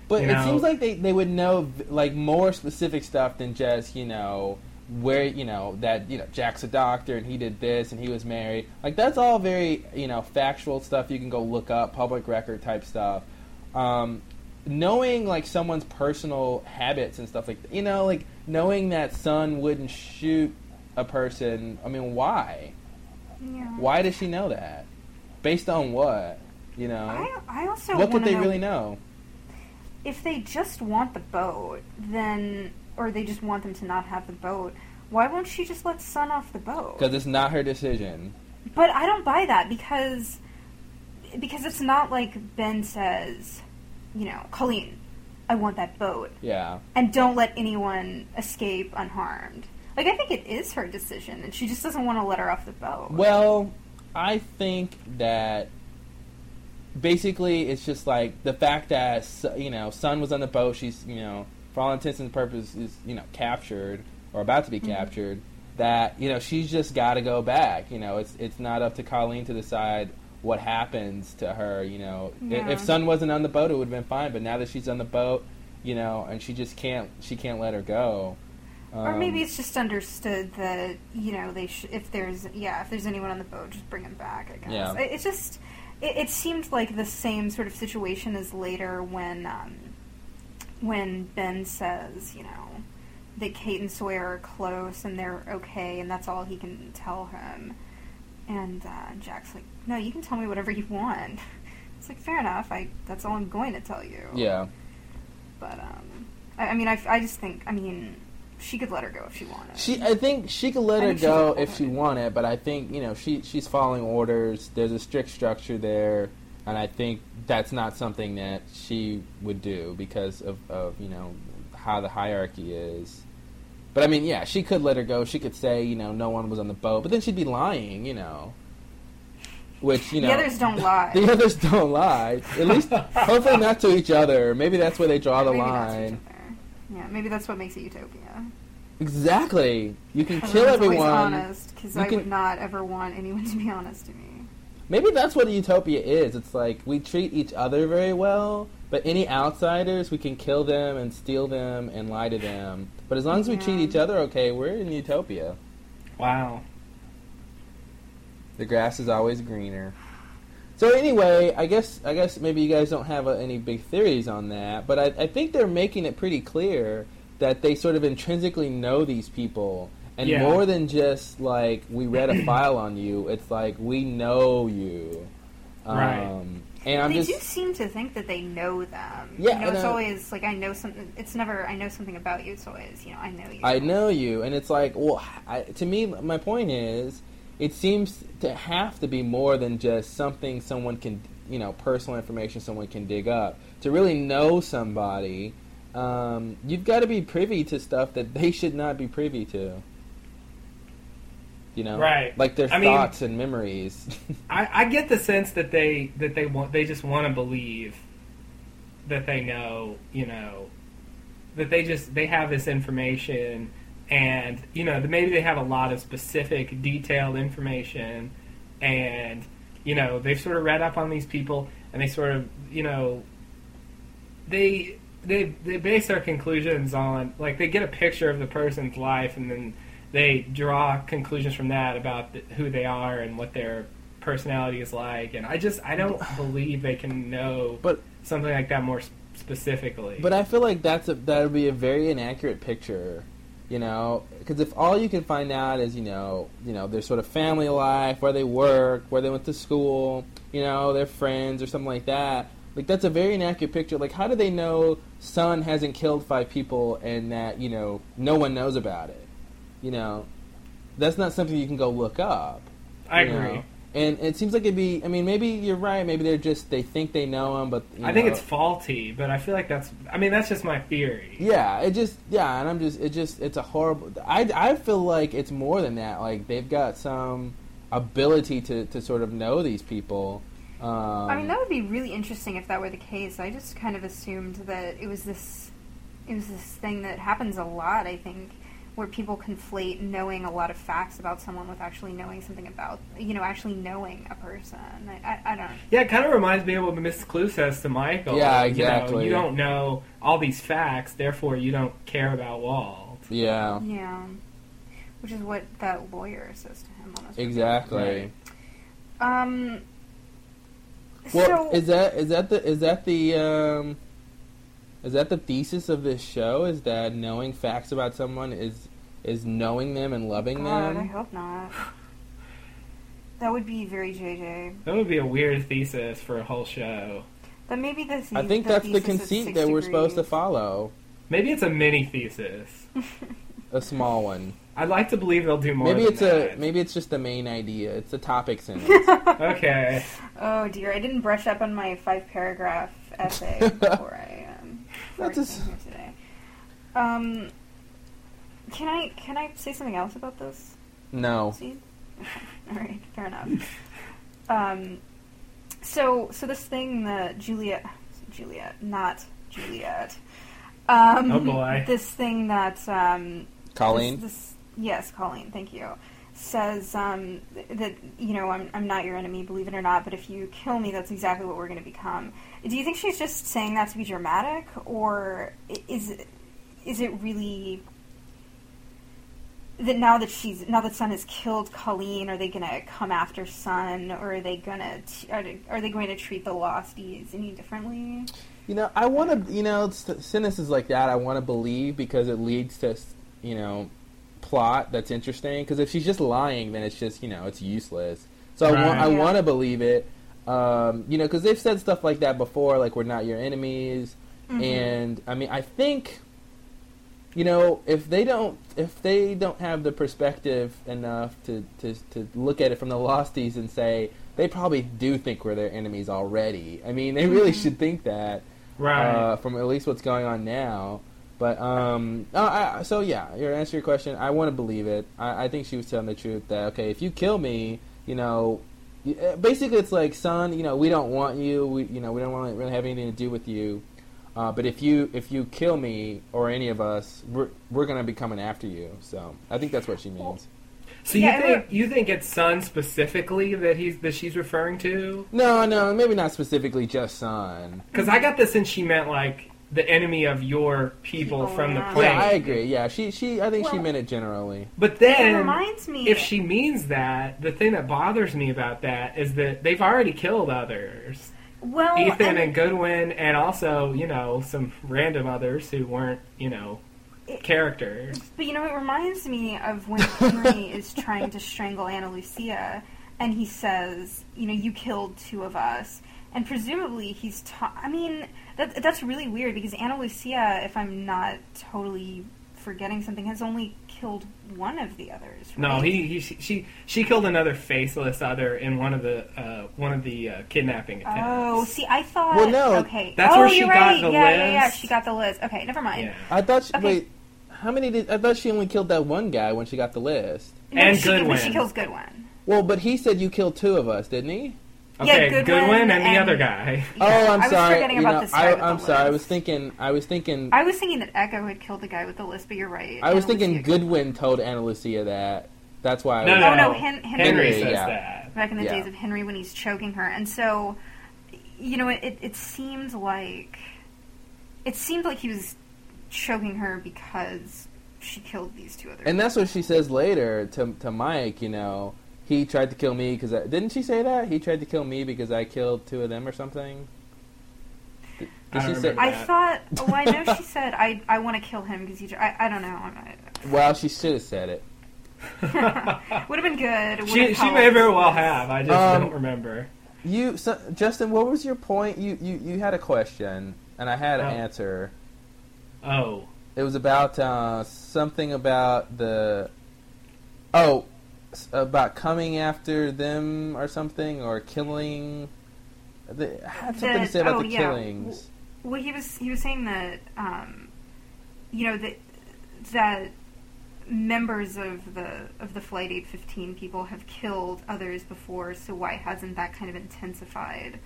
but you it know. seems like they, they would know like more specific stuff than just you know where you know that you know Jack's a doctor and he did this and he was married. Like that's all very you know factual stuff you can go look up, public record type stuff. Um, knowing like someone's personal habits and stuff like that, you know like knowing that Sun wouldn't shoot a person. I mean, why? Yeah. Why does she know that? Based on what? You know? I, I also what could they know really know? if they just want the boat, then or they just want them to not have the boat. Why won't she just let Sun off the boat? Because it's not her decision. But I don't buy that because because it's not like Ben says, you know, Colleen, I want that boat, Yeah. and don't let anyone escape unharmed. Like I think it is her decision, and she just doesn't want to let her off the boat. Well, I think that basically it's just like the fact that you know Sun was on the boat. She's you know for all intents and purposes you know captured or about to be Mhm. captured. That you know she's just got to go back. You know it's it's not up to Colleen to decide what happens to her. You know Yeah. if Sun wasn't on the boat, it would have been fine. But now that she's on the boat, you know, and she just can't she can't let her go. or Um, maybe it's just understood that you know they sh- if there's yeah if there's anyone on the boat, just bring him back. I guess Yeah. it, it's just it, it seemed like the same sort of situation as later when um, when Ben says you know that Kate and Sawyer are close and they're okay, and that's all he can tell him. And uh, Jack's like, "No, you can tell me whatever you want." It's like fair enough. I that's all I'm going to tell you. yeah. But um, I, I mean, I, I just think I mean she could let her go if she wanted. She, I think she could let I her go if she wanted, but I think you know she she's following orders. There's a strict structure there, and I think that's not something that she would do because of, of you know how the hierarchy is. But I mean, yeah, she could let her go. She could say, you know, no one was on the boat, but then she'd be lying, you know. Which you know, the others don't lie. the others don't lie. At least, hopefully, not to each other. Maybe that's where they draw the Maybe line. Yeah, maybe that's what makes it utopia. Exactly. You can kill everyone. honest, because I can- would not ever want anyone to be honest to me. Maybe that's what a utopia is. It's like we treat each other very well, but any outsiders, we can kill them and steal them and lie to them. But as long as we treat each other okay, we're in utopia. Wow. The grass is always greener. So anyway, I guess I guess maybe you guys don't have uh, any big theories on that, but I, I think they're making it pretty clear that they sort of intrinsically know these people, And Yeah. more than just like we read a file on you, it's like we know you. Um, Right. And I'm they just do seem to think that they know them. Yeah, you know, it's uh, always like I know something. It's never I know something about you. It's always you know I know you. I know you, and it's like, well, I, to me, my point is, it seems to have to be more than just something someone can, you know, personal information someone can dig up. To really know somebody, um, you've got to be privy to stuff that they should not be privy to. You know, Right. Like their I mean- thoughts and memories. I, I get the sense that they that they want they just want to believe that they know you know that they just they have this information and you know that maybe they have a lot of specific detailed information and you know they've sort of read up on these people and they sort of you know they they they base their conclusions on like they get a picture of the person's life and then they draw conclusions from that about who they are and what their personality is like and I just I don't believe they can know But- something like that more specifically. But I feel like that's a that would be a very inaccurate picture, you know, because if all you can find out is you know you know their sort of family life, where they work, where they went to school, you know, their friends or something like that. Like that's a very inaccurate picture. Like how do they know Sun hasn't killed five people and that you know no one knows about it? You know, that's not something you can go look up. I agree. know? And it seems like it'd be. I mean, maybe you're right. Maybe they're just they think they know him, but you I think it's faulty, but I feel like that's I mean that's just my theory. Yeah, it just yeah, and I'm just it just it's a horrible. I I feel like it's more than that. Like they've got some ability to to sort of know these people. Um, I mean, that would be really interesting if that were the case. I just kind of assumed that it was this, it was this thing that happens a lot. I think where people conflate knowing a lot of facts about someone with actually knowing something about, you know, actually knowing a person. I, I, I don't. Yeah, it kind of reminds me of what Miss Klugh says to Michael. Yeah, You know, exactly. You, don't know all these facts, therefore you don't care about Walt. yeah, Yeah, which is what that lawyer says to him. Almost exactly. Right. Um. Well, so is that is that the is that the um, is that the thesis of this show? Is that knowing facts about someone is is knowing them and loving God, I hope not. That would be very JJ. That would be a weird thesis for a whole show. But maybe this. I think that's the conceit six that we're supposed to follow. Maybe it's a mini thesis. A small one. I'd like to believe they'll do more. Maybe than it's that. a maybe it's just the main idea. It's the topics in it. Okay. Oh dear, I didn't brush up on my five paragraph essay before I before I That's a s- here today. Um, can I can I say something else about this No. scene? All right, fair enough. Um, so so this thing that Juliet, Juliet, not Juliet. Um, Oh, boy. This thing that um, Colleen? This, this, yes, Colleen. Thank you. Says um, th- that you know I'm I'm not your enemy, believe it or not. But if you kill me, that's exactly what we're going to become. Do you think she's just saying that to be dramatic, or i- is it really that now that she's now that Sun has killed Colleen, are they going to come after Sun, or are they going to are they, are they going to treat the Losties any differently? You know, I want to. You know, s- cynicism like that. I want to believe because it leads to, you know, plot that's interesting. Because if she's just lying, then it's just you know it's useless. So I want. I Yeah. want to believe it. Um, you know, because they've said stuff like that before, like we're not your enemies, Mhm. and I mean, I think. You know, if they don't, if they don't have the perspective enough to, to, to look at it from the Losties and say they probably do think we're their enemies already. I mean, they really Mhm. should think that Right. uh, from at least what's going on now. But um, oh, I, so yeah, your answer to your question, I want to believe it. I, I think she was telling the truth that okay, if you kill me, you know, y- basically it's like, Sun, you know, we don't want you. We, you know, we don't want to really have anything to do with you. Uh, but if you if you kill me or any of us, we're we're gonna be coming after you. So I think that's what she means. so you Yeah, think you think it's Sun specifically that he's that she's referring to? No, no, maybe not specifically just Sun. Because I got the sense she meant like the enemy of your people People, from the yeah. plane. Yeah, I agree. Yeah, she she I think she meant it generally. But It then reminds me. if she means that, the thing that bothers me about that is that they've already killed others. well, Ethan and- and Goodwin, and also, you know, some random others who weren't, you know, It- characters. But you know, it reminds me of when Henry is trying to strangle Ana Lucia, and he says, "You know, you killed two of us." And presumably, he's. Ta- I mean, that that's really weird because Ana Lucia, if I'm not totally forgetting something, has only killed one of the others. No, he, he she, she she killed another faceless other in one of the uh, one of the uh, kidnapping attempts. Oh, see, I thought. Well, no, okay. that's oh, where she you're got right. the yeah, yeah, yeah. She got the list. Okay, never mind. yeah. I thought. She, Okay. Wait, how many did? I thought she only killed that one guy when she got the list. No, And she, Goodwin. She kills Goodwin. Well, but he said you killed two of us, didn't he? Yeah, Okay, Goodwin Goodwin and the other guy. Oh, I'm sorry. I was sorry. forgetting you about know, this guy I, with I'm sorry. I was thinking. I was thinking. I was thinking that Eko had killed the guy with the list, but you're right. I was Anna thinking Lucia Goodwin told Ana Lucia that. That's why. I no, was, no, Oh, no, no. Hen- Henry, Henry, says yeah. that. back in the Yeah. days of Henry when he's choking her, and so, you know, it, it, it seemed like it seemed like he was choking her because she killed these two other. And that's what she says later to to Mike. You know, he tried to kill me because didn't she say that he tried to kill me because I killed two of them or something? Did, I did she say? remember I thought. Oh, I know she said I I want to kill him because he. I, I don't know. I- Well, she should have said it. Would have been good. She would've she may very well have. I just Um, don't remember. You, so, Justin, what was your point? You, you you had a question, and I had an Oh. answer. Oh, It was about uh, something about the. Oh, s- about coming after them or something, or killing. The, I had something to say about oh, the yeah. killings. Well, he was he was saying that um, you know that that members of the of the Flight 815 people have killed others before, so why hasn't that kind of intensified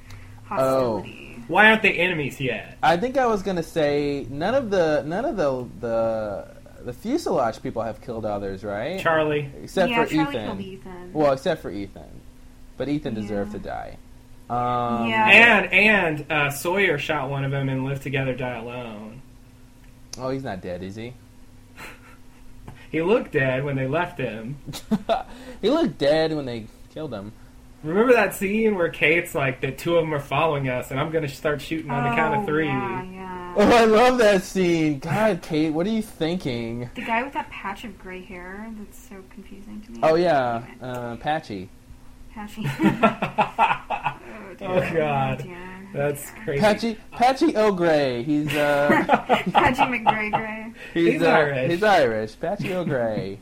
hostility? why aren't they enemies yet? I think I was gonna say none of the none of the the the fuselage people have killed others, right? Charlie. except yeah, for Charlie Ethan. killed Ethan. Well, except for Ethan, but Ethan deserved to die. Um, Yeah. And and uh, Sawyer shot one of them and lived together, die alone. Oh, he's not dead, is he? He looked dead when they left him. he looked dead when they killed him. Remember that scene where Kate's like, the two of them are following us, and I'm going to start shooting on the count Oh, of three. Yeah, yeah. Oh, I love that scene. God, Kate, what are you thinking? The guy with that patch of gray hair that's so confusing to me. Oh yeah, uh, Patchy. patchy. oh, dear. Oh, God. Oh, dear. That's Dear. crazy. Patchy, Patchy O'Gray. He's uh, Patchy McGray he's, He's uh, Irish. He's Irish. Patchy O'Gray.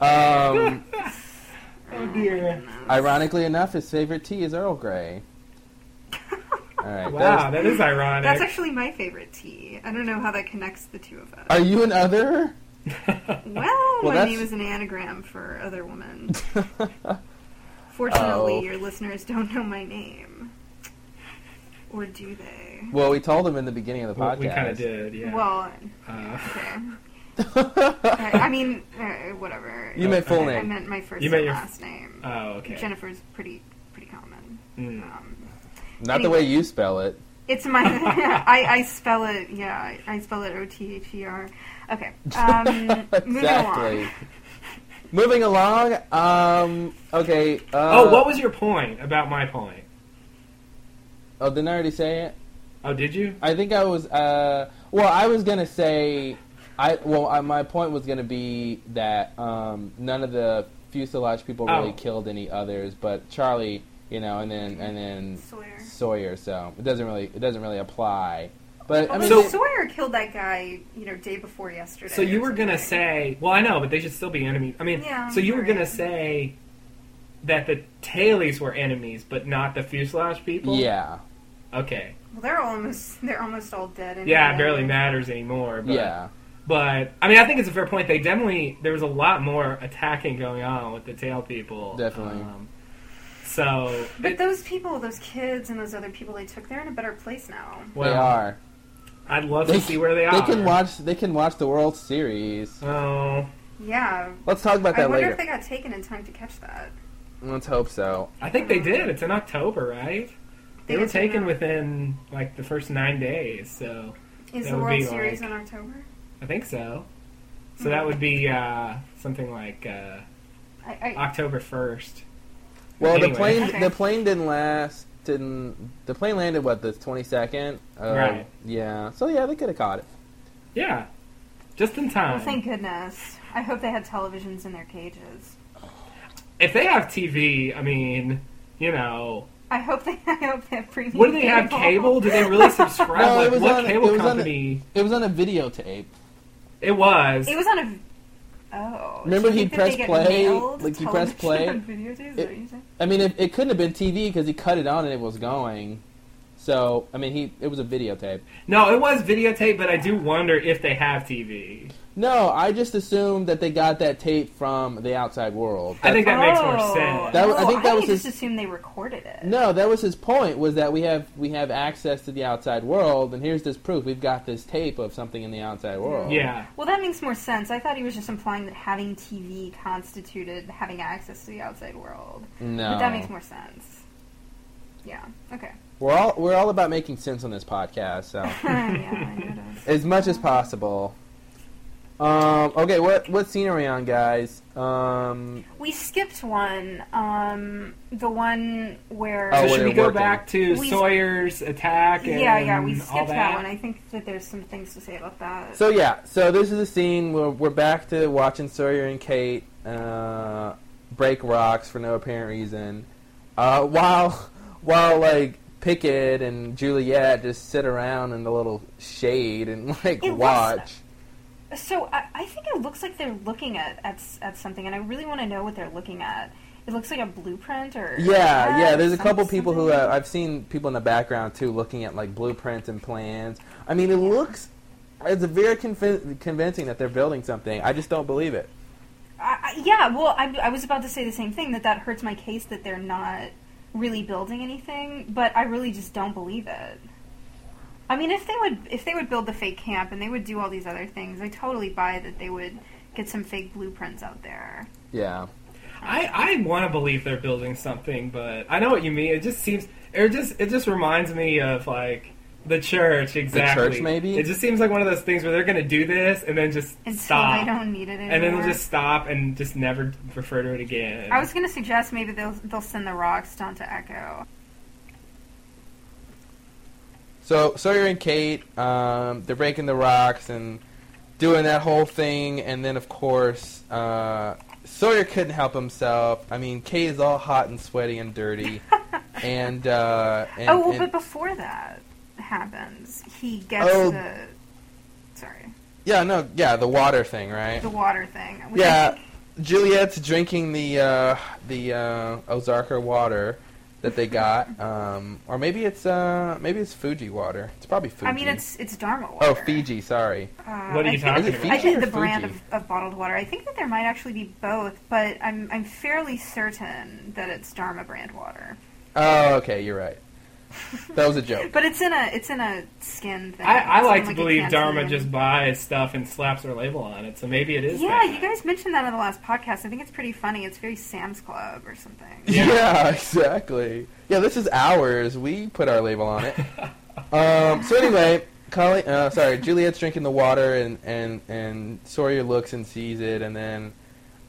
um, oh dear. ironically enough, his favorite tea is Earl Grey. All right. Wow, that that is ironic. That's actually my favorite tea. I don't know how that connects the two of us. are you an other? well, Well, my that's- name is an anagram for other woman. Fortunately, Oh. your listeners don't know my name. Or do they? well, we told them in the beginning of the Well, podcast. we kind of did, yeah. Well, Uh, okay. I I mean, uh, whatever. you meant full Okay. I name. meant my first You and meant your- last name. oh, okay. Jennifer's pretty pretty common. Mm. Um, Not the way you spell it. It's my. I, I spell it. Yeah, I, I spell it O T H E R. Okay. Um, moving exactly. along. Moving along. Um. Okay. Uh, oh, what was your point about my point? Oh, didn't I already say it? Oh, did you? I think I was. Uh. Well, I was gonna say. I well, I, my point was gonna be that um, none of the fuselage people really Oh. killed any others, but Charlie, you know, and then and then Sawyer. Sawyer. So it doesn't really it doesn't really apply. But I mean, So- Sawyer killed that guy, you know, day before yesterday. So you were gonna say, well, I know, but they should still be enemies. I mean, Yeah, so you were you're gonna say that the tailies were enemies, but not the fuselage people. yeah, Okay. Well, they're almost they're almost all dead. Anyway. Yeah, it barely matters anymore. But, yeah. But I mean, I think it's a fair point. They definitely there was a lot more attacking going on with the tail people. Definitely. Um, so, But it- those people, those kids, and those other people they took, they're in a better place now. well, they are. I'd love They to see where they are. They can watch. They can watch the World Series. Oh, Yeah. Let's talk about that later. I wonder later. if they got taken in time to catch that. Let's hope so. I think they did. It's in October, right? They, They were taken within like the first nine days, so Is the World Series like- in October? I think so. So that would be uh, something like uh, I, I, October first. Well, the plane Okay. the plane didn't last. Didn't the plane landed what the twenty second? Right. Yeah. So yeah, they could have caught it. Yeah, just in time. Well, thank goodness. I hope they had televisions in their cages. if they have TV, I mean, you know, I hope they. I hope they have premium. what do they have? Cable? Do they really subscribe? No, it was what on- cable it was on a- company? It was on a videotape. It was. It was on a. Oh. Remember he'd think that they press play, like, you press play? on videotapes? Is that what you said? I mean, it, it couldn't have been TV because he cut it on and it was going. So, I mean, he it was a videotape. no, it was videotape, but I do wonder if they have TV. No, I just assumed that they got that tape from the outside world. I think that makes more Oh. sense. That was- I Oh, think that was just assumed they recorded it. No, that was his point. Was that we have we have access to the outside world, and here's this proof. We've got this tape of something in the outside mm. world. Yeah. Well, that makes more sense. I thought he was just implying that having TV constituted having access to the outside world. No, But that makes more sense. Yeah. Okay. We're all we're all about making sense on this podcast, so yeah, I as much as possible. Um, okay, what what scene are we on, guys? Um, We skipped one. Um, the one where. Oh, So should we go working. back to We- Sawyer's attack? And yeah, yeah, we all skipped that. that one. I think that there's some things to say about that. so yeah, so this is a scene where we're back to watching Sawyer and Kate uh, break rocks for no apparent reason, uh, while while like Pickett and Juliet just sit around in the little shade and like It looks- watch. So I, I think it looks like they're looking at, at at something, and I really want to know what they're looking at. It looks like a blueprint, or Yeah, yeah. There's a couple people who uh, I've seen people in the background too, looking at like blueprints and plans. I mean, it looks it's very convin- convincing that they're building something. I just don't believe it. I, I- yeah, well, I, I was about to say the same thing that that hurts my case that they're not really building anything, but I really just don't believe it. I mean, if they would if they would build the fake camp and they would do all these other things, I totally buy that they would get some fake blueprints out there. Yeah. I, I want to believe they're building something, but I know what you mean. It just seems it just it just reminds me of like the church exactly. The church, maybe? It just seems like one of those things where they're going to do this and then just Until stop, they don't need it anymore. and then they'll just stop and just never refer to it again. I was going to suggest maybe they'll they'll send the rocks down to Eko. So Sawyer and Kate, um, they're breaking the rocks and doing that whole thing, and then of course uh, Sawyer couldn't help himself. I mean, Kate is all hot and sweaty and dirty, and, uh, and oh, well, and- but before that happens, he gets Oh. the sorry yeah, no, yeah, the water thing, right? the water thing. Yeah, Juliet's drinking the uh, the uh, Ozarka water that they got, um, or maybe it's uh, maybe it's Fuji water. It's probably Fuji. I mean, it's it's Dharma water. oh Fiji. Sorry. Uh, What are I you think- talking Is it about? I Fiji think or the brand of, of bottled water. I think that there might actually be both, but I'm I'm fairly certain that it's Dharma brand water. Oh, okay, you're right. That was a joke. But it's in a it's in a skin thing. I, I like to a believe Dharma just buys stuff and slaps her label on it, so maybe it is. Yeah, that. you guys mentioned that in the last podcast. I think it's pretty funny. It's very Sam's Club or something. Yeah. exactly. Yeah, this is ours. We put our label on it. Um, so anyway, Colleen, uh, sorry, Juliet's drinking the water, and and and Sawyer looks and sees it, and then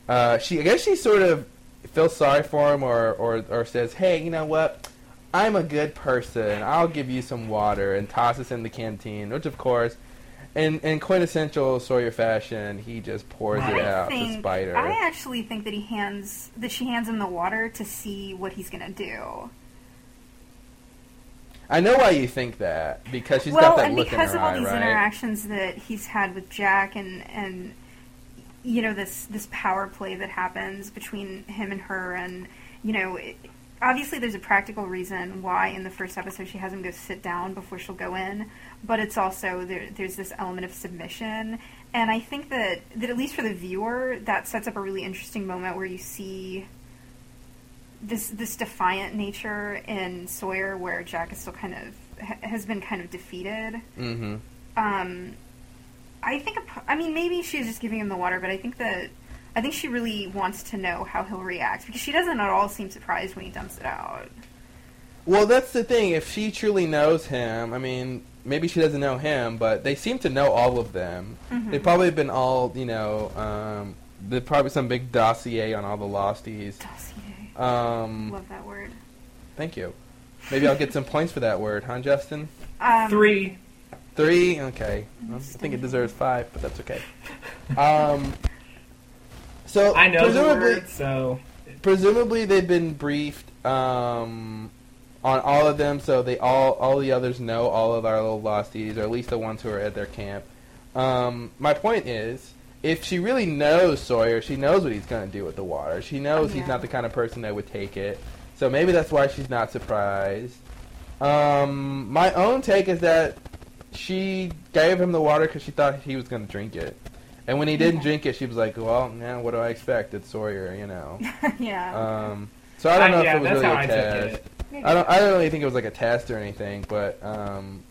uh, she, I guess she sort of feels sorry for him, or or or says, "Hey, you know what? I'm a good person. I'll give you some water," and toss tosses in the canteen, which of course. In, in quintessential Sawyer fashion, he just pours it out to think spite her. I actually think that he hands that she hands him the water to see what he's gonna do. I know why you think that because she's well, got that look in her eye, Well, and because of all these right? interactions that he's had with Jack and and you know this this power play that happens between him and her, and you know. It, Obviously, there's a practical reason why in the first episode she has him go sit down before she'll go in, but it's also there, there's this element of submission, and I think that that at least for the viewer, that sets up a really interesting moment where you see this this defiant nature in Sawyer, where Jack is still kind of ha- has been kind of defeated. Mm-hmm. Um, I think, i mean, maybe she's just giving him the water, but I think that I think she really wants to know how he'll react because she doesn't at all seem surprised when he dumps it out. Well, that's the thing. If she truly knows him, I mean, maybe she doesn't know him, but they seem to know all of them. Mhm. They've probably been all, you know, um, there's probably some big dossier on all the losties. Dossier. Um, Love that word. thank you. Maybe I'll get some points for that word, huh, Justin? Um, Three. Three? Okay. I think it deserves five, but that's okay. Um, so I know the presumably, word, so presumably they've been briefed um, on all of them, so they all all the others know all of our little losties, or at least the ones who are at their camp. Um, my point is, if she really knows Sawyer, she knows what he's going to do with the water. She knows he's not the kind of person that would take it. So maybe that's why she's not surprised. Um, my own take is that she gave him the water because she thought he was going to drink it. And when he didn't Yeah. drink it, she was like, "Well, now what do I expect? It's Sawyer, you know." yeah. Um, so I don't know I- yeah, if it was really how a I test. it. I don't. I don't really think it was like a test or anything, but um,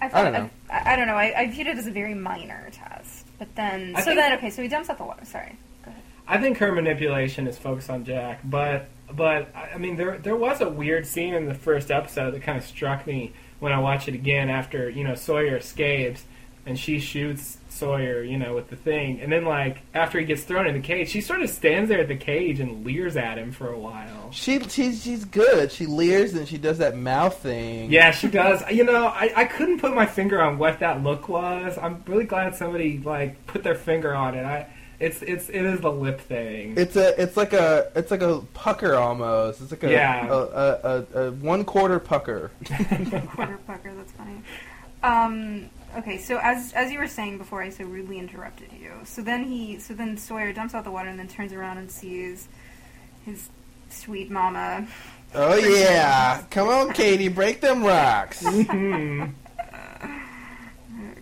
I, thought, I don't know. I, I don't know. I, I viewed it as a very minor test. But then, I so think- then, okay, so he dumps out the water. Sorry. Go ahead. I think her manipulation is focused on Jack, but but I I mean there there was a weird scene in the first episode that kind of struck me when I watched it again after you know Sawyer escapes and she shoots Sawyer you know with the thing and then like after he gets thrown in the cage she sort of stands there at the cage and leers at him for a while. she she's she's good. She leers and she does that mouth thing. Yeah, she does. You know, I, I couldn't put my finger on what that look was. I'm really glad somebody like put their finger on it. I it's it's it is the lip thing. It's a it's like a it's like a pucker almost. It's like a Yeah. a, a, a, a one quarter pucker. Quarter pucker. That's funny. Um. Okay. So as as you were saying before, I so rudely interrupted you. So then he. So then Sawyer dumps out the water and then turns around and sees his sweet mama. oh yeah, come on, Katie, break them rocks. Oh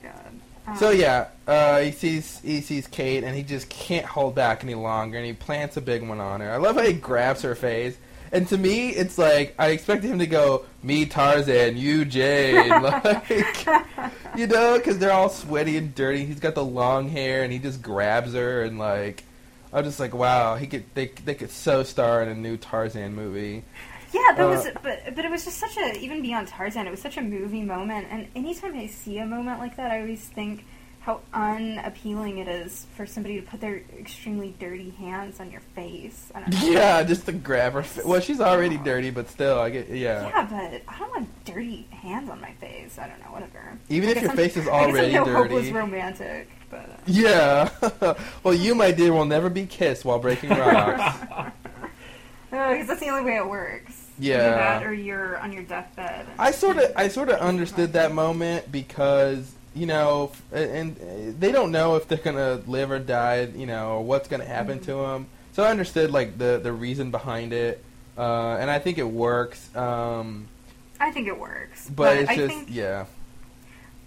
God. Um, So yeah, uh, he sees he sees Kate and he just can't hold back any longer, and he plants a big one on her. I love how he grabs her face, and to me, it's like I expected him to go, "Me Tarzan, you Jade," like you know, because they're all sweaty and dirty. He's got the long hair, and he just grabs her, and like I'm just like, wow, he could they they could so star in a new Tarzan movie. Yeah, that Uh, was, but but it was just such a even beyond Tarzan, it was such a movie moment. And anytime I see a moment like that, I always think how unappealing it is for somebody to put their extremely dirty hands on your face. I don't know. Yeah, just to grab her. Fa- well, she's already dirty, but still, I get yeah. Yeah, but I don't want dirty hands on my face. I don't know, whatever. Even I if your I'm- face is I guess I'm no dirty. hopeless romantic, but uh, Yeah. well, you, my dear, will never be kissed while breaking rocks. because that's the only way it works. Yeah. That or you're on your deathbed. I sort of, I sort of understood that moment because you know, f- and they don't know if they're gonna live or die, you know, or what's gonna happen to them. So I understood like the the reason behind it, uh, and I think it works. Um, I think it works, but, it's I just, think yeah,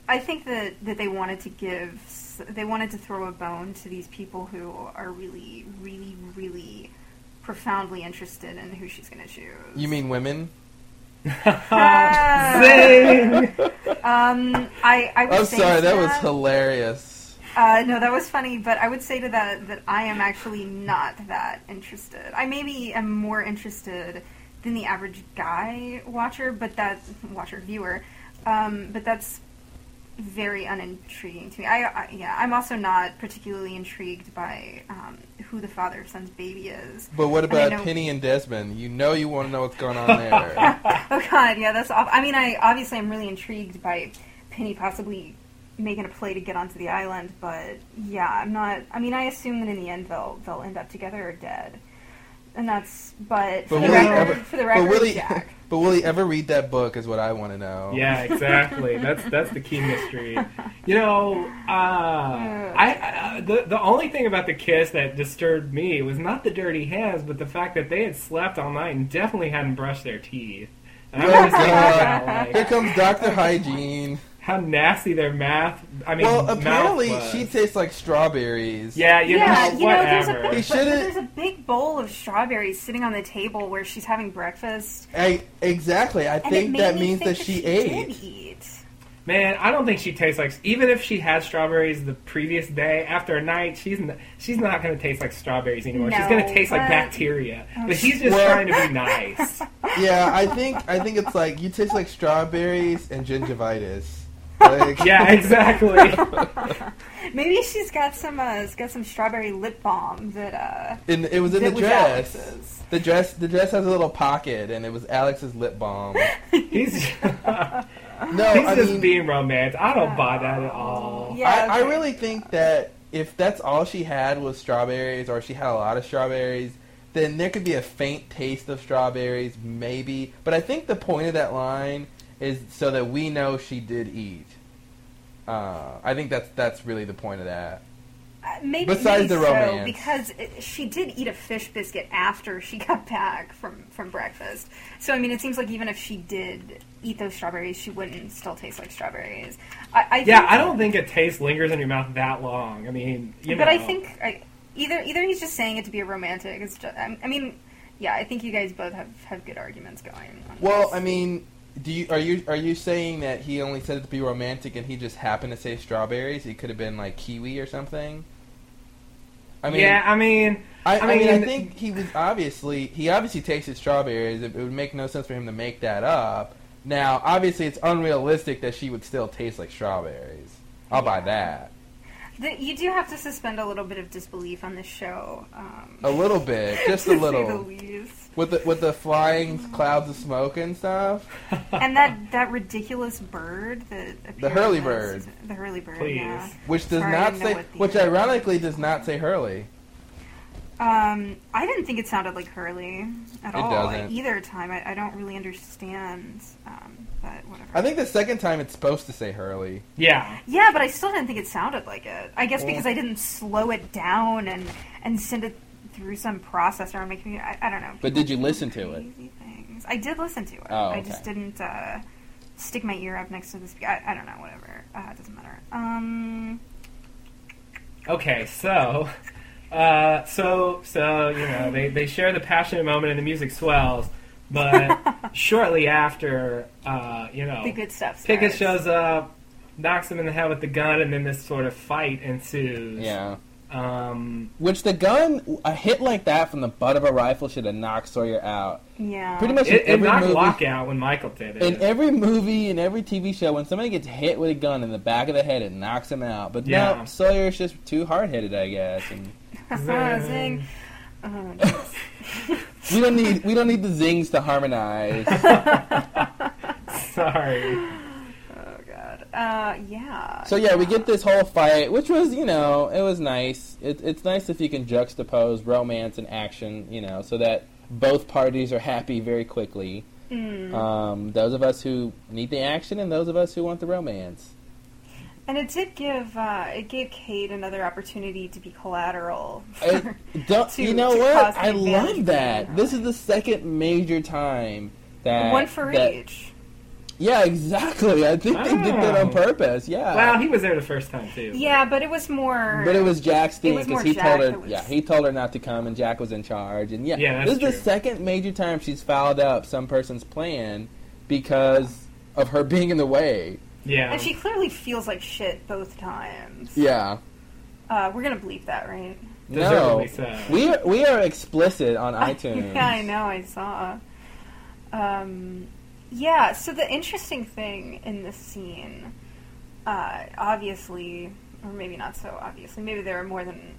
I think that, that they wanted to give, they wanted to throw a bone to these people who are really, really, really profoundly interested in who she's going to choose. you mean women? Zing! Um, I, I would I'm sorry, to that was hilarious. Uh, no, that was funny, but I would say to that that I am actually not that interested. I maybe am more interested than the average guy watcher, but that watcher viewer. Um, but that's very unintriguing to me. I, I yeah, I'm also not particularly intrigued by um, who the father of Sun's baby is. But what And about know- Penny and Desmond? You know, you want to know what's going on there. oh God, yeah, that's awful. I mean, I obviously I'm really intrigued by Penny possibly making a play to get onto the island, but yeah, I'm not. I mean, I assume that in the end they'll they'll end up together or dead, and that's. But, for the record, ever- for the but record, will he? Jack. But will he ever read that book? Is what I want to know. Yeah, exactly. That's that's the key mystery. You know, uh, I, I the the only thing about the kiss that disturbed me was not the dirty hands, but the fact that they had slept all night and definitely hadn't brushed their teeth. And I Oh, was thinking God. about Here comes Doctor Hygiene. How nasty their math. I mean, well, apparently was. she tastes like strawberries. Yeah, you yeah, know, you know, there's a, whatever. but, He but should've- there's a big bowl of strawberries sitting on the table where she's having breakfast. I, exactly. I And think that me means think that she did ate. eat. Man, I don't think she tastes like. Even if she had strawberries the previous day after a night, she's not, she's not going to taste like strawberries anymore. she's going to taste like but- bacteria. Oh, but he's just Well- trying to be nice. Yeah, I think I think it's like you taste like strawberries and gingivitis. Like, yeah, exactly. Maybe she's got some uh, she's got some strawberry lip balm that uh in, it was in the was dress. Alex's. The dress, the dress has a little pocket, and it was Alex's lip balm. he's No, He's I just mean, being romantic. I don't buy that at all. Yeah, I, I really think that if that's all she had was strawberries, or she had a lot of strawberries, then there could be a faint taste of strawberries, maybe. But I think the point of that line is so that we know she did eat. Uh, I think that's that's really the point of that. Uh, maybe Besides maybe the so, romance. because it, she did eat a fish biscuit after she got back from from breakfast. So I mean, it seems like even if she did eat those strawberries, she wouldn't still taste like strawberries. I, I Yeah, think- I don't think a taste lingers in your mouth that long. I mean, you but know. I think I, either either he's just saying it to be a romantic. It's just, I, I mean, yeah, I think you guys both have, have good arguments going. On Well, this. I mean, do you are you are you saying that he only said it to be romantic and he just happened to say strawberries? It could have been like kiwi or something. I mean, yeah, I mean, I, I I mean, I think he was obviously he obviously tasted strawberries. It, it would make no sense for him to make that up. Now, obviously, it's unrealistic that she would still taste like strawberries. I'll buy that The, you do have to suspend a little bit of disbelief on this show. Um, a little bit, just to a say the little, least. With the with the flying clouds of smoke and stuff. and that that ridiculous bird that The Hurley bird. the Hurley bird Please. yeah Which does Sorry, not say, which ironically does not say Hurley. um i didn't think it sounded like hurley at It all doesn't. either time I, I don't really understand um but whatever I think the second time it's supposed to say Hurley. yeah. yeah but i still didn't think it sounded like it i guess Well- because i didn't slow it down and and send it through some processor and make me I, I don't know But did you listen to it? Things. i did listen to it Oh, i just didn't uh stick my ear up next to the speaker I, I don't know whatever uh, it doesn't matter um Okay, so, uh, so, so you know, they, they share the passionate moment and the music swells, but shortly after, uh, you know, the good stuff Pickett starts. shows up, knocks him in the head with the gun, and then this sort of fight ensues. Yeah. Um, Which the gun, a hit like that from the butt of a rifle should have knocked Sawyer out. Yeah. Pretty much it, in it knocked movie. Locke out when Michael did it. In every movie, in every TV show, when somebody gets hit with a gun in the back of the head, it knocks him out. But Yeah. no, Sawyer's just too hard headed, I guess. And Zing. Oh, jeez. we don't need we don't need the zings to harmonize. Sorry. Uh, yeah. So yeah, we get this whole fight, which was you know it was nice. It, it's nice if you can juxtapose romance and action, you know, so that both parties are happy very quickly. Mm. Um, those of us who need the action and those of us who want the romance. And it did give uh, it gave Kate another opportunity to be collateral. To- you know what? I love that. This is the second major time that One for that- each. Yeah, exactly. I think they did that on Oh. purpose. Yeah. Well, he was there the first time too. Yeah, but it was more. But it was Jack's thing because he Jack told her. was- Yeah, he told her not to come, and Jack was in charge. And yeah, Yeah, this that's is the second major time she's fouled up some person's plan because of her being in the way. Yeah. And she clearly feels like shit both times. Yeah. Uh, we're gonna bleep that, right? No, so. we are, we are explicit on iTunes. yeah, I know. I saw. Um, yeah. So the interesting thing in this scene, uh, obviously, or maybe not so obviously, maybe there are more than.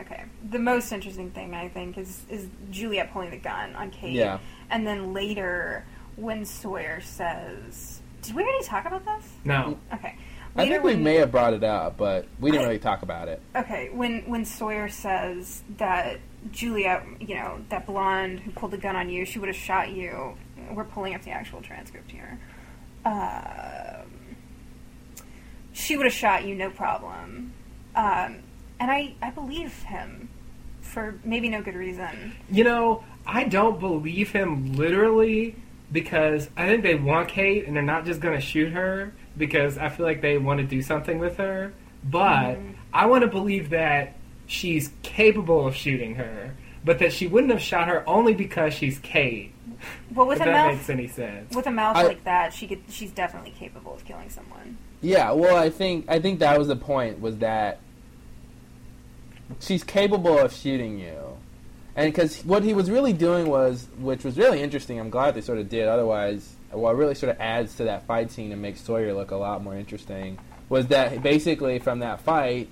Okay. The most interesting thing I think is is Juliet pulling the gun on Kate. Yeah. And then later, when Sawyer says, "Did we already talk about this?" No. Okay. I Later think we when- may have brought it up, but we didn't I- really talk about it. Okay, when when Sawyer says that Juliet, you know, that blonde who pulled the gun on you, she would have shot you. We're pulling up the actual transcript here. Um, she would have shot you, no problem. Um, and I I believe him for maybe no good reason. You know, I don't believe him literally because I think they want Kate and they're not just going to shoot her because I feel like they want to do something with her. But Mhm. I want to believe that she's capable of shooting her, but that she wouldn't have shot her only because she's Kate. Well, with if a that mouth makes any sense. with a mouth I- like that, she could she's definitely capable of killing someone. Yeah, well, I think I think that was the point was that she's capable of shooting you, and because what he was really doing was, which was really interesting. I'm glad they sort of did. Otherwise, what really sort of adds to that fight scene and makes Sawyer look a lot more interesting was that basically from that fight,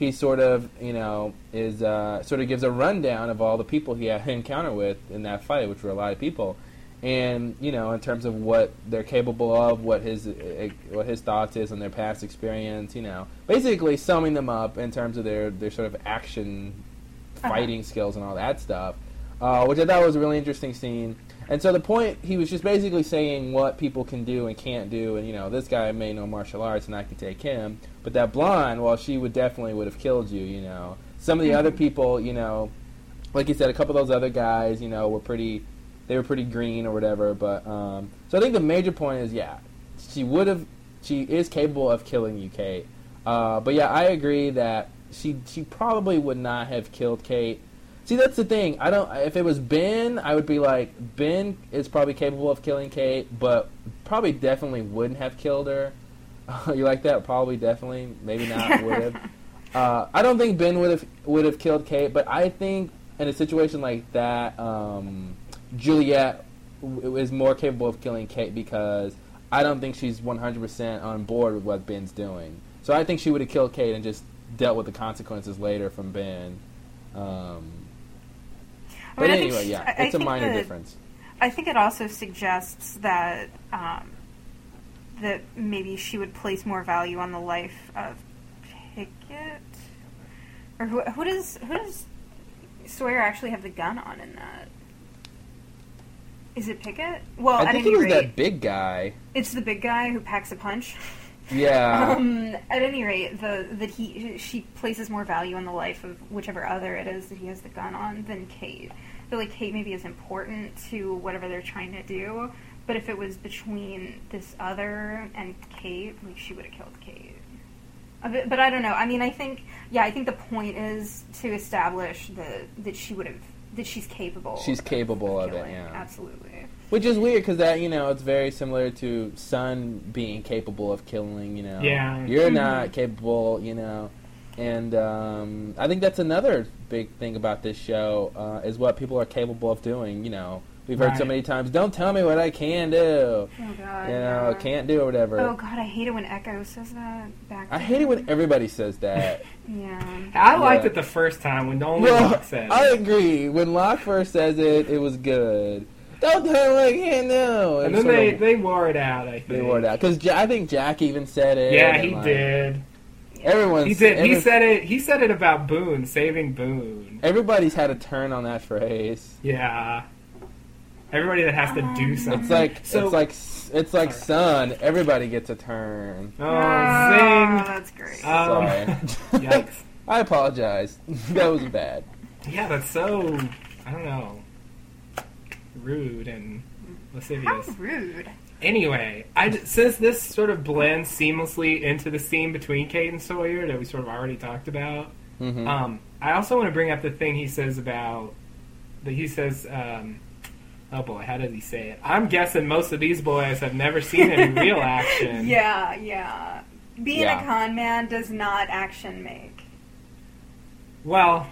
he sort of you know is uh, sort of gives a rundown of all the people he had encounter with in that fight, which were a lot of people. and you know, in terms of what they're capable of, what his eh, what his thoughts is on their past experience, you know, basically summing them up in terms of their their sort of action fighting skills and all that stuff, uh, which I thought was a really interesting scene. And so the point, he was just basically saying what people can do and can't do, and you know, this guy may know martial arts and I could take him, but that blonde, well, she would definitely would have killed you, you know. Some of the other people, you know, like you said, a couple of those other guys, you know, were pretty, they were pretty green or whatever. But um, so I think the major point is, yeah, she would have, she is capable of killing you, Kate. Uh, but yeah, I agree that she she probably would not have killed Kate. See, that's the thing. I don't. If it was Ben, I would be like, Ben is probably capable of killing Kate, but probably definitely wouldn't have killed her. you like that? Probably, definitely, maybe not. Would have. Uh, I don't think Ben would have would have killed Kate, but I think in a situation like that, um, Juliet w- is more capable of killing Kate because I don't think she's 100% on board with what Ben's doing. So I think she would have killed Kate and just dealt with the consequences later from Ben. Um, I but mean, think anyway, she- yeah, I- I it's a minor that- difference. I think it also suggests that um, that maybe she would place more value on the life of Pickett, or who, who does who does Sawyer actually have the gun on in that? Is it Pickett? Well, I think it was rate, that big guy. it's the big guy who packs a punch. Yeah. Um, at any rate, the that he she places more value on the life of whichever other it is that he has the gun on than Kate. I feel like Kate maybe is important to whatever they're trying to do, but if it was between this other and Kate, like she would have killed Kate. Bit- But I don't know. I mean, I think yeah, I think the point is to establish that that she would have that she's capable. She's capable of it, yeah. absolutely. Which is weird because that you know it's very similar to Sun being capable of killing. You know, Yeah. you're not capable. You know, and um, I think that's another big thing about this show uh, is what people are capable of doing. You know, we've heard so many times, "Don't tell me what I can do." Oh god. You know, yeah. can't do or whatever. Oh god, I hate it when Eko says that back. I to hate it when everybody says that. Yeah. I liked Yeah. it the first time when only well, Locke said. I agree. When Locke first says it, it was good. Don't tell me I can't do. and then they, of- they wore it out. I think They wore it out because I think Jack even said it. Yeah, he like, did. Everyone's He did. He said it. He said it about Boone saving Boone. Everybody's had a turn on that phrase. Yeah. Everybody that has to do something. It's like So- it's like it's like Sun. Everybody gets a turn. oh, Oh, zing. that's great. Um, Sorry. Yikes. I apologize. that was bad. Yeah, that's so. I don't know. Rude and lascivious. How lascivious. rude. Anyway, I since this sort of blends seamlessly into the scene between Kate and Sawyer that we sort of already talked about. hmm Um, I also want to bring up the thing he says about that he says. Um, oh boy, how does he say it? I'm guessing most of these boys have never seen any real action. Yeah, yeah. Being Yeah. a con man does not action make. Well,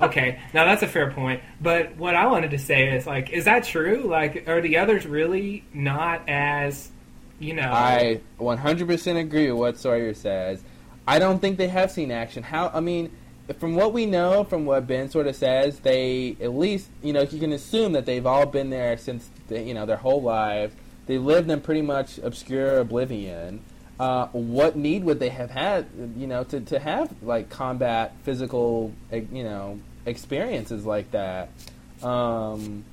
okay, now that's a fair point. But what I wanted to say is, like, is that true? Like, are the others really not as, you know? I 100% agree with what Sawyer says. I don't think they have seen action. How? I mean, from what we know, from what Ben sort of says, they at least you know you can assume that they've all been there since the, you know their whole lives. They lived in pretty much obscure oblivion. Uh, what need would they have had, you know, to, to have like combat, physical, eh, you know, experiences like that? Um,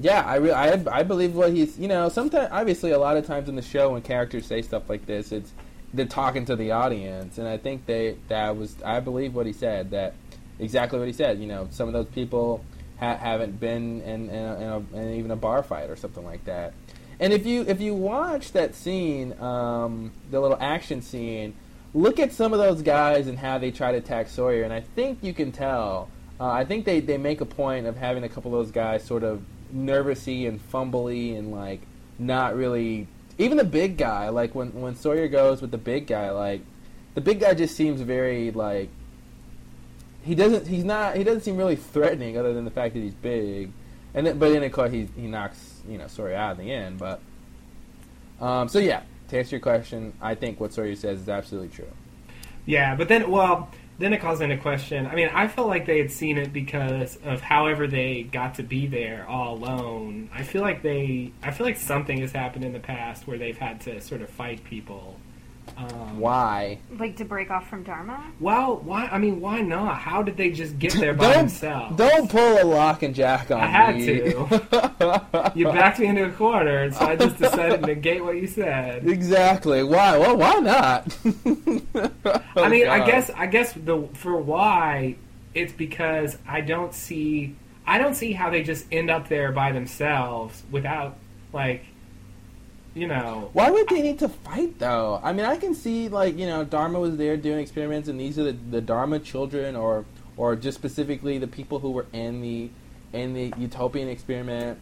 yeah, I, re- I I believe what he's you know sometimes obviously a lot of times in the show when characters say stuff like this it's they're talking to the audience and I think they that was I believe what he said that exactly what he said you know some of those people ha- haven't been in, in, a, in, a, in even a bar fight or something like that and if you if you watch that scene um, the little action scene look at some of those guys and how they try to attack Sawyer and I think you can tell uh, I think they, they make a point of having a couple of those guys sort of nervousy and fumbly and like not really even the big guy like when when Sawyer goes with the big guy like the big guy just seems very like he doesn't he's not he doesn't seem really threatening other than the fact that he's big. And then, but then of course he he knocks you know Sawyer out in the end but um, so yeah to answer your question I think what Sawyer says is absolutely true Yeah, but then, well, then it calls into question. I mean, I felt like they had seen it because of however they got to be there all alone. I feel like they, I feel like something has happened in the past where they've had to sort of fight people. Um, Why? Like to break off from Dharma? Well, why? I mean, why not? How did they just get there by don't themselves? don't pull a Locke and jack on I had me. to. You backed me into a corner, and so I just decided to negate what you said. exactly. Why? Well, why not? I mean, I guess I guess the for why it's because I don't see I don't see how they just end up there by themselves without like you know Why would they need to fight though? I mean, I can see like you know Dharma was there doing experiments, and these are the, the Dharma children, or or just specifically the people who were in the in the utopian experiment,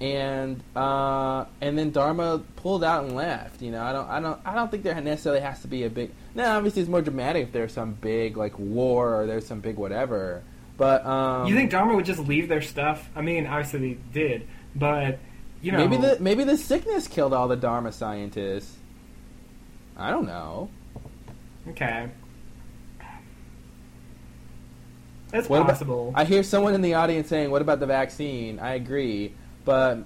and uh, and then Dharma pulled out and left. You know, I don't I don't I don't think there necessarily has to be a big. Now, obviously, it's more dramatic if there's some big like war or there's some big whatever. But um, you think Dharma would just leave their stuff? I mean, obviously they did, but you know maybe the maybe the sickness killed all the Dharma scientists? I don't know. okay. That's What about- possible. I hear someone in the audience saying, "What about the vaccine?" I agree, but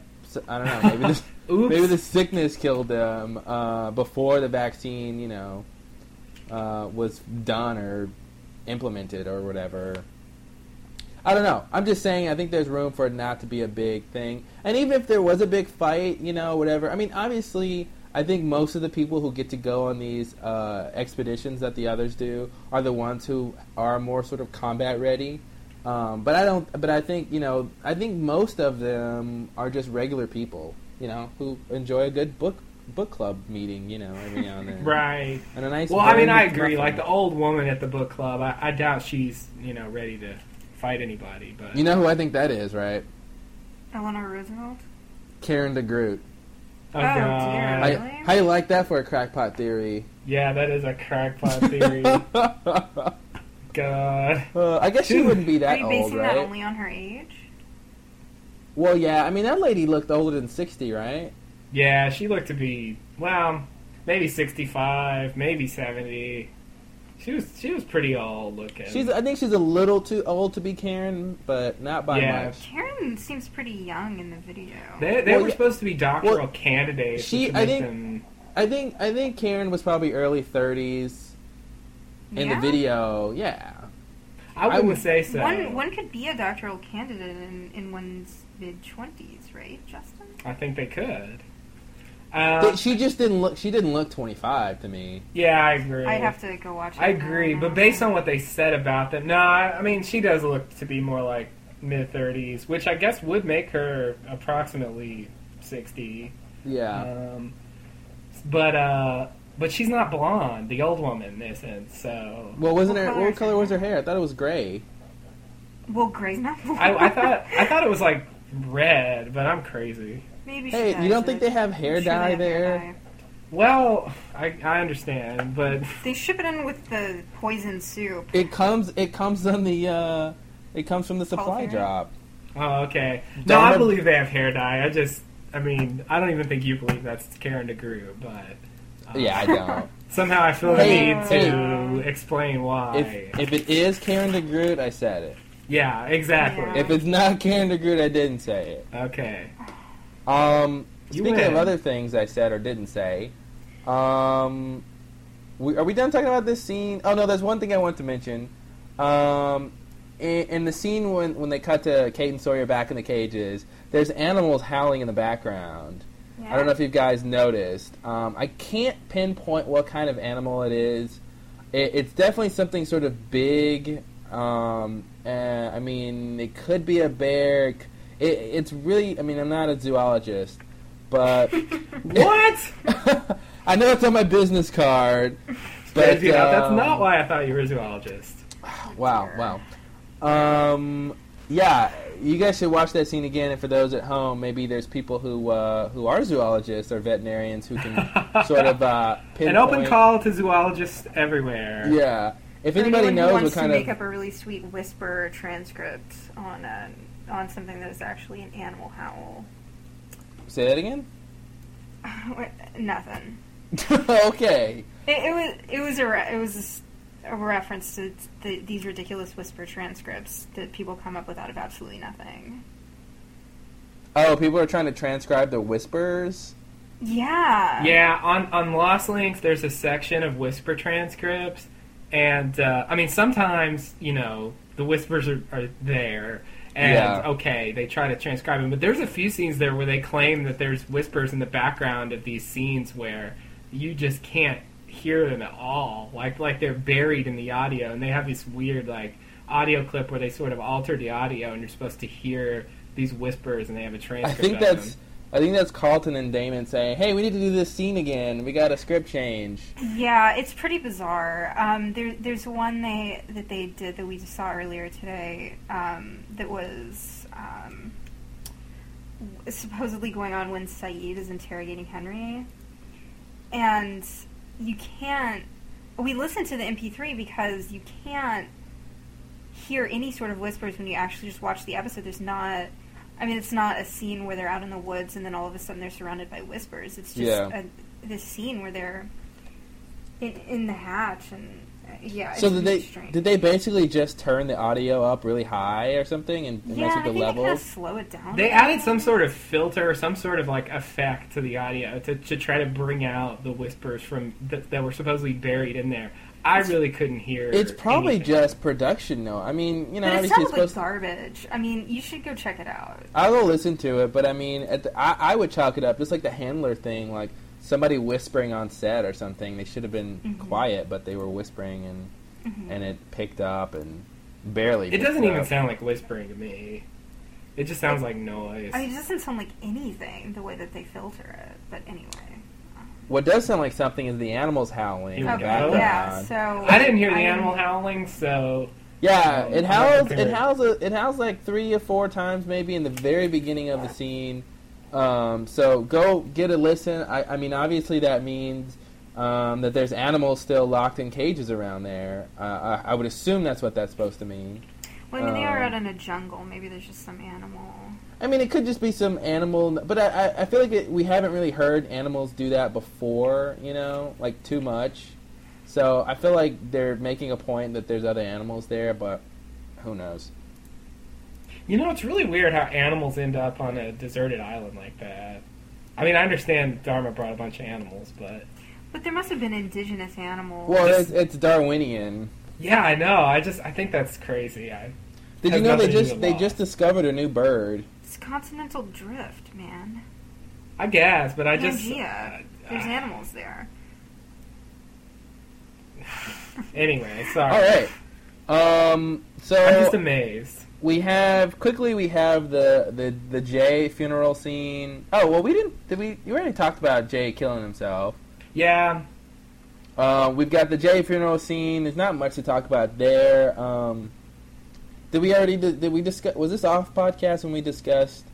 I don't know. Maybe the, maybe the sickness killed them uh, before the vaccine, you know, uh, was done or implemented or whatever. I don't know. I'm just saying. I think there's room for it not to be a big thing, and even if there was a big fight, you know, whatever. I mean, obviously, I think most of the people who get to go on these uh, expeditions that the others do are the ones who are more sort of combat ready. Um, but I don't. But I think you know. I think most of them are just regular people, you know, who enjoy a good book book club meeting, you know, every now and then. right. And a nice. Well, I mean, I agree. muffin. Like the old woman at the book club, I, I doubt she's you know ready to fight anybody. But You know who I think that is, right? Eleanor Roosevelt? Karen DeGroot. oh, Oh, dear. How, Really? how you like that for a crackpot theory? Yeah, that is a crackpot theory. uh, God. I guess she wouldn't be Are that you old, basing that right? only on her age? Well, yeah. I mean, that lady looked older than sixty, right? Yeah, she looked to be well, maybe sixty-five, maybe seventy. She was she was pretty old looking. She's. I think she's a little too old to be Karen, but not by Yeah. much. Karen seems pretty young in the video. they they Well, were yeah. supposed to be doctoral Well, candidates. she- I think- them- I think. I think Karen was probably early thirties in Yeah? the video. Yeah. I wouldn't would- say so. One one could be a doctoral candidate in, in one's mid twenties, right, Justin? I think they could. Uh, she just didn't look. She didn't look twenty five to me. yeah, I agree. I'd have to go watch it. I agree, now. but based on what they said about them, no, I I mean she does look to be more like mid thirties, which I guess would make her approximately sixty. Yeah. Um, but uh, but she's not blonde. The old woman isn't. So well, wasn't what her? color What is color was her hair? I thought it was gray. well, Grey's not. I, I thought I thought it was like red, but I'm crazy. Maybe. Hey, does you don't think they have hair I'm sure they dye hair there? dye. Well, I, I understand, but They ship it in with the poison soup. It comes. It comes on the. uh It comes from the supply drop. oh okay. No, I Dharma- believe they have hair dye. I just, I mean, I don't even think you believe that's Karen DeGroot, but uh, Yeah, I don't. somehow I feel Hey, the need hey. to explain why. if if it is Karen DeGroot, I said it. yeah, exactly. Yeah. If it's not Karen DeGroot, I didn't say it. Okay. Um, You speaking of other things I said or didn't say, um, we, are we done talking about this scene? Oh no, there's one thing I want to mention. Um, in, in the scene when when they cut to Kate and Sawyer back in the cages, there's animals howling in the background. Yeah. I don't know if you guys noticed. Um, I can't pinpoint what kind of animal it is. It, it's definitely something sort of big. Um, uh, I mean, it could be a bear. It, it's really. I mean, I'm not a zoologist, but What? I know it's on my business card. But yeah, that's um, not why I thought you were a zoologist. Wow, wow. Um, yeah, you guys should watch that scene again. And for those at home, maybe there's people who uh, who are zoologists or veterinarians who can sort of uh, pinpoint. An open call to zoologists everywhere. Yeah. If For anybody anyone who knows wants what kind to of make up a really sweet whisper transcript on a, on something that is actually an animal howl. say that again. Nothing. okay. It, it was it was a re- it was a s- a reference to the, these ridiculous whisper transcripts that people come up with out of absolutely nothing. Oh, people are trying to transcribe the whispers. Yeah. Yeah, on on Lost Links, there's a section of whisper transcripts, and uh, I mean sometimes you know the whispers are, are there, and Yeah. okay, they try to transcribe them, but there's a few scenes there where they claim that there's whispers in the background of these scenes where you just can't hear them at all, like like they're buried in the audio, and they have this weird like audio clip where they sort of alter the audio, and you're supposed to hear these whispers, and they have a transcript. I think of that's them. I think that's Carlton and Damon saying, "Hey, we need to do this scene again. We got a script change." Yeah, it's pretty bizarre. Um, there, there's one they that they did that we just saw earlier today um, that was um, supposedly going on when Sayid is interrogating Henry, and you can't. We listened to the MP3 because you can't hear any sort of whispers when you actually just watch the episode. There's not. I mean, it's not a scene where they're out in the woods and then all of a sudden they're surrounded by whispers. It's just Yeah. a, this scene where they're in, in the hatch and uh, yeah. So it's did they strange. did they basically just turn the audio up really high or something and, and Yeah, mess with the think they kind of levels? slow it down. They added some sort of filter or some sort of like effect to the audio to, to try to bring out the whispers from that, that were supposedly buried in there. I really couldn't hear. It's probably anything. just production, though. I mean, you know, But it obviously it's sounds like supposed. garbage. I mean, you should go check it out. I'll listen to it, but I mean, at the, I, I would chalk it up just like the handler thing, like somebody whispering on set or something. They should have been Mhm. quiet, but they were whispering, and Mhm. and it picked up and barely. It doesn't even up. sound like whispering to me. It just sounds like noise. I mean, it doesn't sound like anything the way that they filter it. But anyway. What does sound like something is the animals howling in Here the we go. background. Yeah. So I didn't hear the I- animal howling, so Yeah, Um, it howls. It howls. A, it howls like three or four times, maybe in the very beginning of the scene. Um, so go get a listen. I, I mean, obviously that means um, that there's animals still locked in cages around there. Uh, I, I would assume that's what that's supposed to mean. Well, I mean, they are Um, out in a jungle. Maybe there's just some animal. I mean, it could just be some animal, but I, I, I feel like it, we haven't really heard animals do that before. You know, like too much. So I feel like they're making a point that there's other animals there, but who knows? you know it's really weird how animals end up on a deserted island like that. I mean, I understand Dharma brought a bunch of animals, but But there must have been indigenous animals. Well, it's, it's Darwinian. yeah, I know. I just I think that's crazy. I Did you know they nothing to do just they just discovered a new bird? It's continental drift, man. I guess, but I just Pangea. There's uh, animals there. Anyway, sorry. All right. Um. So I'm just amazed. we have quickly we have the the the Jae funeral scene. Oh well, we didn't. Did we? You already talked about Jae killing himself. Yeah, Uh, we've got the Jae funeral scene. There's not much to talk about there. Um, did we already? Did, did we discuss? Was this off podcast when we discussed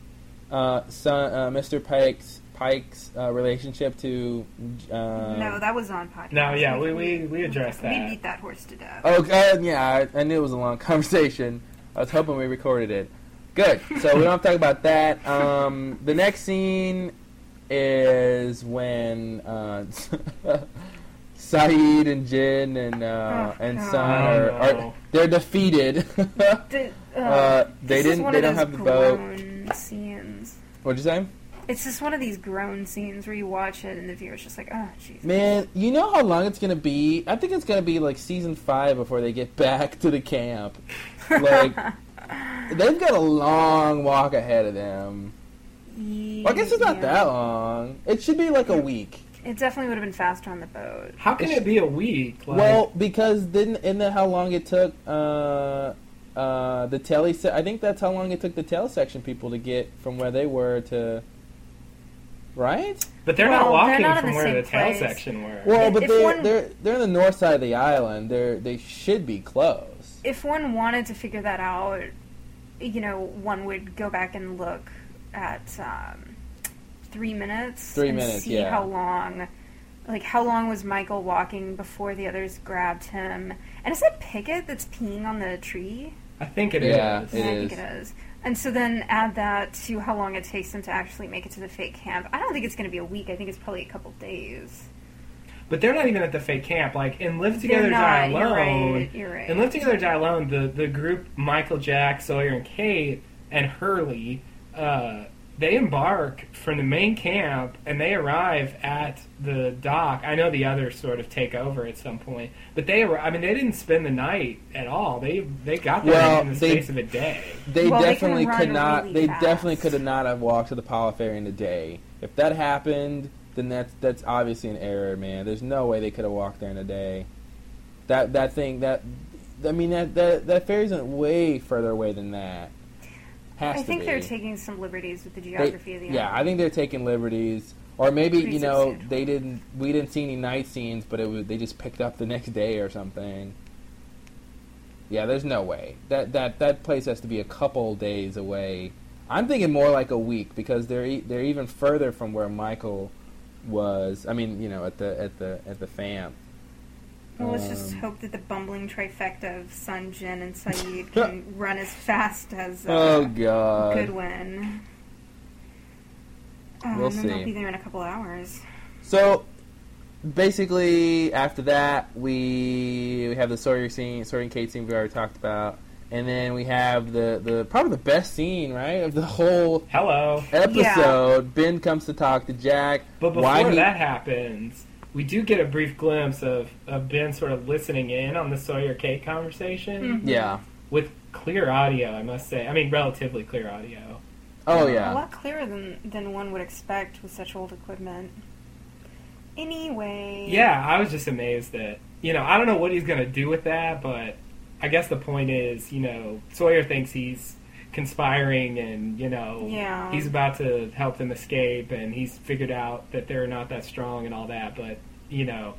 uh, Sun, uh, Mr. Paik's Paik's uh, relationship to? Uh, no, that was on podcast. No, yeah, we- we- we addressed We that. We beat that horse to death. Oh, uh, yeah, I, I knew it was a long conversation. I was hoping we recorded it. Good. So we don't have to talk about that. Um, the next scene is when uh, Sayid and Jin and uh, Oh, and Sun are, are they're defeated. The- uh, Uh, they this didn't- one they of don't have the boat. Scenes. What'd you say? It's just one of these groan scenes where you watch it and the viewer's just like, oh, jeez. Man, you know how long it's gonna be? I think it's gonna be like season five before they get back to the camp. Like they've got a long walk ahead of them. Well, I guess it's not Yeah. that long. It should be like a week. It definitely would have been faster on the boat. how can it be a week? Like, well, because didn't isn't that how long it took uh, uh, the tail? Se- I think that's how long it took the tail section people to get from where they were to. Right. but they're Well, not walking they're not from the where same the tail place. section were. Well, but if they're, one- they're they're on the north side of the island. They're they should be close. If one wanted to figure that out, you know, one would go back and look at um, three minutes. Three and minutes, See yeah. how long, like how long was Michael walking before the others grabbed him? And is that Pickett that's peeing on the tree? I think it is. Yeah, It yeah, I is. think it is. And so then add that to how long it takes them to actually make it to the fake camp. I don't think it's going to be a week. I think it's probably a couple days. but they're not even at the fake camp. Like in Live They're Together, Die not. You're Alone. right. You're right. In Live Together, Die Alone, the the group Michael, Jack, Sawyer, and Kate and Hurley, uh, they embark from the main camp and they arrive at the dock. I know the others sort of take over at some point, but they were. I mean, they didn't spend the night at all. They they got there Well, in the they- space of a day. They Well, definitely run could not. really they fast. definitely could have not have walked to the Pala Ferry in a day. If that happened, then that's that's obviously an error, man. There's no way they could have walked there in a day. That that thing that I mean that that that ferry's way further away than that. Has I think they're taking some liberties with the They- geography of the yeah. I think they're taking liberties, or maybe Pretty you know they didn't. We didn't see any night scenes, but it was they just picked up the next day or something. Yeah, there's no way that that that place has to be a couple days away. I'm thinking more like a week because they're e- they're even further from where Michael was. I mean, you know, at the at the at the fam. Well, let's just hope that the bumbling trifecta of Sun, Jin, and Sayid can run as fast as uh, Oh God. Goodwin. Uh, We'll and then see. they'll be there in a couple hours. So basically, after that, we, we have the Sawyer scene, Sawyer and Kate scene we already talked about, and then we have the, the probably the best scene, right, of the whole Hello. episode. Ben comes to talk to Jack. But before why he- that happens, we do get a brief glimpse of, of Ben sort of listening in on the Sawyer Kate conversation Mhm. yeah. with clear audio, I must say. I mean, relatively clear audio. Oh yeah. A lot clearer than, than one would expect with such old equipment. Anyway. Yeah, I was just amazed that, you know, I don't know what he's going to do with that, but I guess the point is, you know, Sawyer thinks he's conspiring and, you know, Yeah. he's about to help them escape and he's figured out that they're not that strong and all that, but, you know,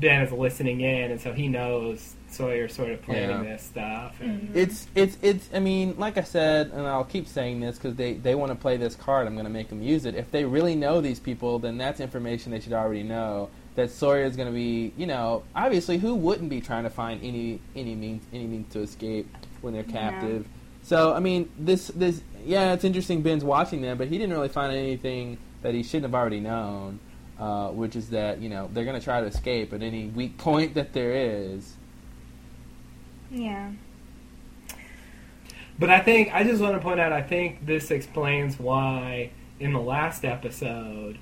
Ben is listening in and so he knows Sawyer's sort of planning Yeah. this stuff. And, Mhm. It's it's it's. I mean, like I said, and I'll keep saying this because they they want to play this card. I'm going to make them use it. If they really know these people, then that's information they should already know. That Sawyer is going to be, you know, obviously, who wouldn't be trying to find any any means any means to escape when they're Yeah. Captive? So I mean, this this yeah, it's interesting. Ben's watching them, but he didn't really find anything that he shouldn't have already known. Uh, which is that you know they're going to try to escape at any weak point that there is. Yeah. But I think I just want to point out. I think this explains why in the last episode,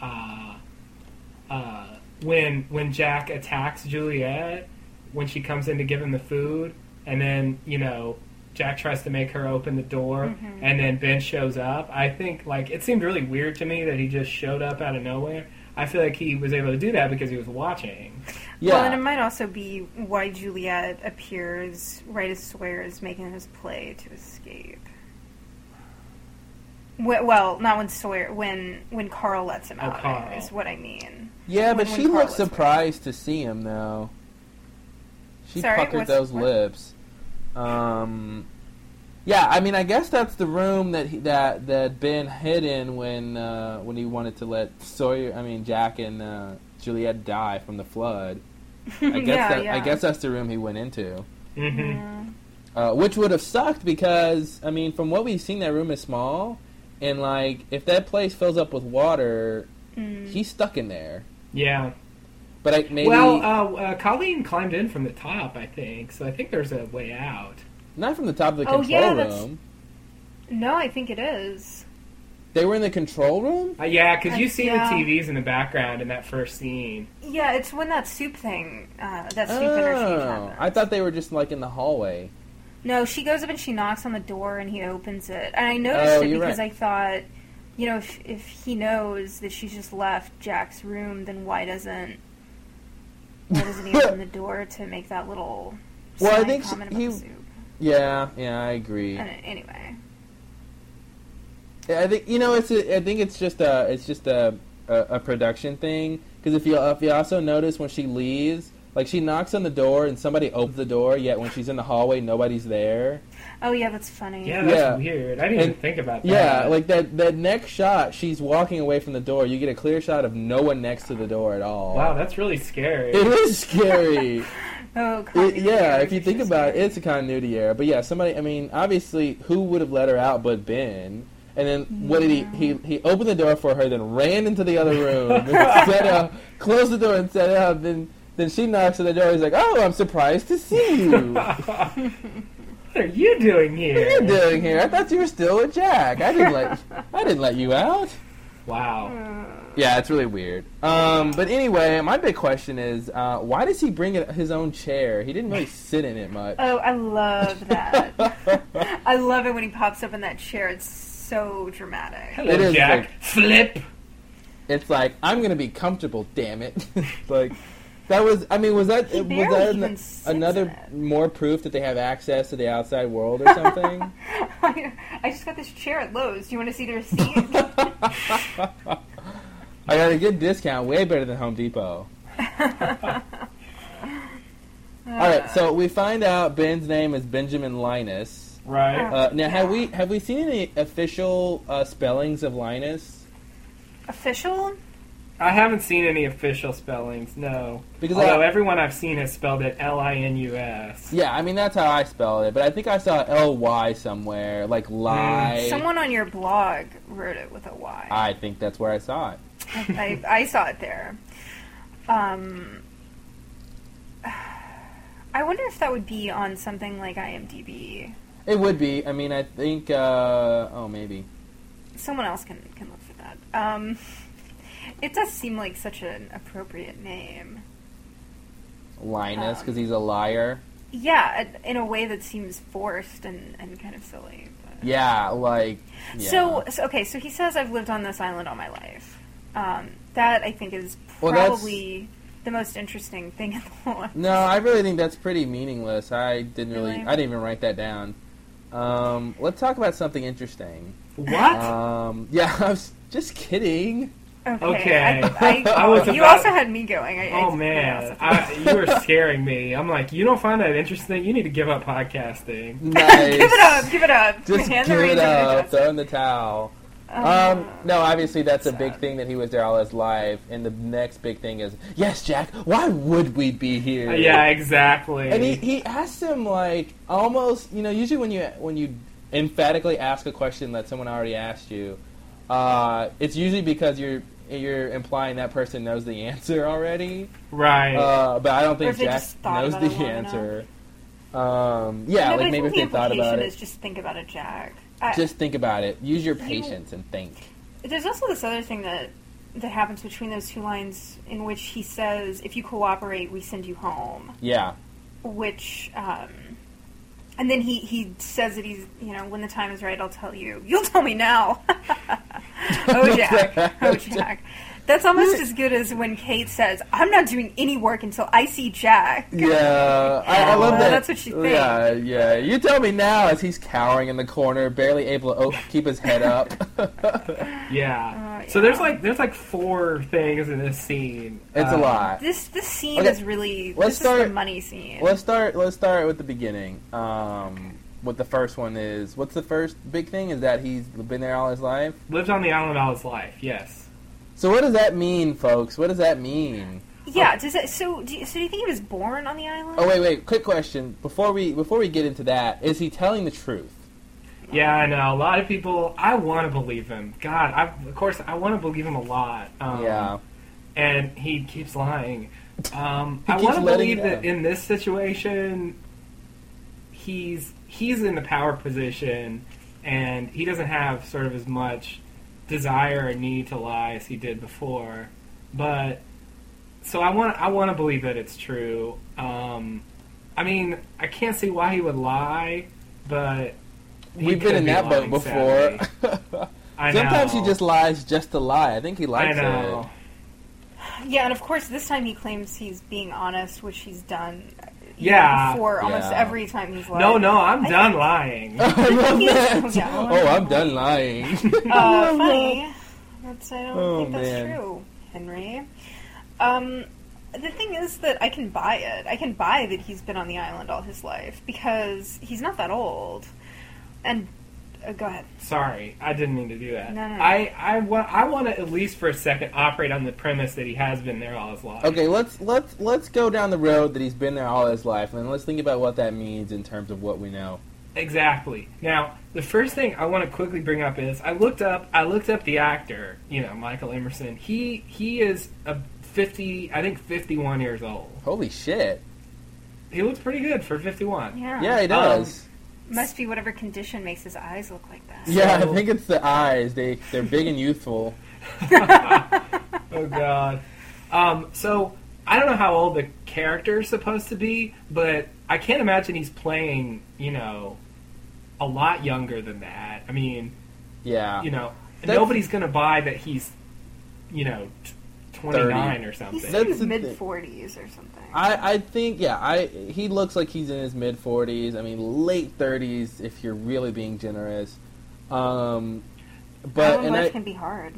uh, uh, when when Jack attacks Juliet, when she comes in to give him the food, and then you know Jack tries to make her open the door, Mhm. and then Ben shows up. I think like it seemed really weird to me that he just showed up out of nowhere. I feel like he was able to do that because he was watching. Yeah. Well, and it might also be why Juliet appears right as Sawyer is making his play to escape. Well, not when Sawyer, when when Carl lets him Oh, out Carl. is what I mean. Yeah, but when- she when Carl looked was there. surprised to see him, though. She Sorry, puckered those what? lips. Um, yeah, I mean, I guess that's the room that he, that that Ben hid in when uh, when he wanted to let Sawyer, I mean Jack and uh, Juliet die from the flood. I guess yeah, that, yeah. I guess that's the room he went into, Mm-hmm. Yeah. uh, which would have sucked because I mean, from what we've seen, that room is small, and like if that place fills up with water, Mm. he's stuck in there. Yeah. But I, maybe Well, uh, uh, Colleen climbed in from the top, I think. So I think there's a way out. Not from the top of the Oh, control yeah, that's- room. No, I think it is. They were in the control room? Uh, yeah, because you Uh, see yeah. the TVs in the background in that first scene. Yeah, it's when that soup thing, uh, that soup interchange Oh, happens. I thought they were just like in the hallway. No, she goes up and she knocks on the door and he opens it. And I noticed Oh, it because right. I thought, you know, if, if he knows that she's just left Jack's room, then why doesn't why doesn't he open the door to make that little Well, I think she- comment about he- soup? Yeah, yeah, I agree. And anyway, I think you know it's a, I think it's just a it's just a a, a production thing because if you if you also notice when she leaves like she knocks on the door and somebody opens the door yet when she's in the hallway nobody's there. Oh yeah, that's funny. Yeah, that's Yeah. weird. I didn't even think about that. Yeah, like that that next shot she's walking away from the door you get a clear shot of no one next to the door at all. wow, that's really scary. It is scary. Oh, It, yeah, if you think just about it, it's a continuity error. But yeah, somebody. I mean, obviously, who would have let her out but Ben? And then what did he, he? He opened the door for her, then ran into the other room, and set up, closed the door, and set up. Then then she knocks on the door. He's like, "Oh, I'm surprised to see you. what what are you doing here? What are you doing here? I thought you were still with Jack. I didn't let I didn't let you out." Wow. Yeah, it's really weird. Um, but anyway, my big question is, uh, why does he bring his own chair? He didn't really sit in it much. Oh, I love that. I love it when he pops up in that chair. It's so dramatic. Hello, It is Jack. like- Flip. It's like I'm gonna be comfortable. Damn it! like that was. I mean, was that was that an- another more proof that they have access to the outside world or something? I just got this chair at Lowe's. Do you want to see the receipt? I got a good discount, way better than Home Depot. All right, so we find out Ben's name is Benjamin Linus. Right. Uh, now, have we have we seen any official uh, spellings of Linus? Official? I haven't seen any official spellings. No. Because Although I, everyone I've seen has spelled it L I N U S. yeah, I mean that's how I spelled it, but I think I saw L Y somewhere, like lie. Someone on your blog wrote it with a Y. I think that's where I saw it. I, I saw it there. Um, I wonder if that would be on something like IMDb. It would be. I mean, I think. Uh, oh, maybe. Someone else can can look for that. Um, it does seem like such an appropriate name. Linus, Um, because he's a liar. Yeah, in a way that seems forced and, and kind of silly. But. Yeah, like. Yeah. So, so okay, so he says I've lived on this island all my life. Um, that I think is Well, probably the most interesting thing in the whole. No, I really think that's pretty meaningless. I didn't really. Really? I didn't even write that down. Um, let's talk about something interesting. What? Um, yeah, I was just kidding. Okay. Okay. I, I, I was you about- also had me going. I, I- oh I man, I, you were scaring me. I'm like, you don't find that interesting? You need to give up podcasting. Nice. give it up. Give it up. Just Hand give the it reins up. Throw in the towel. Uh, Um, no, obviously that's a big thing that he was there all his life, and the next big thing is, yes, Jack. Why would we be here? Yeah, exactly. And he, he asked him like almost you know usually when you when you emphatically ask a question that someone already asked you, uh, it's usually because you're you're implying that person knows the answer already. right. Uh, but I don't think Jack knows the answer. Um, yeah, no, like maybe if think they thought about implication it. is just think about it, Jack. I, Just think about it. Use your You- patience and think. There's also this other thing that that happens between those two lines, in which he says, "If you cooperate, we send you home." Yeah. Which, um, and then he he says that he's, you know, when the time is right, I'll tell you. You'll tell me now. Oh, oh Jack, oh Jack. That's almost as good as when Kate says, "I'm not doing any work until I see Jack." Yeah, I, I love Well, that. that's what she thinks. Yeah, yeah. You tell me now as he's cowering in the corner, barely able to o- keep his head up. yeah. Uh, So there's like there's like four things in this scene. it's a Um, lot. This this scene Okay, is really let's this is the start- money scene. Let's start. Let's start with the beginning. Um, what the first one is? What's the first big thing? Is that he's been there all his life. Lived on the island all his life. Yes. So what does that mean, folks? What does that mean? Yeah. Does it, so? Do you, so do you think he was born on the island? Oh wait, wait. Quick question before we before we get into that. Is he telling the truth? Yeah, I know. A lot of people. I want to believe him. God, I, of course, I want to believe him a lot. Um, yeah. and he keeps lying. Um, He I keeps want to believe that in this situation, he's he's in the power position, and he doesn't have sort of as much desire or need to lie as he did before. But so I want I want to believe that it's true. Um, I mean, I can't see why he would lie, but he We've been in be that boat before. I Sometimes know. he just lies just to lie. I think he I likes know. it. Yeah, and of course, this time he claims he's being honest, which he's done. You Yeah. know, before almost Yeah. every time he's lied. No, no, I'm I done think- lying. I love Yeah. Oh, I'm done lying. Uh, funny. That's I don't Oh, think that's man. true, Henry. Um, the thing is that I can buy it. I can buy that he's been on the island all his life because he's not that old. And uh, go ahead. Sorry, I didn't mean to do that. No, no, no. I I want I want to at least for a second operate on the premise that he has been there all his life. Okay, let's let's let's go down the road that he's been there all his life, and let's think about what that means in terms of what we know. Exactly. Now, the first thing I want to quickly bring up is I looked up I looked up the actor, you know, Michael Emerson. He he is a 50, I think 51 years old. Holy shit! He looks pretty good for 51. Yeah. Yeah, he does. Must be whatever condition makes his eyes look like that. yeah, So- I think it's the eyes. They they're big and youthful. oh god. Um, so I don't know how old the character is supposed to be, but I can't imagine he's playing, you know, a lot younger than that. I mean, Yeah. you know, That's- nobody's going to buy that he's, you know, t- 29 or He something. seems That's the mid thing. 40s or something. I, I think yeah I he looks like he's in his mid forties I mean late thirties if you're really being generous, um, but Island and I can be hard.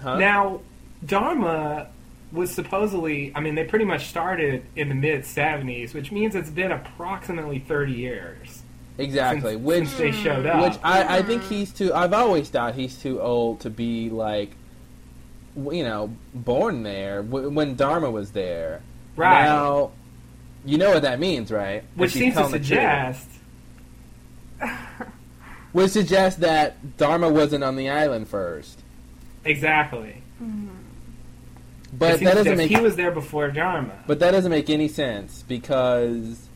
huh? Now, Dharma was supposedly, I mean, they pretty much started in the mid 70s, which means it's been approximately 30 years exactly since, which since they showed up. which I, I think he's too I've always thought he's too old to be like w- you know born there w- when Dharma was there right. now you know what that means right which seems to suggest. which suggests that Dharma wasn't on the island first Exactly. but It seems that doesn't make He was there before Dharma. But that doesn't make any sense because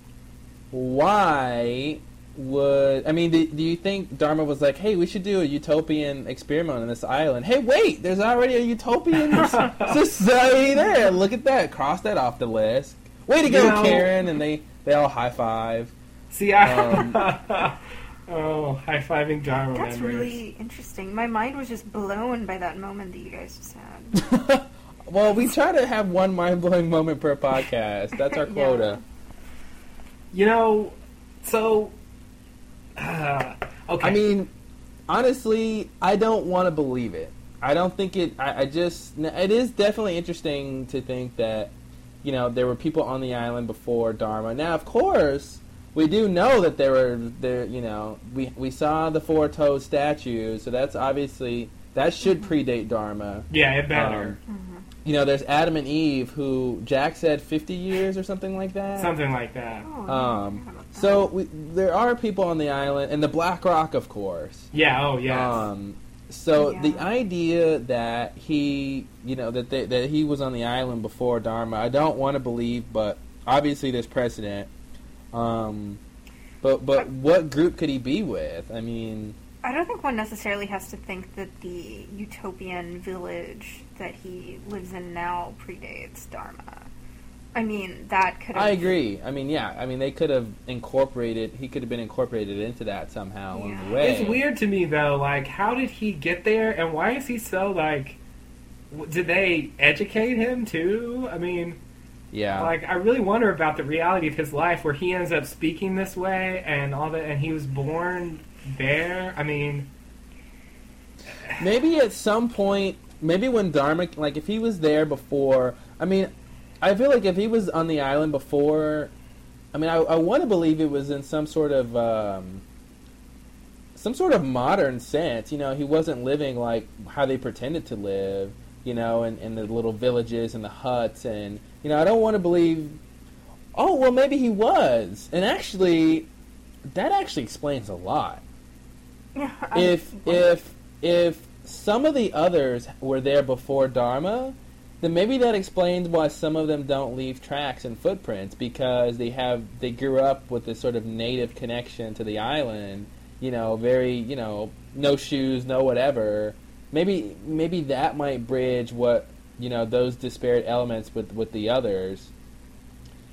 why would I mean? Do, do you think Dharma was like, "Hey, we should do a utopian experiment on this island"? Hey, wait, there's already a utopian society there. Look at that. Cross that off the list. Way to go, You know- Karen! And they they all high five. See, I. Um, oh, high fiving Dharma That's members. really interesting. My mind was just blown by that moment that you guys just had. well, we try to have one mind blowing moment per podcast. That's our Yeah. quota. You know, so. Uh, okay. I mean, honestly, I don't want to believe it. I don't think it. I, I just. It is definitely interesting to think that, you know, there were people on the island before Dharma. Now, of course, we do know that there were there. You know, we we saw the four toed statue, so that's obviously that should predate Dharma. yeah, it better. Um, you know, there's Adam and Eve, who Jack said 50 years or something like that. Something like that. Oh, Um, I forgot about that. So we, there are people on the island, and the Black Rock, of course. Yeah, oh, yes. Um, so Yeah. the idea that he, you know, that they, that he was on the island before Dharma, I don't want to believe, but obviously there's precedent. Um, but but what group could he be with? I mean, I don't think one necessarily has to think that the utopian village that he lives in now predates Dharma. I mean, that could have. I agree. I mean, yeah. I mean, they could have incorporated. He could have been incorporated into that somehow along Yeah. the way. It's weird to me though. Like, how did he get there, and why is he so like? Did they educate him too? I mean, Yeah. like, I really wonder about the reality of his life, where he ends up speaking this way, and all that, and he was born there. I mean, maybe at some point, maybe when Dharma, like if he was there before, I mean, I feel like if he was on the island before, I mean, I, I want to believe it was in some sort of, um, some sort of modern sense. You know, he wasn't living like how they pretended to live. You know, in, in the little villages and the huts, and you know, I don't want to believe. Oh well, maybe he was, and actually, that actually explains a lot Yeah, if if if some of the others were there before Dharma, then maybe that explains why some of them don't leave tracks and footprints because they have they grew up with this sort of native connection to the island. You know, very you know no shoes, no whatever. Maybe maybe that might bridge what you know those disparate elements with with the others.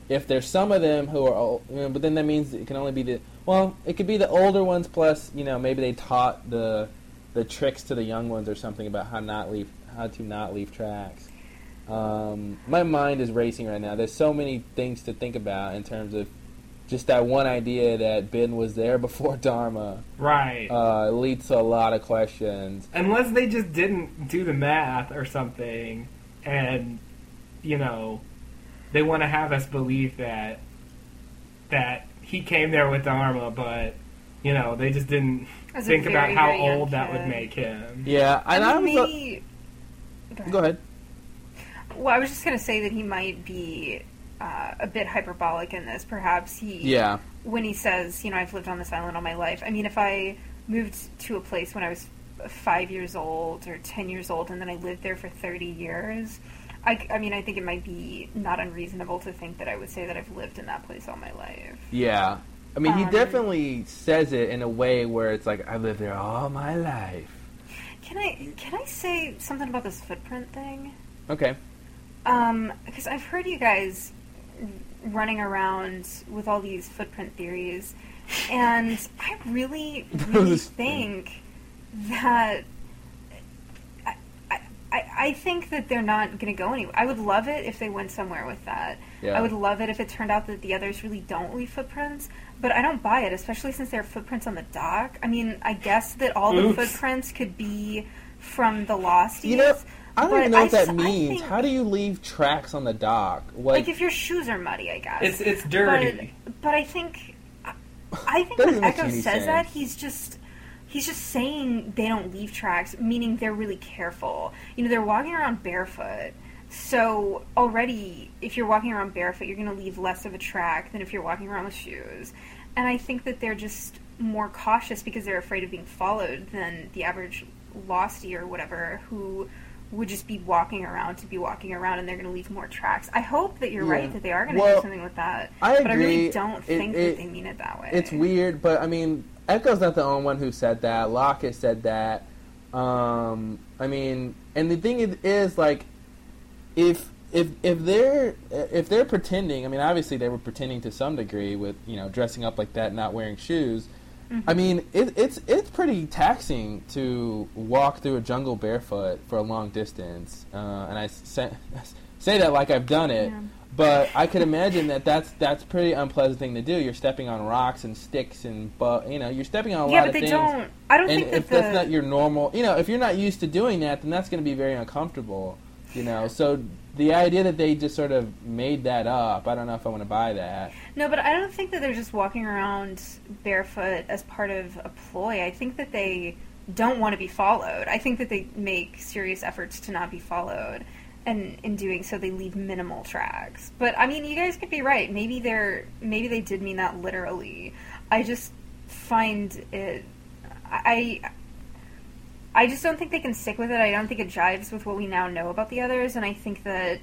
If there's some of them who are, old, you know, but then that means it can only be the well, it could be the older ones plus you know maybe they taught the the tricks to the young ones or something about how not leave how to not leave tracks. Um, my mind is racing right now. There's so many things to think about in terms of just that one idea that Ben was there before Dharma right? uh, leads to a lot of questions. Unless they just didn't do the math or something, and you know, they want to have us believe that that he came there with Dharma, but you know, they just didn't As a think about how very young old that kid. would make him. Yeah, and I, I was. maybe. go ahead. Well, I was just gonna say that he might be uh, a bit hyperbolic in this. Perhaps he Yeah. when he says, you know, I've lived on this island all my life. I mean, if I moved to a place when I was five years old or ten years old, and then I lived there for thirty years, I, I mean, I think it might be not unreasonable to think that I would say that I've lived in that place all my life. Yeah. I mean, he Um, definitely says it in a way where it's like, I lived there all my life. Can I can I say something about this footprint thing? Okay. Um, because I've heard you guys running around with all these footprint theories, and I really, really think that I, I, I think that they're not going to go anywhere. I would love it if they went somewhere with that. Yeah. I would love it if it turned out that the others really don't leave footprints, but I don't buy it, especially since there are footprints on the dock. I mean, I guess that all Oops. the footprints could be from the Losties. You know, I don't even know what I that s- I means. think- How do you leave tracks on the dock? like, Like, if your shoes are muddy, I guess. It's it's dirty. But, but I think I think when Eko any says that, he's just he's just saying they don't leave tracks, meaning they're really careful. You know, they're walking around barefoot. So already, if you're walking around barefoot, you're going to leave less of a track than if you're walking around with shoes. And I think that they're just more cautious because they're afraid of being followed than the average losty or whatever who would just be walking around to be walking around and they're going to leave more tracks. I hope that you're Yeah. right that they are going to Well, do something with that. I But I really don't It- think it- that they mean it that way. it's weird, but I mean, Eko's not the only one who said that. Locke has said that. Um, I mean, and the thing is, is like, if if if they're if they're pretending, I mean, obviously they were pretending to some degree with you know dressing up like that, not wearing shoes. Mm-hmm. I mean, it, it's it's pretty taxing to walk through a jungle barefoot for a long distance, uh, and I say, say that like I've done it. Yeah. But I could imagine that that's that's pretty unpleasant thing to do. You're stepping on rocks and sticks and but you know you're stepping on a yeah, lot but of they things. don't. I don't and think that if the that's not your normal, you know, if you're not used to doing that, then that's going to be very uncomfortable. You know, so the idea that they just sort of made that up, I don't know if I want to buy that. no, but I don't think that they're just walking around barefoot as part of a ploy. I think that they don't want to be followed. I think that they make serious efforts to not be followed, and in doing so, they leave minimal tracks. But I mean, you guys could be right. Maybe they're maybe they did mean that literally. I just find it. I I just don't think they can stick with it. I don't think it jives with what we now know about the others, and I think that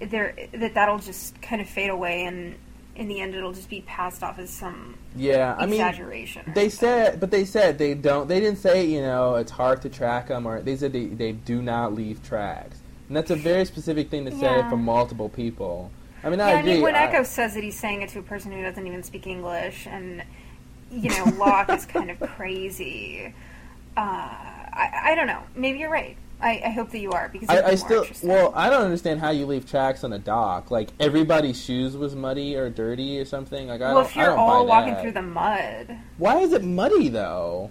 there that that'll just kind of fade away, and in the end, it'll just be passed off as some Yeah, I mean, exaggeration. or They said, but they said they don't. They didn't say you know it's hard to track them, or they said they, they do not leave tracks, and that's a very specific thing to say Yeah. from multiple people. I mean, yeah, I I agree. mean, when I- Eko says that he's saying it to a person who doesn't even speak English, and you know, Locke is kind of crazy. Uh, I, I don't know. Maybe you're right. I, I hope that you are because I, I still well, I don't understand how you leave tracks on a dock. Like everybody's shoes was muddy or dirty or something. Like I well, don't, if you're don't all walking that. through the mud, Why is it muddy though?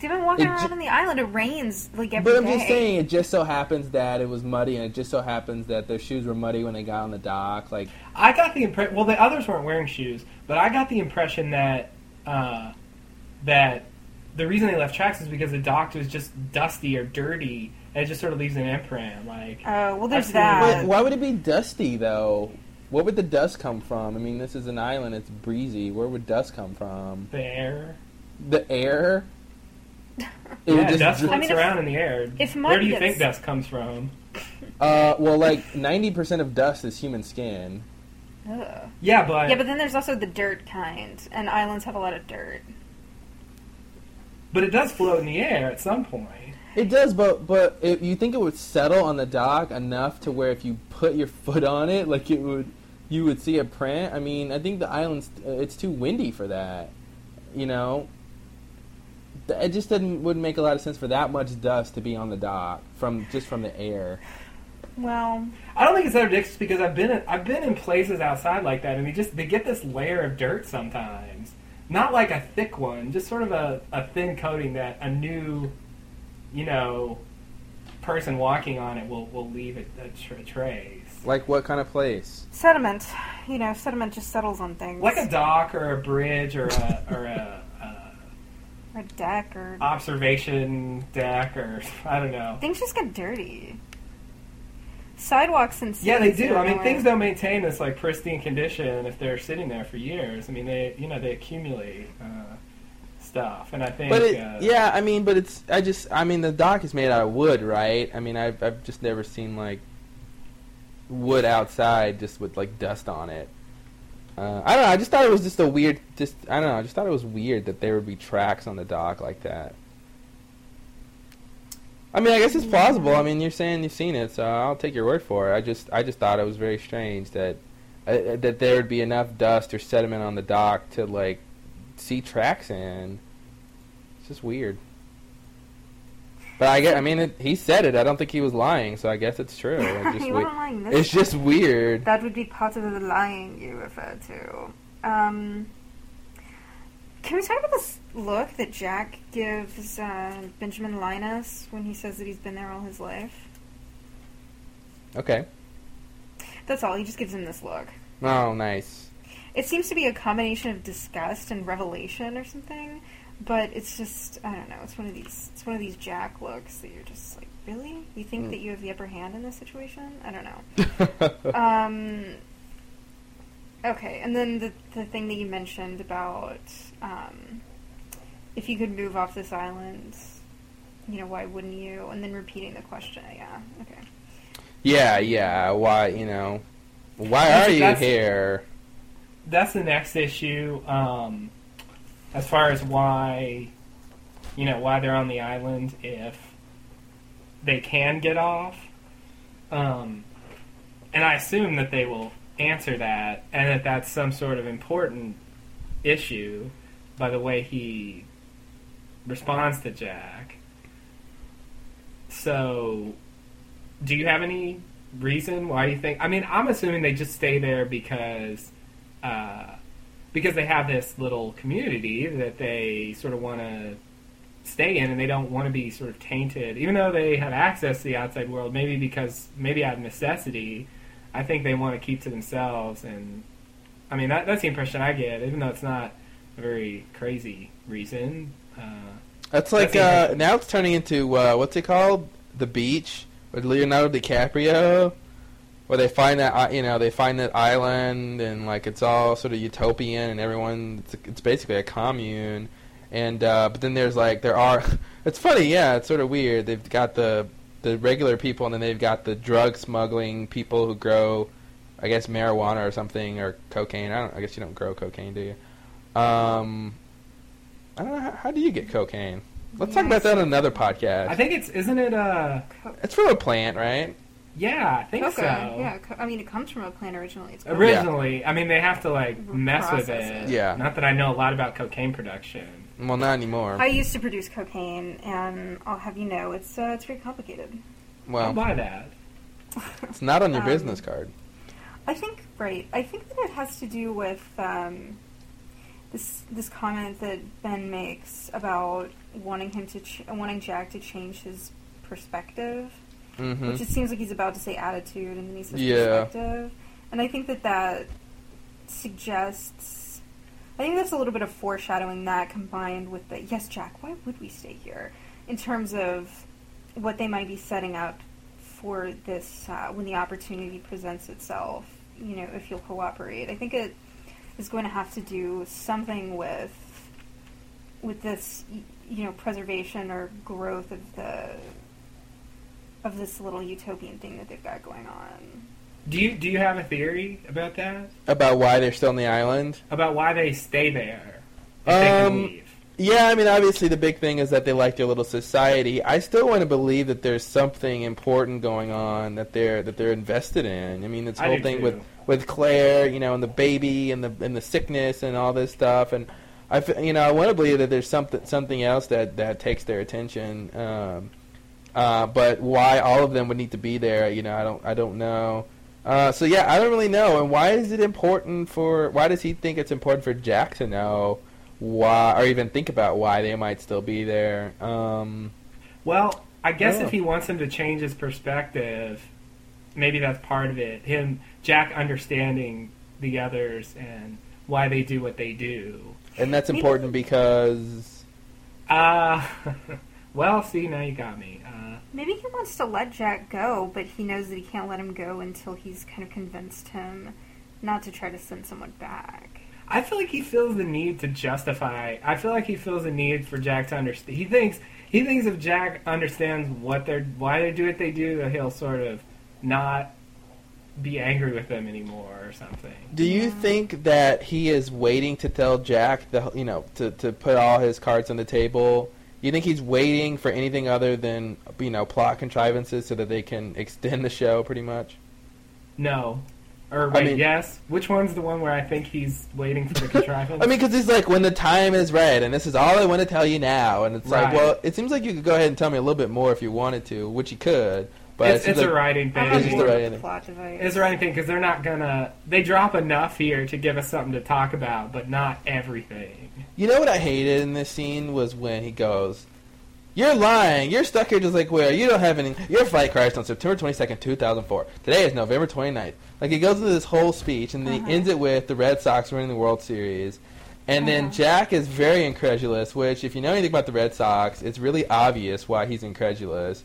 they've been walking It around ju- on the island. It rains like every But I'm day. just saying, it just so happens that it was muddy, and it just so happens that their shoes were muddy when they got on the dock. Like, I got the impression. Well, the others weren't wearing shoes, but I got the impression that uh, that the reason they left tracks is because the dock was just dusty or dirty, and it just sort of leaves an imprint. Like, Oh well, there's that. But why would it be dusty though? Where would the dust come from? I mean, this is an island; it's breezy. Where would dust come from? the air. The air. It yeah, just dust floats I mean, if- around in the air. if Where do you gets- think dust comes from? uh, well, like ninety percent of dust is human skin. Ugh. Yeah, but, Yeah, but then there's also the dirt kind, and islands have a lot of dirt. But it does float in the air at some point. It does, but but if you think it would settle on the dock enough to where if you put your foot on it, like it would, you would see a print. I mean, I think the island's uh, it's too windy for that. You know, it just doesn't wouldn't make a lot of sense for that much dust to be on the dock from just from the air. Well, I don't think it's that ridiculous because I've been in, I've been in places outside like that, and they just they get this layer of dirt sometimes. Not like a thick one, just sort of a, a thin coating that a new, you know, person walking on it will, will leave a, a, tr- a trace. Like what kind of place? sediment. You know, sediment just settles on things. Like a dock or a bridge or a or a, a or a deck, or observation deck or I don't know. things just get dirty. Sidewalks and stuff. Yeah, they do. I mean, things don't maintain this like pristine condition if they're sitting there for years. I mean, they you know they accumulate uh, stuff, and I think. But it, uh, yeah, I mean, but it's I just I mean the dock is made out of wood, right? I mean, I've I've just never seen like wood outside just with like dust on it. Uh, I don't know. I just thought it was just a weird. Just I don't know. I just thought it was weird that there would be tracks on the dock like that. I mean, I guess it's plausible. I mean, you're saying you've seen it, so I'll take your word for it. I just I just thought it was very strange that uh, that there would be enough dust or sediment on the dock to like see tracks in. It's just weird. But I get. I mean, it, he said it. I don't think he was lying, so I guess it's true. It's just, we- lying it's just weird. That would be part of the lying you refer to. Um, can we talk about this look that Jack gives uh, Benjamin Linus when he says that he's been there all his life? Okay. That's all. He just gives him this look. Oh, nice. It seems to be a combination of disgust and revelation or something, but it's just I don't know. It's one of these. It's one of these Jack looks that you're just like, really? You think Mm. that you have the upper hand in this situation? I don't know. Um, okay, and then the the thing that you mentioned about um, if you could move off this island, you know, why wouldn't you? And then repeating the question. Yeah. Okay. yeah, yeah. Why, you know, why That's- are you that's- here? that's the next issue. Um, as far as why, you know, why they're on the island if they can get off, um, and I assume that they will answer that, and that that's some sort of important issue by the way he responds to Jack. So, do you have any reason why you think? I mean, I'm assuming they just stay there because uh, because they have this little community that they sort of want to stay in, and they don't want to be sort of tainted, even though they have access to the outside world. Maybe because maybe out of necessity, I think they want to keep to themselves. And I mean, that, that's the impression I get, even though it's not a very crazy reason. Uh, That's like uh, now it's turning into uh, what's it called? The beach with Leonardo DiCaprio, where they find that you know they find that island and like it's all sort of utopian and everyone it's, it's basically a commune. And uh, but then there's like there are it's funny yeah it's sort of weird they've got the the regular people and then they've got the drug smuggling people who grow I guess marijuana or something or cocaine I don't I guess you don't grow cocaine do you um I don't know how, how do you get cocaine let's talk about that on another podcast I think it's isn't it? a? Co- it's from a plant right yeah, I think Coca. so. Yeah. Co- I mean, it comes from a plant originally. It's coca. Originally, I mean, they have to like R- mess with it. it. Yeah. Not that I know a lot about cocaine production. well not anymore I used to produce cocaine, and I'll have you know, it's uh, it's very complicated. I'll well buy that. it's not on your Um, business card I think right. I think that it has to do with um, this this comment that Ben makes about wanting him to ch- wanting Jack to change his perspective, hmm which it seems like he's about to say attitude, and then he says Yeah. perspective, and I think that that suggests. I think that's a little bit of foreshadowing that combined with the yes, Jack. Why would we stay here? In terms of what they might be setting up for this uh, when the opportunity presents itself. You know, if you'll cooperate, I think it is going to have to do something with with this, you know, preservation or growth of the of this little utopian thing that they've got going on. Do you do you have a theory about that? about why they're still on the island About why they stay there if they can Um, leave? Yeah, I mean, obviously the big thing is that they like their little society. I still want to believe that there's something important going on that they're that they're invested in. I mean, this whole thing too. with with Claire, you know, and the baby and the and the sickness and all this stuff, and I, you know, I want to believe that there's something something else that that takes their attention. Um, uh, but why all of them would need to be there, you know, I don't I don't know. Uh, so yeah, I don't really know. And why is it important for? Why does he think it's important for Jack to know? Why or even think about why they might still be there. Um, Well, I guess if he wants him to change his perspective, maybe that's part of it. Him, Jack, understanding the others and why they do what they do. and that's Maybe- important because Uh, well, see, now you got me. Uh, Maybe he wants to let Jack go, but he knows that he can't let him go until he's kind of convinced him not to try to send someone back. I feel like he feels the need to justify. I feel like he feels the need for Jack to understand. He thinks he thinks if Jack understands what they're why they do what they do, that he'll sort of not be angry with them anymore or something. Do you think that he is waiting to tell Jack the you know to to put all his cards on the table? You think he's waiting for anything other than you know plot contrivances so that they can extend the show pretty much? No. Or I wait, mean- yes. Which one's the one where I think he's waiting for the contrivance? I mean, because he's like, when the time is right, and this is all I want to tell you now, and it's like, well, it seems like you could go ahead and tell me a little bit more if you wanted to, which you could, but it's, it seems it's a writing thing. It's just more the of writing. plot device. It's a writing thing because they're not gonna. They drop enough here to give us something to talk about, but not everything. You know what I hated in this scene was when he goes, "You're lying. You're stuck here just like where you don't have any. Your flight crashed on September 22nd, 2004. Today is November 29th." Like he goes into this whole speech and then Uh-huh. he ends it with the Red Sox winning the World Series. And then Uh-huh. Jack is very incredulous, which if you know anything about the Red Sox, it's really obvious why he's incredulous.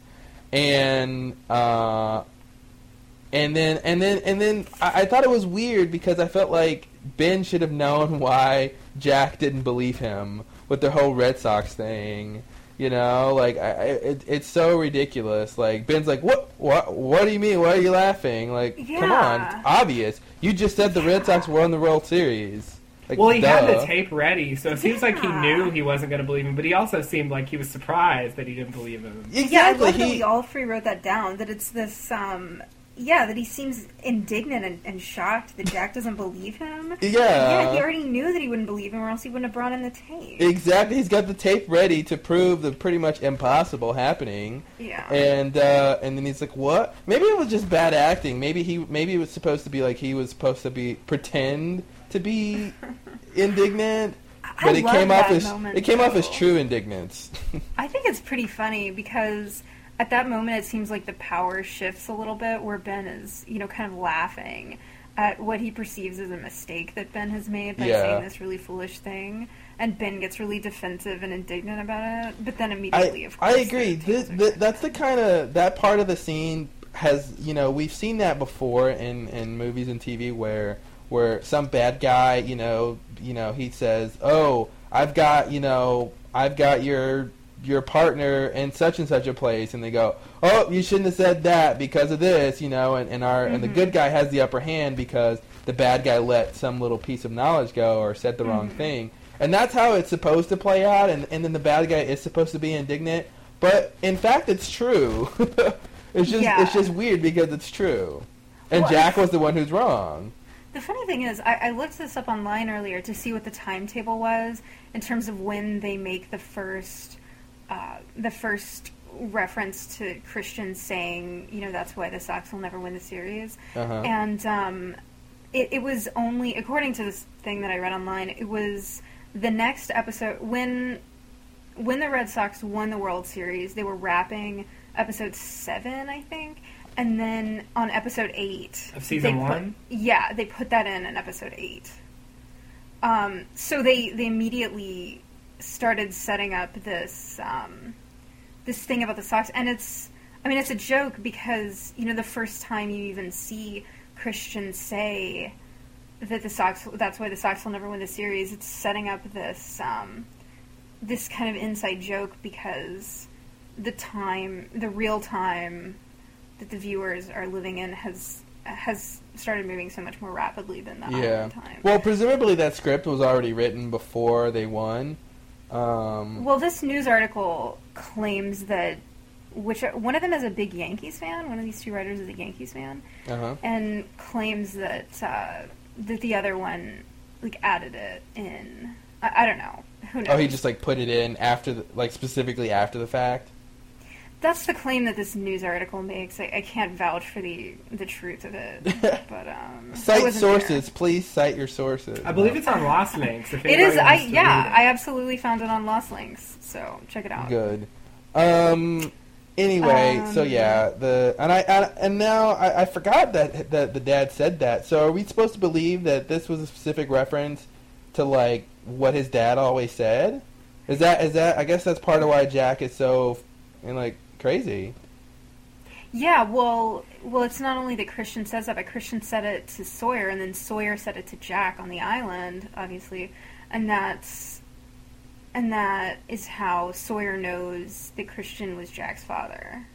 And uh and then and then and then I, I thought it was weird because I felt like Ben should have known why Jack didn't believe him with the whole Red Sox thing. You know, like I, I, it, it's so ridiculous. Like Ben's like, "What? What? What do you mean? Why are you laughing? Like, come on, it's obvious. You just said the Red Sox won the World Series. Like, Well, he had the tape ready, so it seems like he knew he wasn't going to believe him, but he also seemed like he was surprised that he didn't believe him. Exactly. Yeah, I love that he, we all three wrote that down. That it's this, um, yeah, that he seems indignant and, and shocked that Jack doesn't believe him. yeah. yeah, he already knew that he wouldn't believe him, or else he wouldn't have brought in the tape. Exactly. He's got the tape ready to prove the pretty much impossible happening. yeah. And uh, and then he's like, "What? Maybe it was just bad acting. Maybe he maybe it was supposed to be like he was supposed to be pretend to be indignant, I but it love came off as moment, it came off as true indignance. I think it's pretty funny because at that moment it seems like the power shifts a little bit where Ben is, you know, kind of laughing at what he perceives as a mistake that Ben has made by Yeah. saying this really foolish thing. And Ben gets really defensive and indignant about it, but then immediately, I of course, I agree. the This, tables are th set. that's the kind of that part of the scene has you know we've seen that before in in movies and TV where where some bad guy you know you know he says oh I've got you know I've got your your partner in such and such a place and they go oh you shouldn't have said that because of this you know and, and our and the Mhm. good guy has the upper hand because the bad guy let some little piece of knowledge go or said the wrong Mhm. thing and that's how it's supposed to play out and, and then the bad guy is supposed to be indignant but in fact it's true it's just Yeah. it's just weird because it's true and Well, jack was the one who's wrong The funny thing is, I, I looked this up online earlier to see what the timetable was in terms of when they make the first, uh, the first reference to Christian saying, you know, that's why the Sox will never win the series. uh-huh. And um, it, it was only, according to this thing that I read online, it was the next episode when when the Red Sox won the World Series. They were wrapping episode seven, I think, and then on episode eight Of season they put- one? yeah, they put that in in episode eight. Um, so they they immediately started setting up this um, this thing about the Sox, and it's I mean it's a joke because you know the first time you even see Christian say that the Sox that's why the Sox will never win the series. It's setting up this um, this kind of inside joke because the time the real time that the viewers are living in has has started moving so much more rapidly than the yeah time. well presumably that script was already written before they won um, Well, this news article claims that which one of them is a big Yankees fan. One of these two writers is a Yankees fan, uh-huh. and claims that uh, that the other one like added it in. I, I don't know. Who knows? oh he just like put it in after the, like specifically after the fact That's the claim that this news article makes. I, I can't vouch for the the truth of it, but um, cite sources there. please cite your sources I believe it's on Lost Links. If It anybody is. I yeah. it. I absolutely found it on Lost Links. So check it out. Good. Um. Anyway, so Um, yeah, the and I, I and now I, I forgot that that the dad said that. So are we supposed to believe that this was a specific reference to like what his dad always said? Is that is that? I guess that's part of why Jack is so and like crazy. Yeah, well, well, it's not only that Christian says that, but Christian said it to Sawyer, and then Sawyer said it to Jack on the island, obviously, and that's and that is how Sawyer knows that Christian was Jack's father.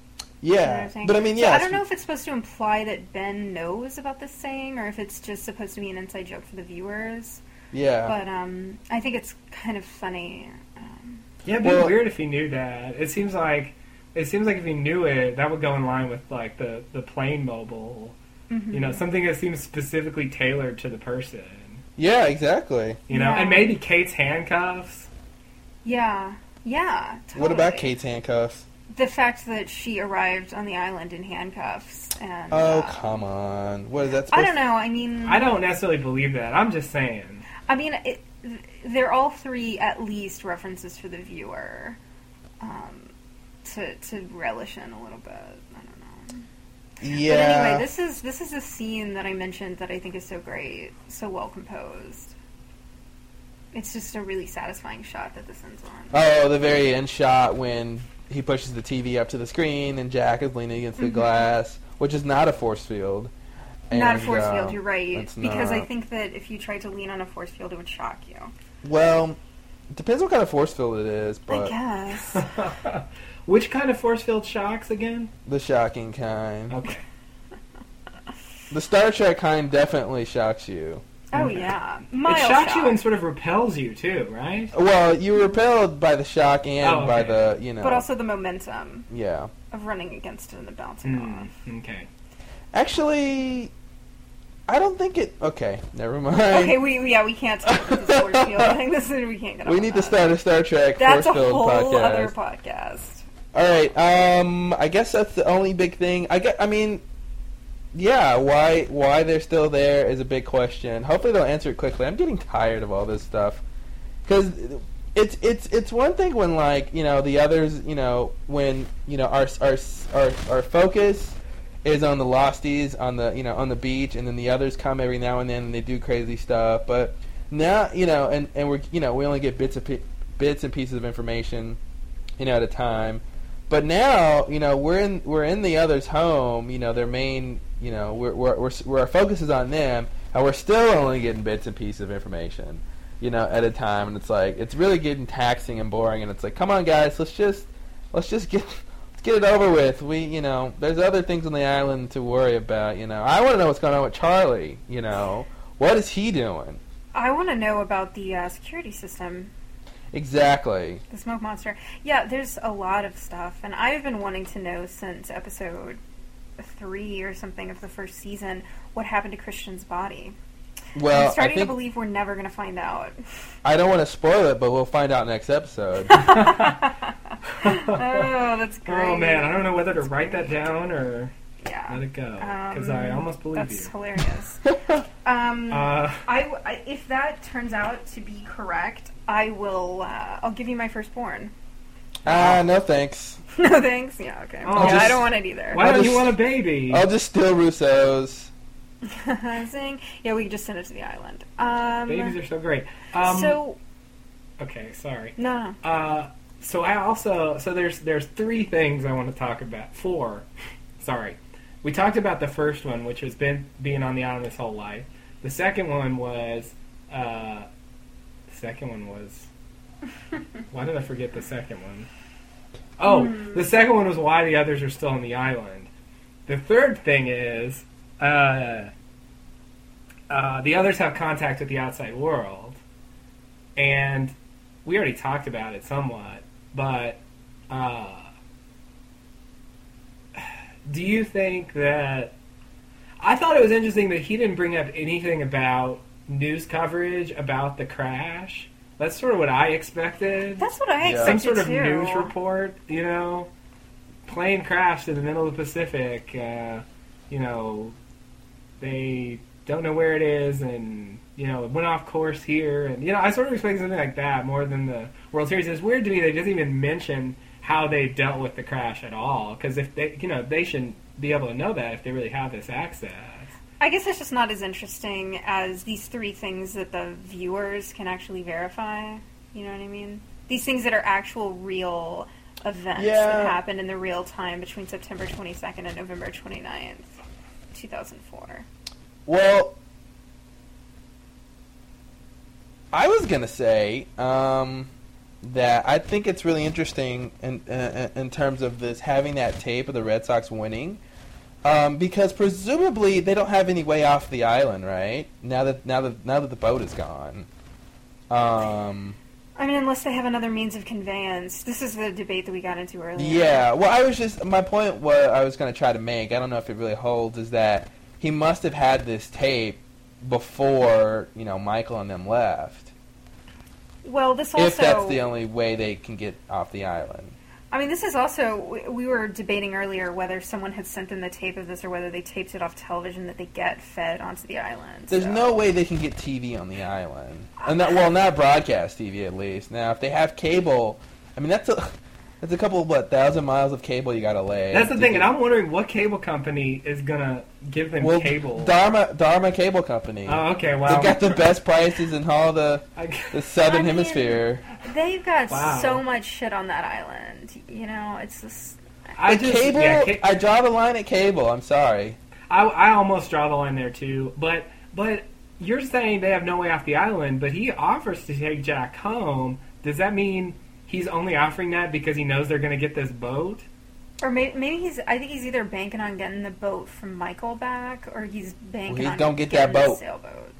You know Yeah, but I mean, So yeah, I don't know if it's supposed to imply that Ben knows about this saying, or if it's just supposed to be an inside joke for the viewers. yeah. But um, I think it's kind of funny. Um, Yeah, it'd be Well- weird if he knew that. It seems like it seems like if he knew it, that would go in line with like the the plane mobile. mhm. You know, something that seems specifically tailored to the person. yeah, exactly. You know, Yeah. and maybe Kate's handcuffs. Yeah, yeah. What about. Kate's handcuffs? The fact that she arrived on the island in handcuffs and. Oh, uh, come on. What is that I don't know. I mean, I don't necessarily believe that. I'm just saying. I mean, it, they're all three at least references for the viewer um, to to relish in a little bit. I don't know. Yeah. But anyway, this is this is a scene that I mentioned that I think is so great, so well composed. It's just a really satisfying shot that this ends on. Oh, the very end shot when he pushes the TV up to the screen and Jack is leaning against the Mhm. glass, which is not a force field. Not a force uh, field, you're right. it's Because I think that if you tried to lean on a force field, it would shock you. Well, depends what kind of force field it is, I guess. Which kind of force field shocks again? the shocking kind. Okay. The Star Trek kind definitely shocks you. oh Okay. yeah, It mild shocks you and sort of repels you too, right? Well, you were repelled by the shock and Oh, by the, you know. but also the momentum yeah. of running against it and the bouncing Mm, off. okay. Actually, I don't think it. Okay, never mind. Okay, we yeah we can't talk about this force field. I think this is we can't get. we on need to start a Star Trek That's a force field whole podcast. other podcast. All right. Um, I guess that's the only big thing. I get. I mean, yeah. Why? Why they're still there is a big question. Hopefully they'll answer it quickly. I'm getting tired of all this stuff because it's it's it's one thing when like you know the others you know when you know our our our our focus is on the losties on the you know on the beach and then the others come every now and then and they do crazy stuff but now you know and and we're you know we only get bits of bits and pieces of information you know at a time but now you know we're in we're in the others home you know their main you know we're we're, we're, our focus is on them and we're still only getting bits and pieces of information you know at a time and it's like it's really getting taxing and boring and it's like come on guys let's just let's just get let's get it over with. We you know there's other things on the island to worry about you know. I want to know what's going on with charlie you know. What is he doing? I want to know about the uh, security system, exactly the smoke monster. Yeah, there's a lot of stuff, and I've been wanting to know since episode three or something of the first season what happened to Christian's body. well I'm i starting think to believe we're never going to find out. i don't want to spoil it but we'll find out next episode oh, that's great. Oh man, I don't know whether to write that down or let Yeah, it go because Um, I almost believe that's you. hilarious. um, Uh, I, I- if that turns out to be correct, I will. Uh, I'll give you my firstborn. ah no thanks no thanks. Yeah, okay. Oh, yeah, just- I don't want it either. why I'll don't you want a baby? i'll just steal Rousseau's Saying, yeah, we can just send it to the island. Um, Babies are so great. Um, so okay, sorry. no, no. Uh, so I also so there's there's three things I want to talk about. Four, sorry. We talked about the first one, which has been being on the island his whole life. The second one was uh, the second one was why did I forget the second one? Oh, the second one was why the others are still on the island. The third thing is uh, uh, the others have contact with the outside world, and we already talked about it somewhat, but uh, do you think that? I thought it was interesting that he didn't bring up anything about news coverage about the crash. That's sort of what I expected. That's what I Yeah. Some sort of too. news report, you know, plane crashed in the middle of the Pacific. Uh, you know, they don't know where it is, and you know, it went off course here, and you know, I sort of expected something like that more than the World Series. It's weird to me they doesn't even mention how they dealt with the crash at all, because if they, you know, they shouldn't be able to know that if they really have this access. I guess it's just not as interesting as these three things that the viewers can actually verify. You know what I mean? These things that are actual, real events Yeah. that happened in the real time between September 22nd and November 29th, 2004. Well, I was gonna say um, that I think it's really interesting in uh, in terms of this having that tape of the Red Sox winning, um, because presumably they don't have any way off the island, right? Now that now that now that the boat is gone. Um, I mean, unless they have another means of conveyance. This is the debate that we got into earlier. Yeah, well, I was just my point. What I was going to try to make, I don't know if it really holds, is that he must have had this tape before you know Michael and them left. Well, this also. if that's the only way they can get off the island. I mean, this is also. we- We were debating earlier whether someone had sent them the tape of this or whether they taped it off television that they get fed onto the island. There's so- no way they can get TV on the island, and not, well, not broadcast TV at least. Now, if they have cable, I mean that's a that's a couple what thousand miles of cable you got to lay. That's the thing, get- and I'm wondering what cable company is gonna give them well, cable. Dharma Dharma Cable Company. oh, okay. wow. They've got the best prices in all the the southern I mean- hemisphere. They've got Wow. so much shit on that island. You know, it's just. I The just cable, yeah, ca- I draw the line at cable. I'm sorry. I, I almost draw the line there too. But but you're saying they have no way off the island, but he offers to take Jack home. Does that mean he's only offering that because he knows they're going to get this boat? Or maybe, maybe he's. I think he's either banking on getting the boat from Michael back, or he's banking Well, he's on gonna get getting that the boat. sailboat.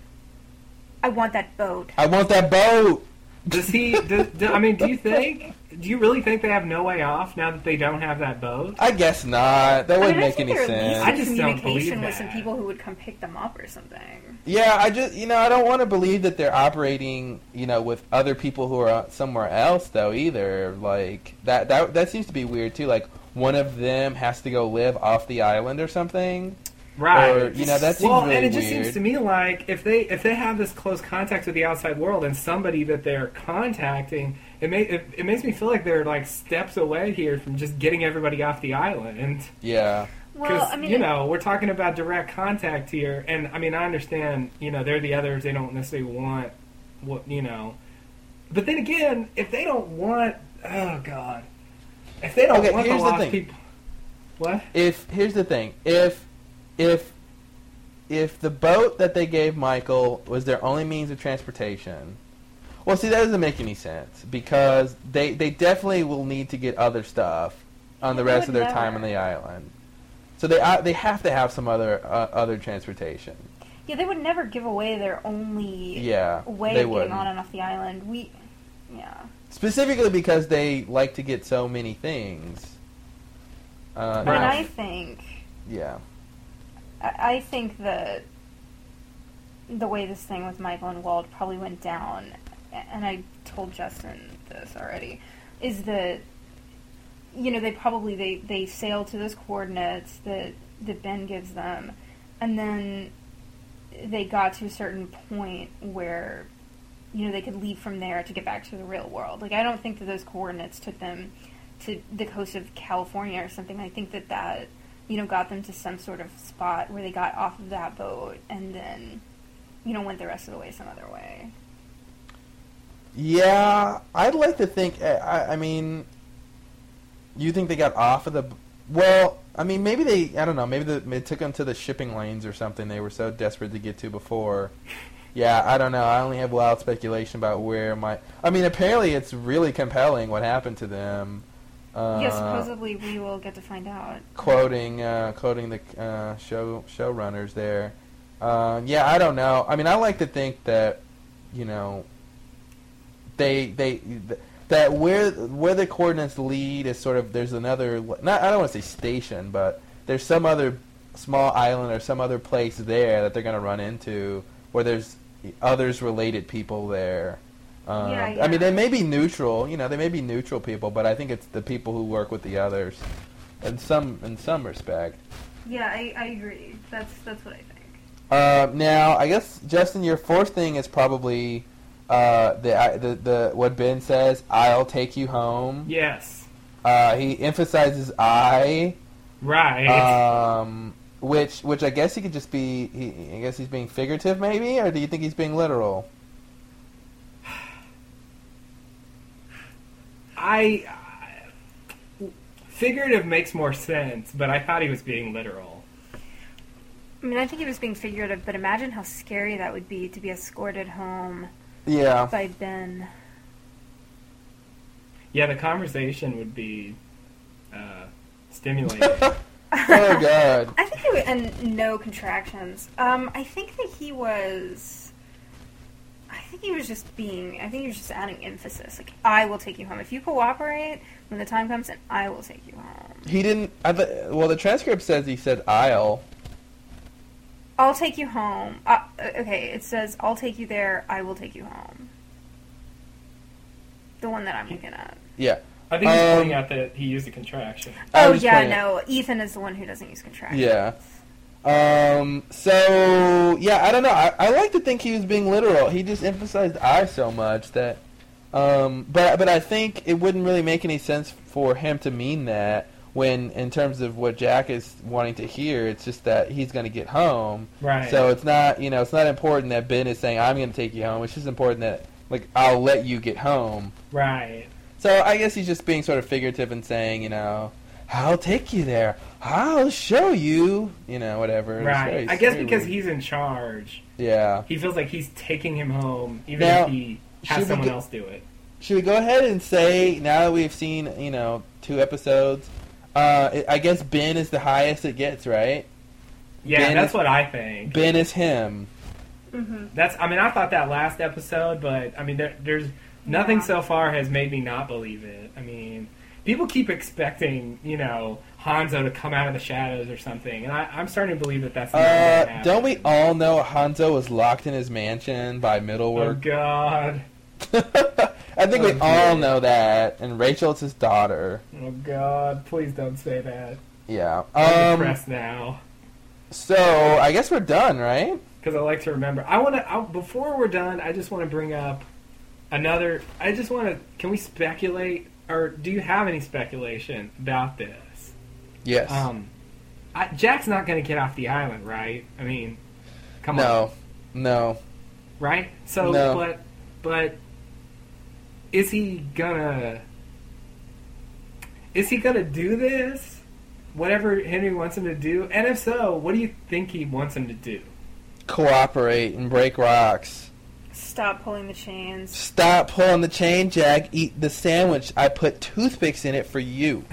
I want that boat. I want that boat. Does he? does, do, I mean, do you think? Do you really think they have no way off now that they don't have that boat? I guess not. That I wouldn't mean, I make think any there at least sense. I just don't communication believe with some people who would come pick them up or something. Yeah, I just you know I don't want to believe that they're operating you know with other people who are somewhere else though either. Like that that that seems to be weird too. Like one of them has to go live off the island or something. Right. Or, you know, that seems well, really and it just weird. seems to me like if they if they have this close contact with the outside world and somebody that they're contacting, it may it, it makes me feel like they're like steps away here from just getting everybody off the island. Yeah. Well, Because I mean, you know we're talking about direct contact here, and I mean I understand you know they're the others they don't necessarily want what you know, but then again if they don't want oh god. If they don't Okay, want here's the the thing. people what? If here's the thing, if if if the boat that they gave Michael was their only means of transportation, well, see that doesn't make any sense because they they definitely will need to get other stuff on the They rest of would their time on the island. So they uh, they have to have some other uh, other transportation. yeah, they would never give away their only Yeah, way of getting on and off the island. We, yeah. specifically because they like to get so many things. Uh, I. I think yeah. I I think that the way this thing with Michael and Walt probably went down, and I told Justin this already, is that you know they probably they they sail to those coordinates that that Ben gives them, and then they got to a certain point where you know they could leave from there to get back to the real world. Like I don't think that those coordinates took them to the coast of California or something. I think that that you know got them to some sort of spot where they got off of that boat and then you know went the rest of the way some other way. Yeah, I'd like to think. I, I mean, you think they got off of the? Well, I mean, maybe they. I don't know. Maybe the, it took them to the shipping lanes or something. They were so desperate to get to before. Yeah, I don't know. I only have wild speculation about where my. I mean, apparently it's really compelling what happened to them. Uh, yeah, supposedly we will get to find out. quoting uh, quoting the uh, show showrunners there. Uh, yeah, I don't know. I mean, I like to think that you know they they th- that where where the coordinates lead is sort of there's another not I don't want to say station, but there's some other small island or some other place there that they're going to run into where there's others related people there. Uh, Yeah, I yeah. mean, they may be neutral. You know, they may be neutral people, but I think it's the people who work with the others, in some in some respect. Yeah, I, I agree. That's that's what I think. Uh, now, I guess Justin, your fourth thing is probably uh, the, the the what Ben says. I'll take you home. yes Uh, he emphasizes I, right um, which which I guess he could just be. He, I guess he's being figurative, maybe, or do you think he's being literal? I figurative makes more sense, but I thought he was being literal. I mean, I think he was being figurative, but imagine how scary that would be to be escorted home Yeah. by Ben. Yeah, the conversation would be uh, stimulating. oh god. I think it was, and no contractions. Um, I think that he was. I think he was just being. I think he was just adding emphasis. Like, I will take you home if you cooperate when the time comes, and I will take you home. He didn't. I th- well, the transcript says he said "I'll." I'll take you home. Uh, okay, it says I'll take you there. I will take you home. The one that I'm looking at. Yeah. I think he's Um, pointing out that he used a contraction. Oh yeah, pointing- no. Ethan is the one who doesn't use contractions. Yeah. Um. So yeah, I don't know. I, I like to think he was being literal. He just emphasized "I" so much that. Um. But but I think it wouldn't really make any sense for him to mean that when, in terms of what Jack is wanting to hear, it's just that he's going to get home. Right. So it's not you know it's not important that Ben is saying I'm going to take you home. It's just important that like I'll let you get home. right. So I guess he's just being sort of figurative and saying, you know, I'll take you there. I'll show you. You know, whatever. Right. very- I guess because weird. he's in charge, Yeah. he feels like he's taking him home, even Now, if he has someone get- else do it. Should we go ahead and say now that we've seen you know two episodes? Uh, I- I guess Ben is the highest it gets, right? Yeah, Ben that's is- what I think. Ben is him. Mm-hmm. That's. I mean, I thought that last episode, but I mean, there, there's nothing Yeah. so far has made me not believe it. I mean, people keep expecting, you know, Hanso to come out of the shadows or something, and I, I'm starting to believe that that's not gonna Uh, don't we all know Hanso was locked in his mansion by Mittelwerk? Oh God! I think we Oh, all know that. And Rachel is his daughter. Oh God! Please don't say that. Yeah. I'm Um. depressed now So I guess we're done, right? because I like to remember. I want to. Before we're done, I just want to bring up another. I just want to. Can we speculate, or do you have any speculation about this? Yes. Um, I, Jack's not going to get off the island, right? I mean, come on, no. No. right? So, No. but, but, is he gonna? Is he gonna do this? Whatever Henry wants him to do, and if so, what do you think he wants him to do? Cooperate and break rocks. Stop pulling the chains. Stop pulling the chain, Jack. Eat the sandwich. I put toothpicks in it for you.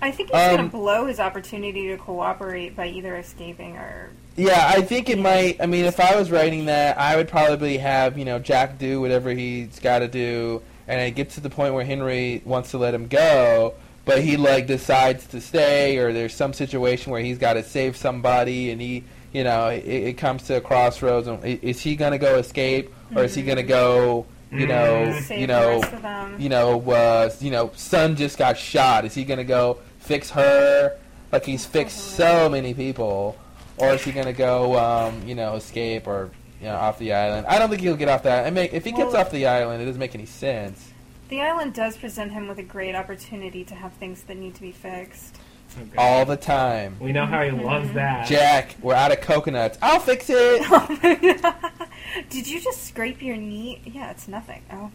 I think he's Um, gonna blow his opportunity to cooperate by either escaping or. Yeah, I think it might. I mean, if I was writing that, I would probably have you know Jack do whatever he's got to do, and it gets to the point where Henry wants to let him go, but he like decides to stay, or there's some situation where he's got to save somebody, and he, you know, it, it comes to a crossroads. And is he gonna go escape, or is he gonna go, you know, Mm. Save you know, rest of them. you know, uh, you know, Sun just got shot. Is he gonna go fix her? Like he's fixed so many people, or is he gonna go, um, you know, escape or you know, off the island? I don't think he'll get off that. I mean, if he gets Well- off the island, it doesn't make any sense. The island does present him with a great opportunity to have things that need to be fixed. Okay. All the time. we know how he Mm-hmm. loves that. Jack, we're out of coconuts. I'll fix it. Did you just scrape your knee? Yeah, it's nothing. Oh,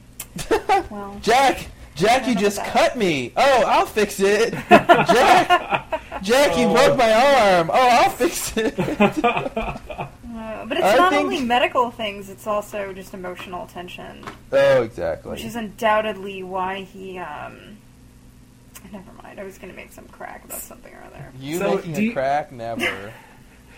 well. Jack, Jack, you just that. cut me. Oh, I'll fix it. Jack, Jack, you Oh. broke my arm. Oh, I'll fix it. Uh, but it's I not think- only medical things, it's also just emotional tension, oh, exactly. which is undoubtedly why he, um. Never mind, I was going to make some crack about something or other. You So, making a you- crack? Never.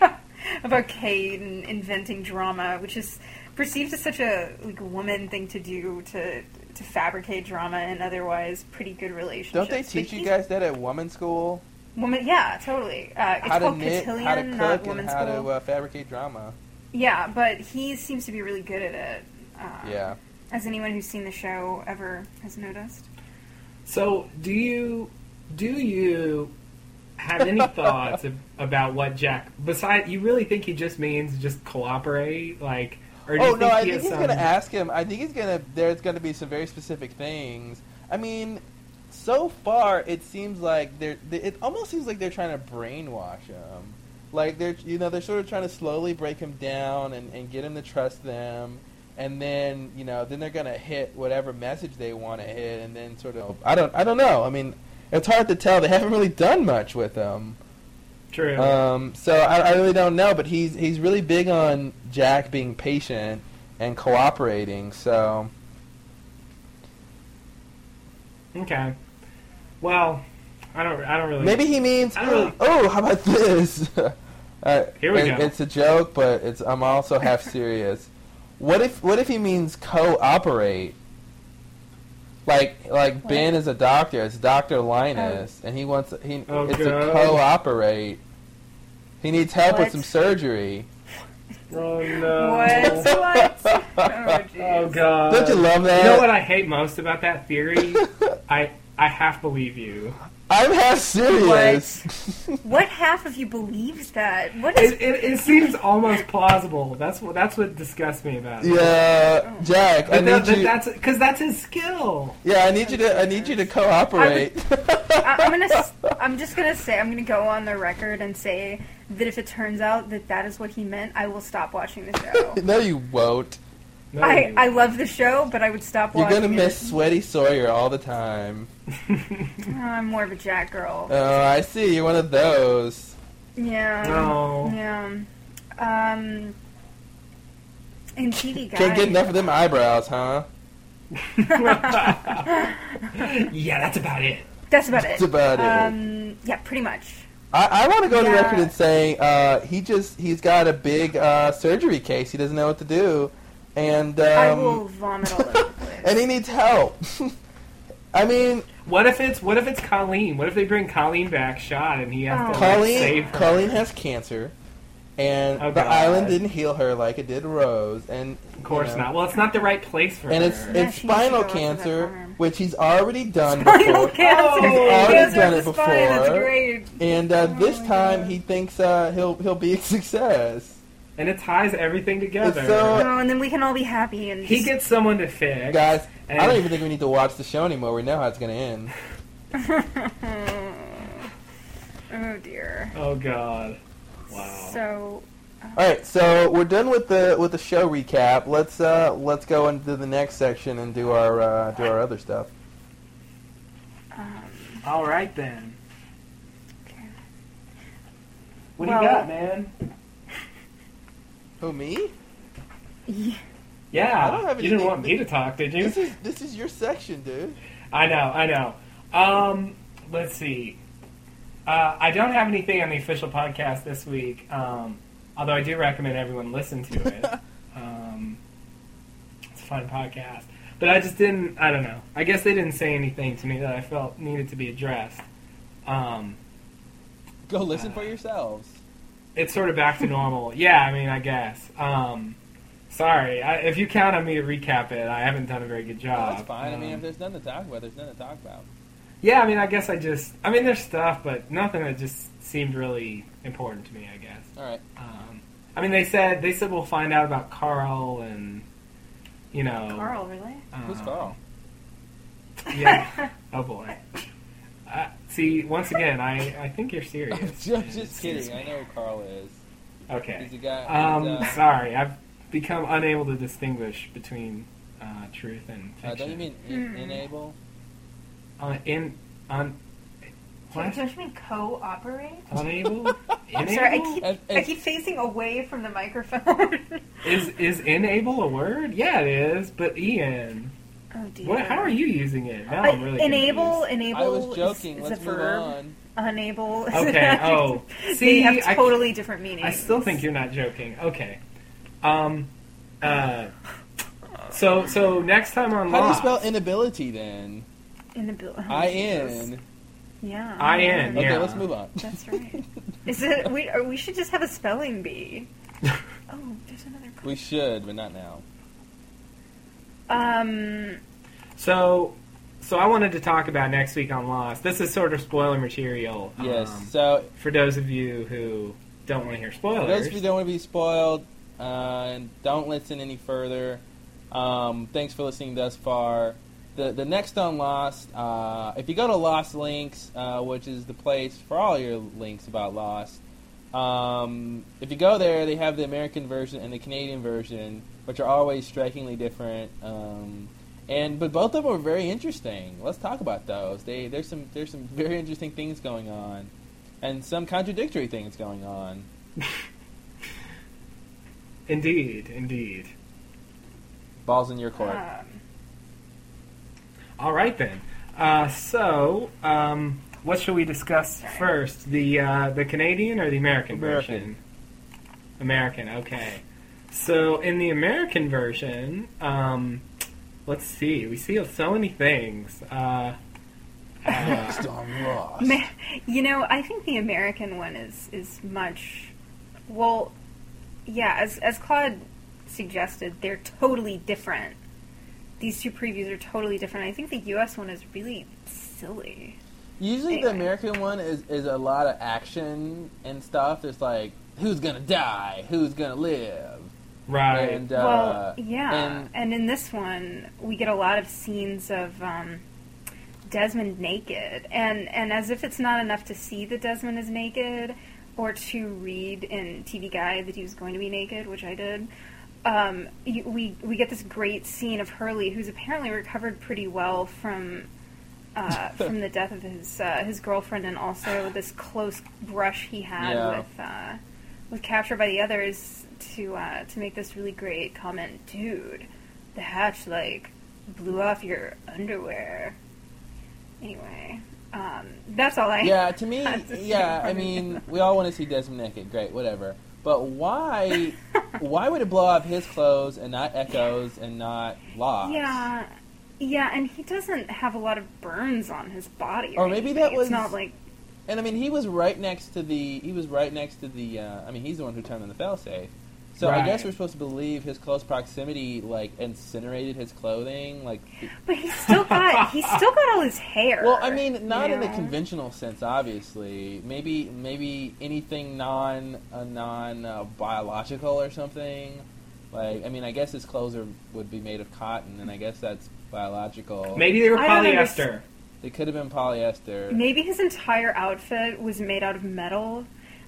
About Kate and inventing drama, which is perceived as such a like woman thing to do to to fabricate drama and otherwise pretty good relationships. Don't they But teach you he's- guys that at woman school? Woman, yeah, totally. Uh, it's how to called knit, cotillion, how to not cook, and how school. to uh, fabricate drama. Yeah, but he seems to be really good at it. Uh, Yeah. As anyone who's seen the show ever has noticed. So, do you do you have any thoughts of, about what Jack? Besides, you really think he just means just cooperate, like, or do Oh you no, think I he think he's some? gonna ask him. I think he's gonna. There's gonna be some very specific things. I mean, so far it seems like they're. they- It almost seems like they're trying to brainwash him. Like they're, you know, they're sort of trying to slowly break him down and, and get him to trust them. And then, you know, then they're gonna hit whatever message they want to hit, and then sort of. I don't. I don't know. I mean, it's hard to tell. They haven't really done much with him. True. Um, so I, I really don't know, but he's he's really big on Jack being patient and cooperating. So okay. Well, I don't. I don't really. maybe he means, really- oh, how about this? uh, Here we it- go. It's a joke, but it's I'm also half serious. What if what if he means cooperate? Like like Ben is a doctor. It's Doctor Linus, and he wants he Oh, it's God. a cooperate. He needs help with some surgery. Oh no. What? What? Oh. Oh god. Don't you love that? You know what I hate most about that theory? I I half believe you. I'm half serious. What half of you believes that? What is It, it, it seems almost plausible. That's what that's what disgusts me about it. yeah, Jack. I But need that, that- you. that's because that's his skill. Yeah, I need you to. I need you to cooperate. I, I'm gonna. s- I'm just gonna say. I'm gonna go on the record and say that if it turns out that that is what he meant, I will stop watching the show. no, you won't. No, I, I love the show, but I would stop watching. You're watching. gonna it. miss Sweaty Sawyer all the time. Oh, I'm more of a Jack girl. Oh, I see. You're one of those. yeah. No. Yeah. Um. And TV guy. Can't get enough of them eyebrows, huh? yeah, that's about it. That's about it. That's about it. Um. Yeah, pretty much. I, I want to go on the record and say uh, he just he's got a big uh, surgery case. He doesn't know what to do, and I um, will vomit all over the place. and he needs help. I mean, What if it's what if it's Colleen? What if they bring Colleen back shot and he has Oh. to like, Colleen save her? Colleen has cancer, and Oh, the God. island didn't heal her like it did Rose, and Of course you know, not. Well, it's not the right place for And her. it's Yeah, it's she needs to spinal go that cancer, farm. which he's already done Spinal before. cancer. He's already Cancer done of it the spine, That's before. great. And uh, this time God. he thinks uh, he'll he'll be a success. And it ties everything together. It's so- Oh, and then we can all be happy and he just- gets someone to fix. Guys, I don't even think we need to watch the show anymore. We know how it's going to end. oh dear. Oh God. Wow. So All right, so we're done with the with the show recap. Let's uh let's go into the next section and do our uh, do our other stuff. um, All right then. okay. What Well- do you got, man? Who me? Yeah. Yeah. I don't have you didn't want me to talk, did you? This is this is your section, dude. I know, I know. Um, let's see. Uh, I don't have anything on the official podcast this week, um, although I do recommend everyone listen to it. um, it's a fun podcast. But I just didn't, I don't know. I guess they didn't say anything to me that I felt needed to be addressed. Um, Go listen for yourselves. It's sort of back to normal. Yeah, I mean, I guess. Um, sorry. I, if you count on me to recap it, I haven't done a very good job. that's fine. I mean, Um, if there's nothing to talk about, there's nothing to talk about. Yeah, I mean, I guess I just, I mean, there's stuff, but nothing that just seemed really important to me. I guess. All right. Um, I mean, they said they said we'll find out about Carl and you know Carl, really? um, Who's Carl? Yeah. oh boy. Uh, see, once again, I, I think you're serious. I'm just, just kidding. I know who Carl is. Okay. He's a guy. Um, uh, sorry, I've become unable to distinguish between uh, truth and fiction. uh, don't you mean in, Hmm. enable? uh, in un what Don't you mean cooperate? unable? I'm sorry, I keep And- I and- keep facing away from the microphone. Is is enable a word? Yeah, it is. But Ian, oh dear. what? How are you using it? Now I- I'm really enable, confused. enable. I was joking. Is, is Let's a move verb. on. Unable. Is Okay, oh. See, they have I- totally different meanings. I still think you're not joking. Okay. Um. Uh. So so next time on How do you spell inability then? Inabil- oh, I Jesus. N. Yeah. I N, Okay, Yeah. let's move on. That's right. Is it? We or we should just have a spelling bee. Oh, there's another. We should, but not now. Um. So so I wanted to talk about next week on Lost. This is sort of spoiler material. Yes. um, so for those of you who don't want to hear For spoilers. those of you who don't want to be spoiled uh, and don't listen any further, um, thanks for listening thus far. The the next on Lost, uh, if you go to Lost Links, uh, which is the place for all your links about Lost, um, if you go there, they have the American version and the Canadian version, which are always strikingly different. Um, And but both of them are very interesting. Let's talk about those. They there's some there's some very interesting things going on, and some contradictory things going on. Indeed, indeed. Balls in your court. Um, All right then. Uh, so, um, what should we discuss first? The uh, the Canadian or the American, American. version? American. Okay. So in the American version, um, let's see. We see so many things. Uh, Next on Ross. You know, I think the American one is is much well. Yeah, as as Claude suggested, they're totally different. These two previews are totally different. I think the U.S. one is really silly. Usually the American one is, is a lot of action and stuff. It's like who's gonna die, who's gonna live, right. and uh, well, yeah, and and, in this one, we get a lot of scenes of um, Desmond naked, and and as if it's not enough to see that Desmond is naked, or to read in TV Guide that he was going to be naked, which I did. Um, you, we we get this great scene of Hurley, who's apparently recovered pretty well from uh, from the death of his uh, his girlfriend, and also this close brush he had Yeah. with uh, with captured by the others to uh, to make this really great comment. Dude, the hatch like blew off your underwear. Anyway, um, that's all I. yeah, to me, to yeah. I mean, we all want to see Desmond naked. Great, whatever. But why? why would it blow off his clothes and not Eko's and not Lost? Yeah, yeah, and he doesn't have a lot of burns on his body. Or maybe anything. that was- It's not like And I mean, he was right next to the. He was right next to the. Uh, I mean, he's the one who turned on the failsafe. So I guess we're supposed to believe his close proximity like incinerated his clothing. Like, But he's still got he's still got all his hair. well, I mean, not in the conventional sense, obviously. Maybe maybe anything non uh, non uh, biological or something. Like, I mean, I guess his clothes are, would be made of cotton, and I guess that's biological. Maybe they were polyester. They could have been polyester. Maybe his entire outfit was made out of metal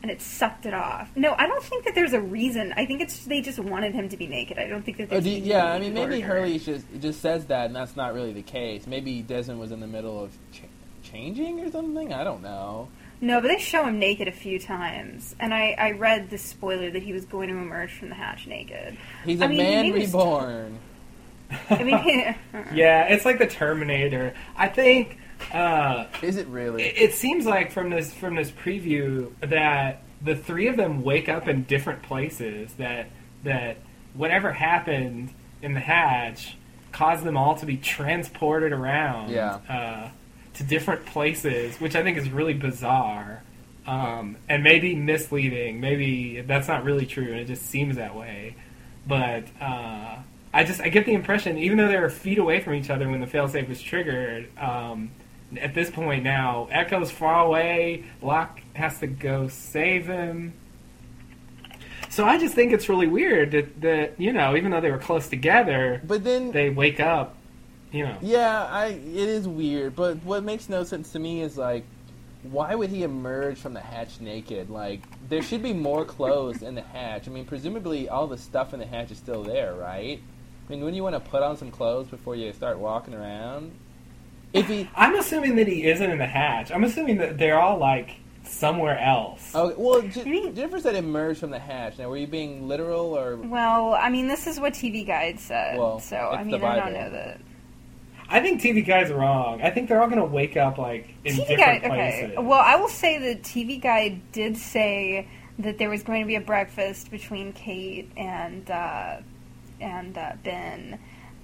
and it sucked it off. No, I don't think that there's a reason. I think it's they just wanted him to be naked. I don't think that Oh, there's do you- yeah, I mean, maybe. Hurley just just says that, and that's not really the case. Maybe Desmond was in the middle of ch- changing or something. I don't know. No, but they show him naked a few times, and I, I read the spoiler that he was going to emerge from the hatch naked. He's a I mean, man maybe reborn. I mean, uh-uh. Yeah, it's like the Terminator. I think uh, Is it really? it, it seems like from this from this preview that the three of them wake up in different places. That that whatever happened in the hatch caused them all to be transported around Yeah. uh, to different places, which I think is really bizarre. Um, and maybe misleading. Maybe that's not really true, and it just seems that way. But uh, I just I get the impression, even though they were feet away from each other when the failsafe was triggered, um, at this point now, Eko's far away. Locke has to go save him. So I just think it's really weird that, that you know, even though they were close together, but then, they wake up. You know, yeah, I it is weird. But what makes no sense to me is like, why would he emerge from the hatch naked? Like, there should be more clothes in the hatch. I mean, presumably all the stuff in the hatch is still there, right? I mean, wouldn't you want to put on some clothes before you start walking around? If he I'm assuming that he isn't in the hatch. I'm assuming that they're all like somewhere else. Okay, well, J- You mean- Jennifer said emerge from the hatch. Now, were you being literal or? well, I mean, this is what TV Guide said, Well, so I mean, the I don't know that. I think TV Guide's wrong. I think they're all going to wake up like in TV different Guide, okay. places. Well, I will say that TV Guide did say that there was going to be a breakfast between Kate and uh, and uh, Ben,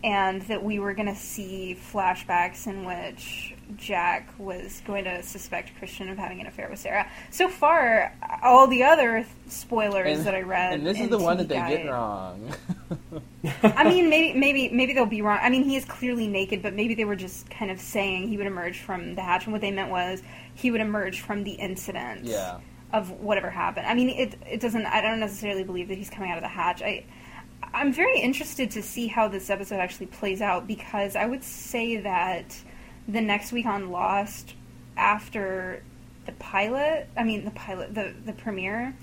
and that we were going to see flashbacks in which Jack was going to suspect Christian of having an affair with Sarah. So far, all the other spoilers And- that I read, And this is the one that they get wrong. I mean, maybe, maybe, maybe they'll be wrong. I mean, he is clearly naked, but maybe they were just kind of saying he would emerge from the hatch, and what they meant was he would emerge from the incident yeah. of whatever happened. I mean, it it doesn't. I don't necessarily believe that he's coming out of the hatch. I. I'm very interested to see how this episode actually plays out because I would say that the next week on Lost, after the pilot, I mean the pilot, the the premiere,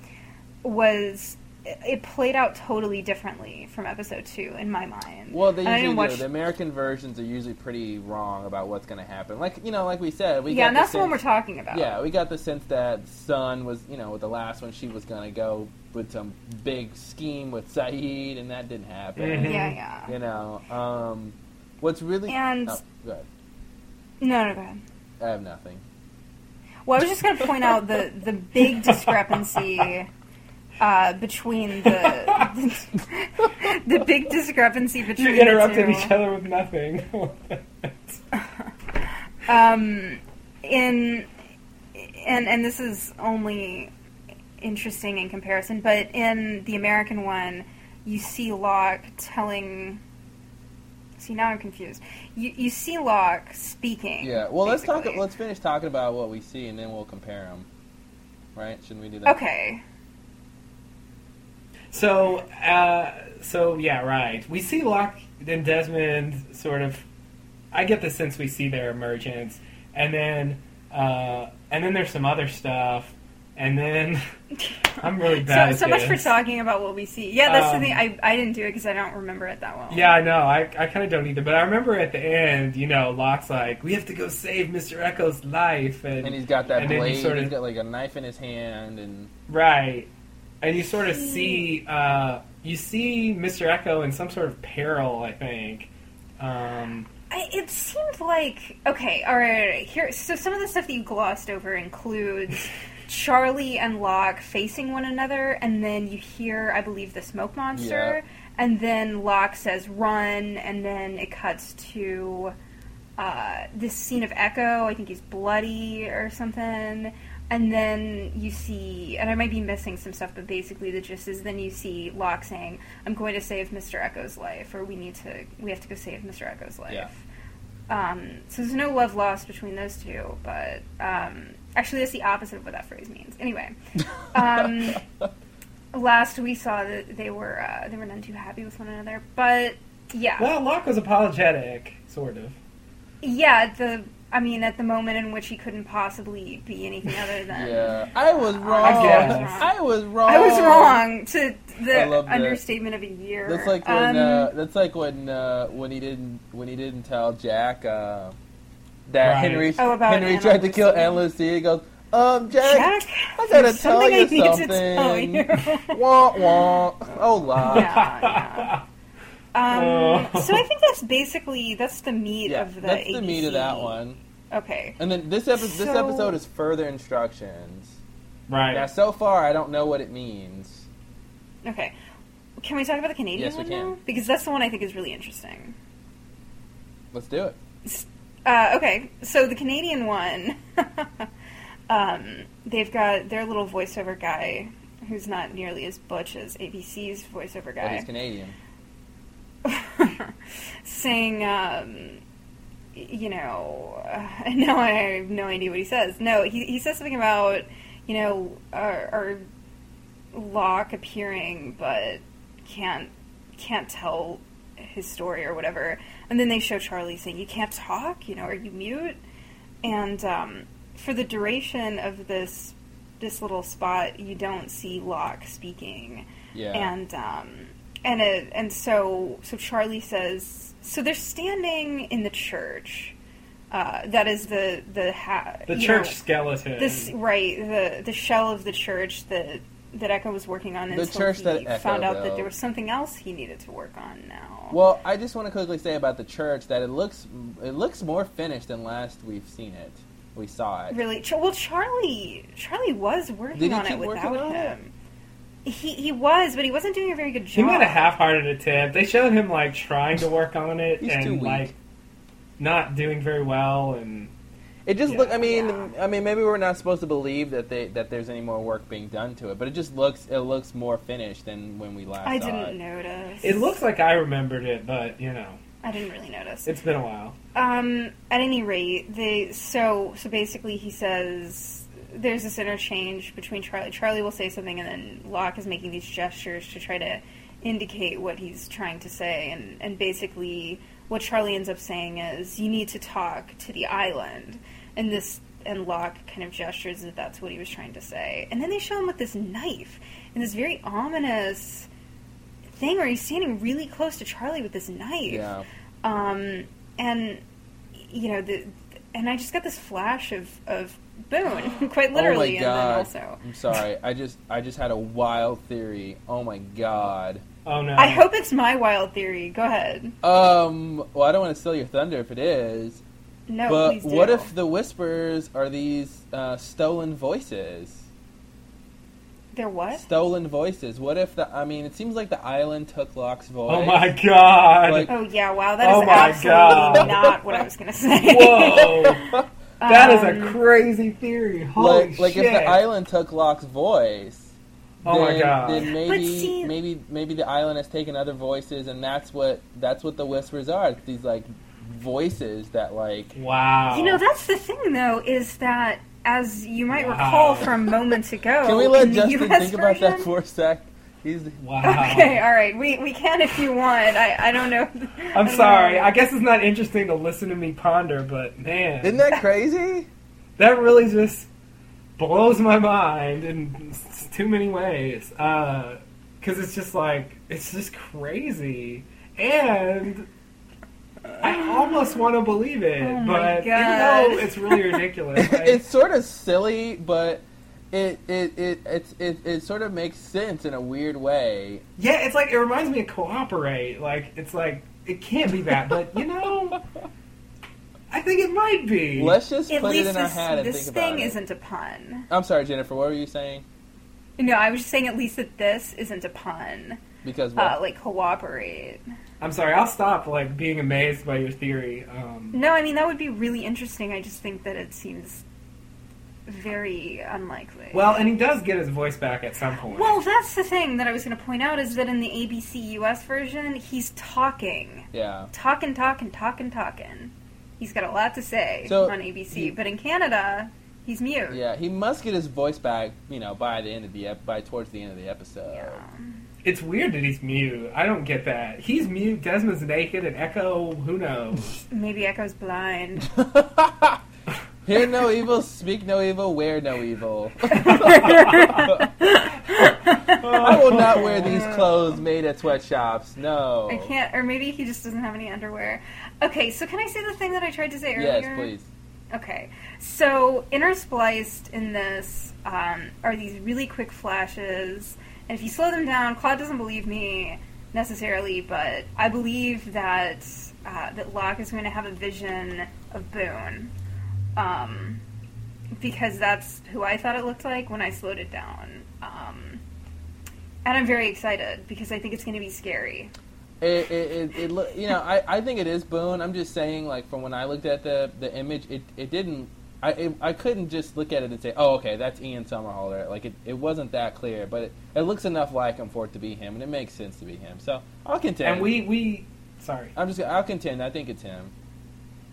was it, it played out totally differently from episode two in my mind. Well, they And usually do. watch- The American versions are usually pretty wrong about what's going to happen. Like you know, like we said, we yeah, got and that's the one we're talking about. Yeah, we got the sense that Sun was, you know, with the last one, she was going to go with some big scheme with Sayid, and that didn't happen. Mhm. yeah, yeah. You know, um, what's really And- oh, go ahead. No, no, go ahead. I have nothing. Well, I was just going to point out the the big discrepancy uh, between the, the big discrepancy between You the interrupted two. each other with nothing. Um, in and and this is only interesting in comparison, but in the American one, you see Locke telling. See now I'm confused. You you see Locke speaking. Yeah. Well, let's talk. Let's finish talking about what we see, and then we'll compare them. Right? Shouldn't we do that? Okay. So, uh, so yeah, right. We see Locke and Desmond sort of. I get the sense we see their emergence, and then, uh, and then there's some other stuff, and then I'm really bad. So, at so much for talking about what we see. Yeah, that's Um, the thing. I, I didn't do it because I don't remember it that well. Yeah, I know. I, I kind of don't either, but I remember at the end, you know, Locke's like, "We have to go save Mr. Eko's life," and, And he's got that And then you blade. sort of- He's got like a knife in his hand, and Right. And you sort of see uh, you see Mr. Eko in some sort of peril, I think. Um, I, it seemed like okay, all right, all right. Here, so some of the stuff that you glossed over includes Charlie and Locke facing one another, and then you hear, I believe, the smoke monster, and then Locke says "run," and then it cuts to uh, this scene of Eko. I think he's bloody or something. And then you see, and I might be missing some stuff, but basically the gist is then you see Locke saying, "I'm going to save Mr. Eko's life," or "We need to, we have to go save Mr. Eko's life." Yeah. Um, so there's no love lost between those two, but um, actually that's the opposite of what that phrase means. Anyway, um, last we saw that they were uh, they were none too happy with one another, but yeah, well, Locke was apologetic, sort of. yeah. The I mean, at the moment in which he couldn't possibly be anything other than yeah, I was wrong. I guess. I was wrong. I was wrong to the love that. understatement of a year. That's like when Um, uh, that's like when uh, when he didn't when he didn't tell Jack uh, that Right. Henry Oh, about Henry Ana tried to kill Lucia. Ana Lucia. He goes, um, Jack, Jack, I gotta there's tell something you I need something. to tell you. wah wah. Oh, la. yeah, yeah. Um, Oh. so I think that's basically that's the meat Yeah, of the that's the meat of that one. Okay. And then this episode, this episode is further instructions. Right. Now, so far, I don't know what it means. Okay. Can we talk about the Canadian Yes, we one can. now? Because that's the one I think is really interesting. Let's do it. Uh, okay, so the Canadian one, um, they've got their little voiceover guy who's not nearly as butch as ABC's voiceover But guy. he's Canadian. saying, um, you know, uh, no, I have no idea what he says. No, he, he says something about, you know, our, our Locke appearing, but can't can't tell his story or whatever. And then they show Charlie saying, "You can't talk. You know, are you mute?" And um, for the duration of this this little spot, you don't see Locke speaking Yeah. and um, and it, and so so Charlie says so they're standing in the church. Uh, that is the the ha- the church know, skeleton. this right the the shell of the church that that Eko was working on The until church he that Eko found out that there was something else he needed to work on now. Well, I just want to quickly say about the church that it looks it looks more finished than last we've seen it. We saw it. really, Ch- well, Charlie Charlie was working Did on it keep working without on it? Him. He he was, but he wasn't doing a very good job. he made a half-hearted attempt. They showed him like trying to work on it He's and too weak. like not doing very well. And It just Yeah. look. I mean, Yeah. I mean, maybe we're not supposed to believe that they that there's any more work being done to it, but it just looks it looks more finished than when we last I saw didn't it. notice. it looks like I remembered it, but you know, I didn't really notice. it's been a while. Um, at any rate, they so so basically he says there's this interchange between Charlie. Charlie will say something, and then Locke is making these gestures to try to indicate what he's trying to say, and and basically what Charlie ends up saying is, "You need to talk to the island." And this and Locke kind of gestures that that's what he was trying to say. And then they show him with this knife and this very ominous thing where he's standing really close to Charlie with this knife. Yeah. Um, and you know the, and I just got this flash of of Boone, quite literally, oh my god. and then also. I'm sorry. I just I just had a wild theory. Oh my god. Oh no! I hope it's my wild theory. Go ahead. Um. Well, I don't want to steal your thunder if it is. No, but please do. what if the whispers are these uh, stolen voices? they're what? Stolen voices. What if the? I mean, it seems like the island took Locke's voice. Oh my god! Like- Oh yeah, wow, that is Oh my absolutely God. not what I was gonna say. Whoa! That is a Um, crazy theory. Holy like, like if the island took Locke's voice. Oh my then, God. Then maybe, see- maybe, maybe the island has taken other voices, and that's what that's what the whispers are. It's these like voices that like. wow. You know, that's the thing though, is that as you might Wow. recall from moments ago, Can we let Justin US think about that for a sec? He's wow. Okay, all right, we we can if you want. I I don't know. I I'm sorry. I guess it's not interesting to listen to me ponder, but man, isn't that crazy? that really just blows my mind in s- too many ways. Uh, because it's just like it's just crazy, and I almost want to believe it, Oh my but even God. though it's really ridiculous, like, it's sort of silly, but it it, it it's it, it sort of makes sense in a weird way. yeah, it's like it reminds me of cooperate. Like it's like it can't be that, but you know, I think it might be. Let's just At put it in our this, head and think about This thing isn't a pun. I'm sorry, Jennifer. What were you saying? No, I was just saying at least that this isn't a pun. Because what? Uh, like cooperate. I'm sorry. I'll stop like being amazed by your theory. Um, No, I mean that would be really interesting. I just think that it seems very unlikely. well, and he does get his voice back at some point. Well, that's the thing that I was going to point out is that in the ABC US version, he's talking, yeah. talking, talking, talking, talking. He's got a lot to say So, on ABC, he- but in Canada, he's mute. Yeah, he must get his voice back, you know, by the end of the ep- by towards the end of the episode. Yeah. It's weird that he's mute. I don't get that. He's mute. Desmond's naked, and Eko, who knows? Maybe Eko's blind. Hear no evil, speak no evil, wear no evil. I will not wear these clothes made at sweatshops. No. I can't, or maybe he just doesn't have any underwear. Okay, so can I say the thing that I tried to say earlier? Yes, please. Okay, so interspliced in this um, are these really quick flashes, and if you slow them down, Claude doesn't believe me necessarily, but I believe that uh, that Locke is going to have a vision of Boone, um, because that's who I thought it looked like when I slowed it down, um, and I'm very excited because I think it's going to be scary. It, it, it, it look, you know, I, I think it is Boone. I'm just saying, like, from when I looked at the, the image, it, it didn't, I, it, I couldn't just look at it and say, oh, okay, that's Ian Somerhalder. Like, it, it wasn't that clear, but it, it looks enough like him for it to be him, and it makes sense to be him. So, I'll contend. And we, we, sorry, I'm just, I'll contend. I think it's him.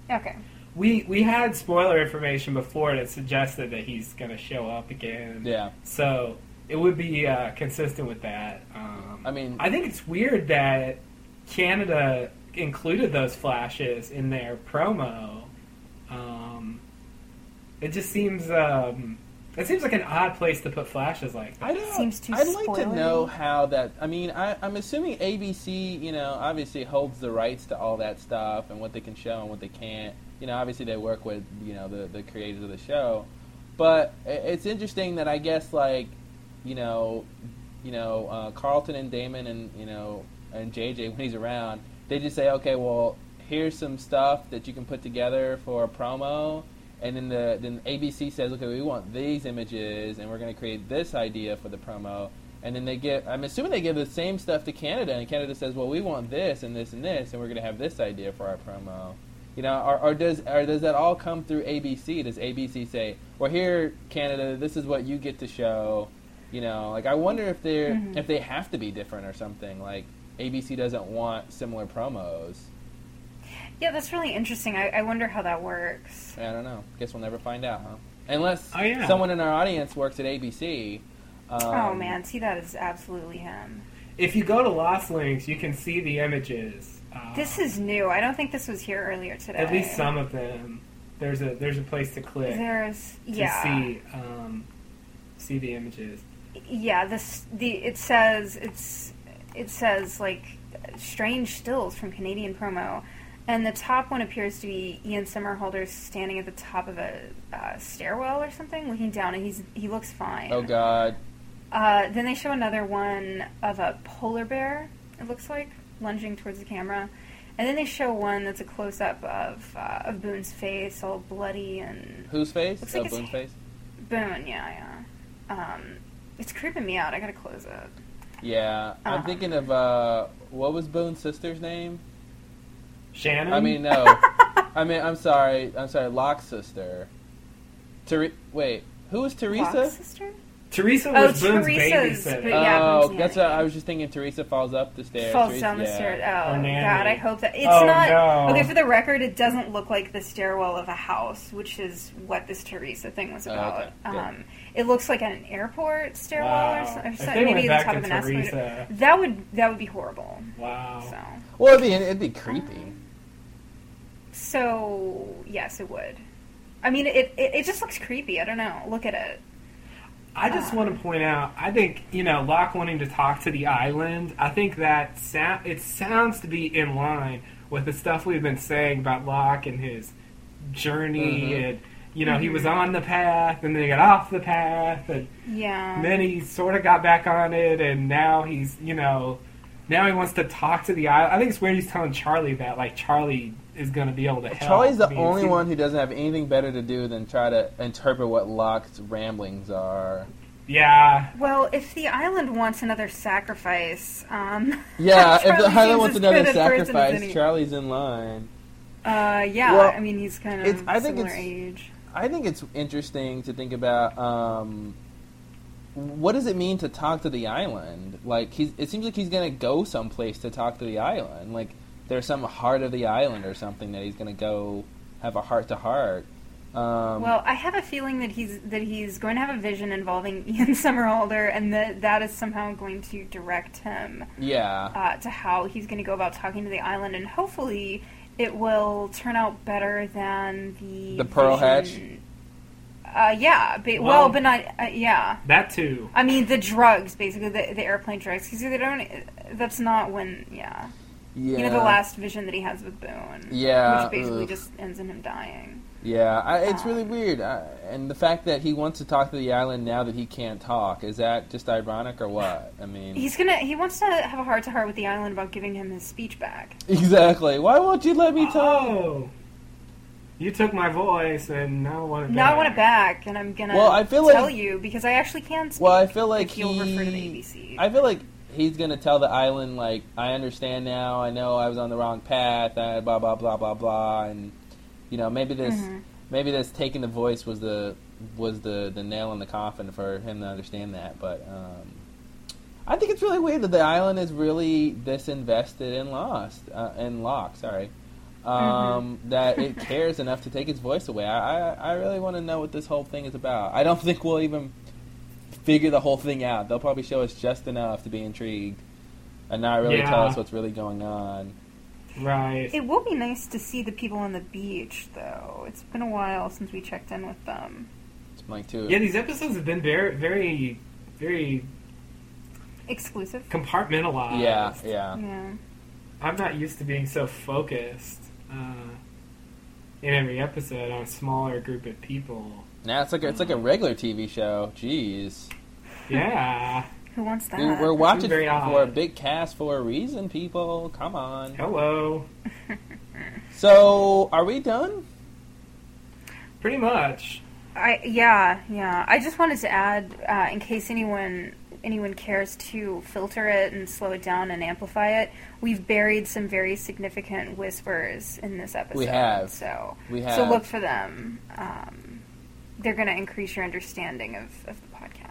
Okay. We we had spoiler information before that suggested that he's going to show up again. Yeah. So it would be uh, consistent with that. Um, I mean, I think it's weird that Canada included those flashes in their promo. Um, it just seems um, it seems like an odd place to put flashes like that. I don't. Seems too I'd like to know how that. I mean, I, I'm assuming ABC, you know, obviously holds the rights to all that stuff and what they can show and what they can't. You know, obviously they work with you know the the creators of the show, but it's interesting that I guess like, you know, you know uh, Carlton and Damon and you know and JJ when he's around, they just say, okay, well, here's some stuff that you can put together for a promo and then the then ABC says, okay, we want these images, and we're going to create this idea for the promo. And then they get I'm assuming they give the same stuff to Canada, and Canada says, well, we want this and this and this, and we're going to have this idea for our promo. You know, or, or does or does that all come through ABC? Does ABC say, well, here, Canada, this is what you get to show? You know, like I wonder if they're Mhm. if they have to be different or something. Like ABC doesn't want similar promos. Yeah, that's really interesting. I, I wonder how that works. I don't know. Guess we'll never find out, huh? Unless Oh, yeah. someone in our audience works at ABC. Um, oh man, see that is absolutely him. If you go to Lost Links, you can see the images. Uh, This is new. I don't think this was here earlier today. at least some of them. There's a there's a place to click There's to yeah. see um, see the images. yeah this the it says it's it says like strange stills from canadian promo and the top one appears to be ian somerhalder standing at the top of a uh, stairwell or something looking down and he's he looks fine Oh God. uh, then they show another one of a polar bear it looks like lunging towards the camera and then they show one that's a close-up of uh, of boone's face all bloody and Whose face? Looks oh, like it's- Boone's face. boone yeah yeah um, it's creeping me out i gotta close it Yeah, I'm Uh. thinking of uh, what was Boone's sister's name? Shannon. I mean, no. I mean, I'm sorry. I'm sorry. Locke's sister. Ter- wait, who was Teresa? Locke's sister Teresa Oh, was Boone's Teresa's- babysitter. yeah, oh, Boone's that's what I was just thinking. Teresa falls up the stairs. falls Teresa- down the yeah. stairs. Oh nanny. God, I hope that it's Oh, not. no. Okay, for the record, it doesn't look like the stairwell of a house, which is what this Teresa thing was Oh, about. okay. Um, it looks like an airport stairwell Wow. or, so- or If something. they went Maybe the back top to of an escalator. Teresa, That would that would be horrible. wow. So Well, it'd be it'd be creepy. so yes, it would. I mean, it, it it just looks creepy. I don't know. Look at it. I just want to point out. I think you know Locke wanting to talk to the island. I think that sa- it sounds to be in line with the stuff we've been saying about Locke and his journey, Mhm. and you know he Mhm. was on the path, and then he got off the path, and Yeah. then he sort of got back on it, and now he's you know now he wants to talk to the island. I think it's weird he's telling Charlie that like Charlie is going to be able to help. Charlie's the I mean, only he- one who doesn't have anything better to do than try to interpret what Locke's ramblings are. Yeah, Well, if the island wants another sacrifice, um, Yeah, if the island seems wants another good a person as sacrifice, any. Charlie's in line. Uh, yeah, Well, I mean he's kind of it's- I think similar it's- age. I think it's interesting to think about um, what does it mean to talk to the island? Like, he's, it seems like he's going to go someplace to talk to the island. Like, there's some heart of the island or something that he's going to go have a heart to heart. Um, Well, I have a feeling that he's that he's going to have a vision involving Ian Somerhalder, and that that is somehow going to direct him yeah. uh, to how he's going to go about talking to the island, and hopefully it will turn out better than the The Pearl Hatch? Uh, yeah, but, well, Well- but not uh, yeah. that too. I mean the drugs, basically the, the airplane drugs, because they don't. That's not when yeah. Yeah. You know the last vision that he has with Boone. Yeah, Which basically ugh. just ends in him dying. Yeah, I, it's Um, really weird. I, and the fact that he wants to talk to the island now that he can't talk, is that just ironic or what? I mean, He's gonna. He wants to have a heart to heart with the island about giving him his speech back. exactly. Why won't you let me talk? Oh, you took my voice, and now I want it. Now I back. want it back, and I'm gonna Well, I feel like- tell you because I actually can speak. Well, I feel like if you'll he. refer to the ABC. I feel like he's gonna tell the island like, I understand now. I know I was on the wrong path. Uh, blah blah blah blah blah. And you know, maybe this, Mhm. maybe this taking the voice was the was the the nail in the coffin for him to understand that. But um, I think it's really weird that the island is really this invested in Lost uh, in Locke. Sorry. Um, That it cares enough to take its voice away. I, I, I really want to know what this whole thing is about. I don't think we'll even figure the whole thing out. They'll probably show us just enough to be intrigued, and not really tell us what's really going on. Right. It will be nice to see the people on the beach, though. It's been a while since we checked in with them. It's like too. Yeah, these episodes have been very, very, very Exclusive. compartmentalized. yeah, yeah. Yeah. I'm not used to being so focused uh, in every episode on a smaller group of people. Now it's like a, it's like a regular TV show. Jeez, Yeah. Who wants that? we, we're watching very for a big cast for a reason. People, come on. Hello. So, are we done? Pretty much. I yeah yeah. I just wanted to add, uh, in case anyone anyone cares to filter it and slow it down and amplify it, we've buried some very significant whispers in this episode. We have. So We have. so look for them. Um, they're going to increase your understanding of, of the podcast.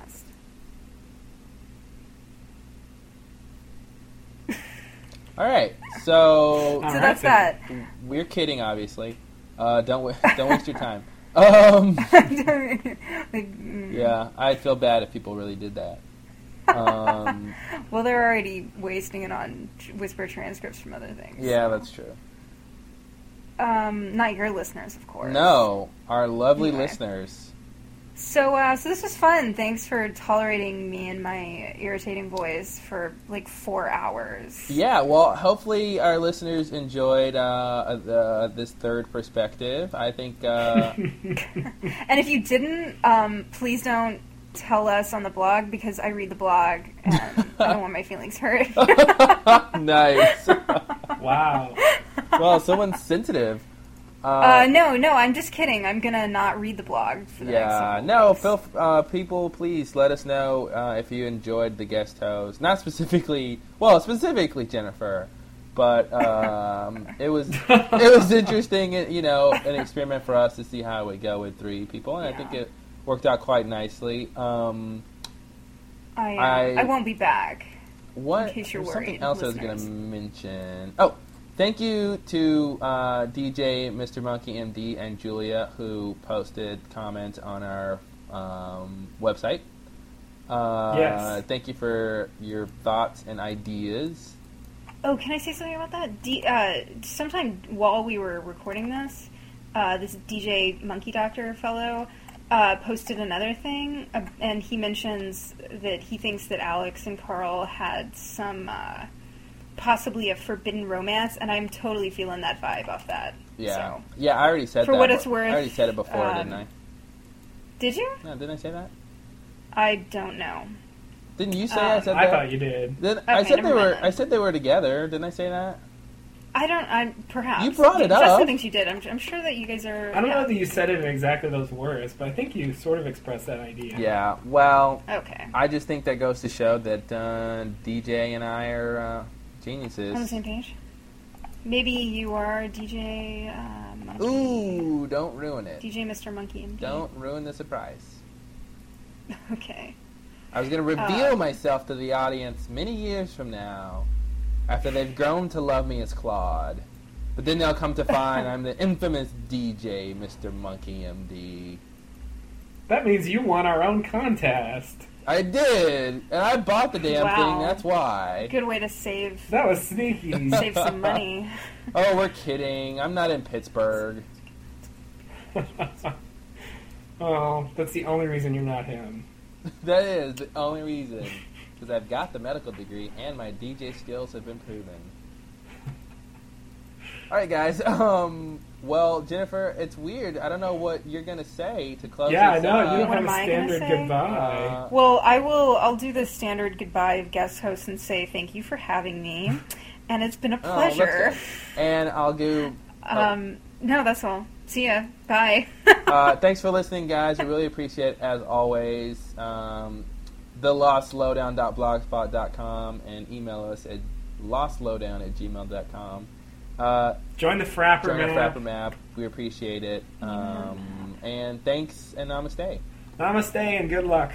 All right. So so right, that's then. that. we're kidding, obviously. Uh, don't wa- don't waste your time. Um, Like, mm. yeah, I'd feel bad if people really did that. Um, Well, they're already wasting it on whisper transcripts from other things. yeah, so. that's true. Um, not your listeners, of course. No, our lovely Okay. listeners. So, uh, so this was fun. Thanks for tolerating me and my irritating voice for like four hours. Yeah, well, hopefully our listeners enjoyed uh, uh, this third perspective. I think. Uh, And if you didn't, um, please don't tell us on the blog because I read the blog and I don't want my feelings hurt. nice. Wow. well, someone's sensitive. Uh, no, no, I'm just kidding. I'm gonna not read the blog for the Yeah, several no. Phil, uh, people, please let us know uh, if you enjoyed the guest host. Not specifically, well, specifically Jennifer, but um, it was it was interesting. You know, an experiment for us to see how it would go with three people, and I think it worked out quite nicely. Um, I, uh, I- I won't be back. what? In case you're there's something worried, else I was going to mention. Oh, thank you to uh, DJ Mr. Monkey MD and Julia who posted comments on our um, website. Uh, Yes. Thank you for your thoughts and ideas. Oh, can I say something about that? D- uh, sometime while we were recording this, uh, this DJ Monkey Doctor fellow uh, posted another thing, uh, and he mentions that he thinks that Alex and Carl had some, uh, possibly a forbidden romance, and I'm totally feeling that vibe off that. Yeah, So. yeah. I already said For that. what it's worth, I already said it before, um, didn't I? Did you? No, didn't I say that? I don't know. Didn't you say I Um, said I that? thought you did. Then I said they were. then. I said they were together. Didn't I say that? I don't. I perhaps You brought it Just up. the things you did. I'm, I'm sure that you guys are. I don't yeah. know that you said it in exactly those words, but I think you sort of expressed that idea. Yeah. Well, Okay. I just think that goes to show that uh, DJ and I are uh, geniuses. On the same page. Maybe you are DJ uh, Monkey. Ooh, don't ruin it. DJ Mr. Monkey MD. Don't ruin the surprise. Okay. I was going to reveal Uh, myself to the audience many years from now, after they've grown to love me as Claude. But then they'll come to find I'm the infamous DJ, Mr. Monkey MD. That means you won our own contest. I did, and I bought the damn Wow. thing. That's why. Good way to save That was sneaky. save some money. Oh, we're kidding. I'm not in Pittsburgh. oh, that's the only reason you're not him. That is the only reason. Because I've got the medical degree and my DJ skills have been proven. All right, guys. Um. Well, Jennifer, it's weird. I don't know what you're gonna say to close. yeah, I this know. up. You don't What have am a I gonna standard say? goodbye. Uh, Well, I will. I'll do the standard goodbye of guest host and say thank you for having me, and it's been a oh, let's pleasure. go. And I'll do. um, no, that's all. See ya. Bye. Uh, thanks for listening, guys. We really appreciate it as always. Um, the lostlowdown.blogspot.com and email us at lostlowdown at gmail.com. Uh, Join the Frappr join man. Frappr map. We appreciate it. Um, and thanks and namaste. Namaste and good luck.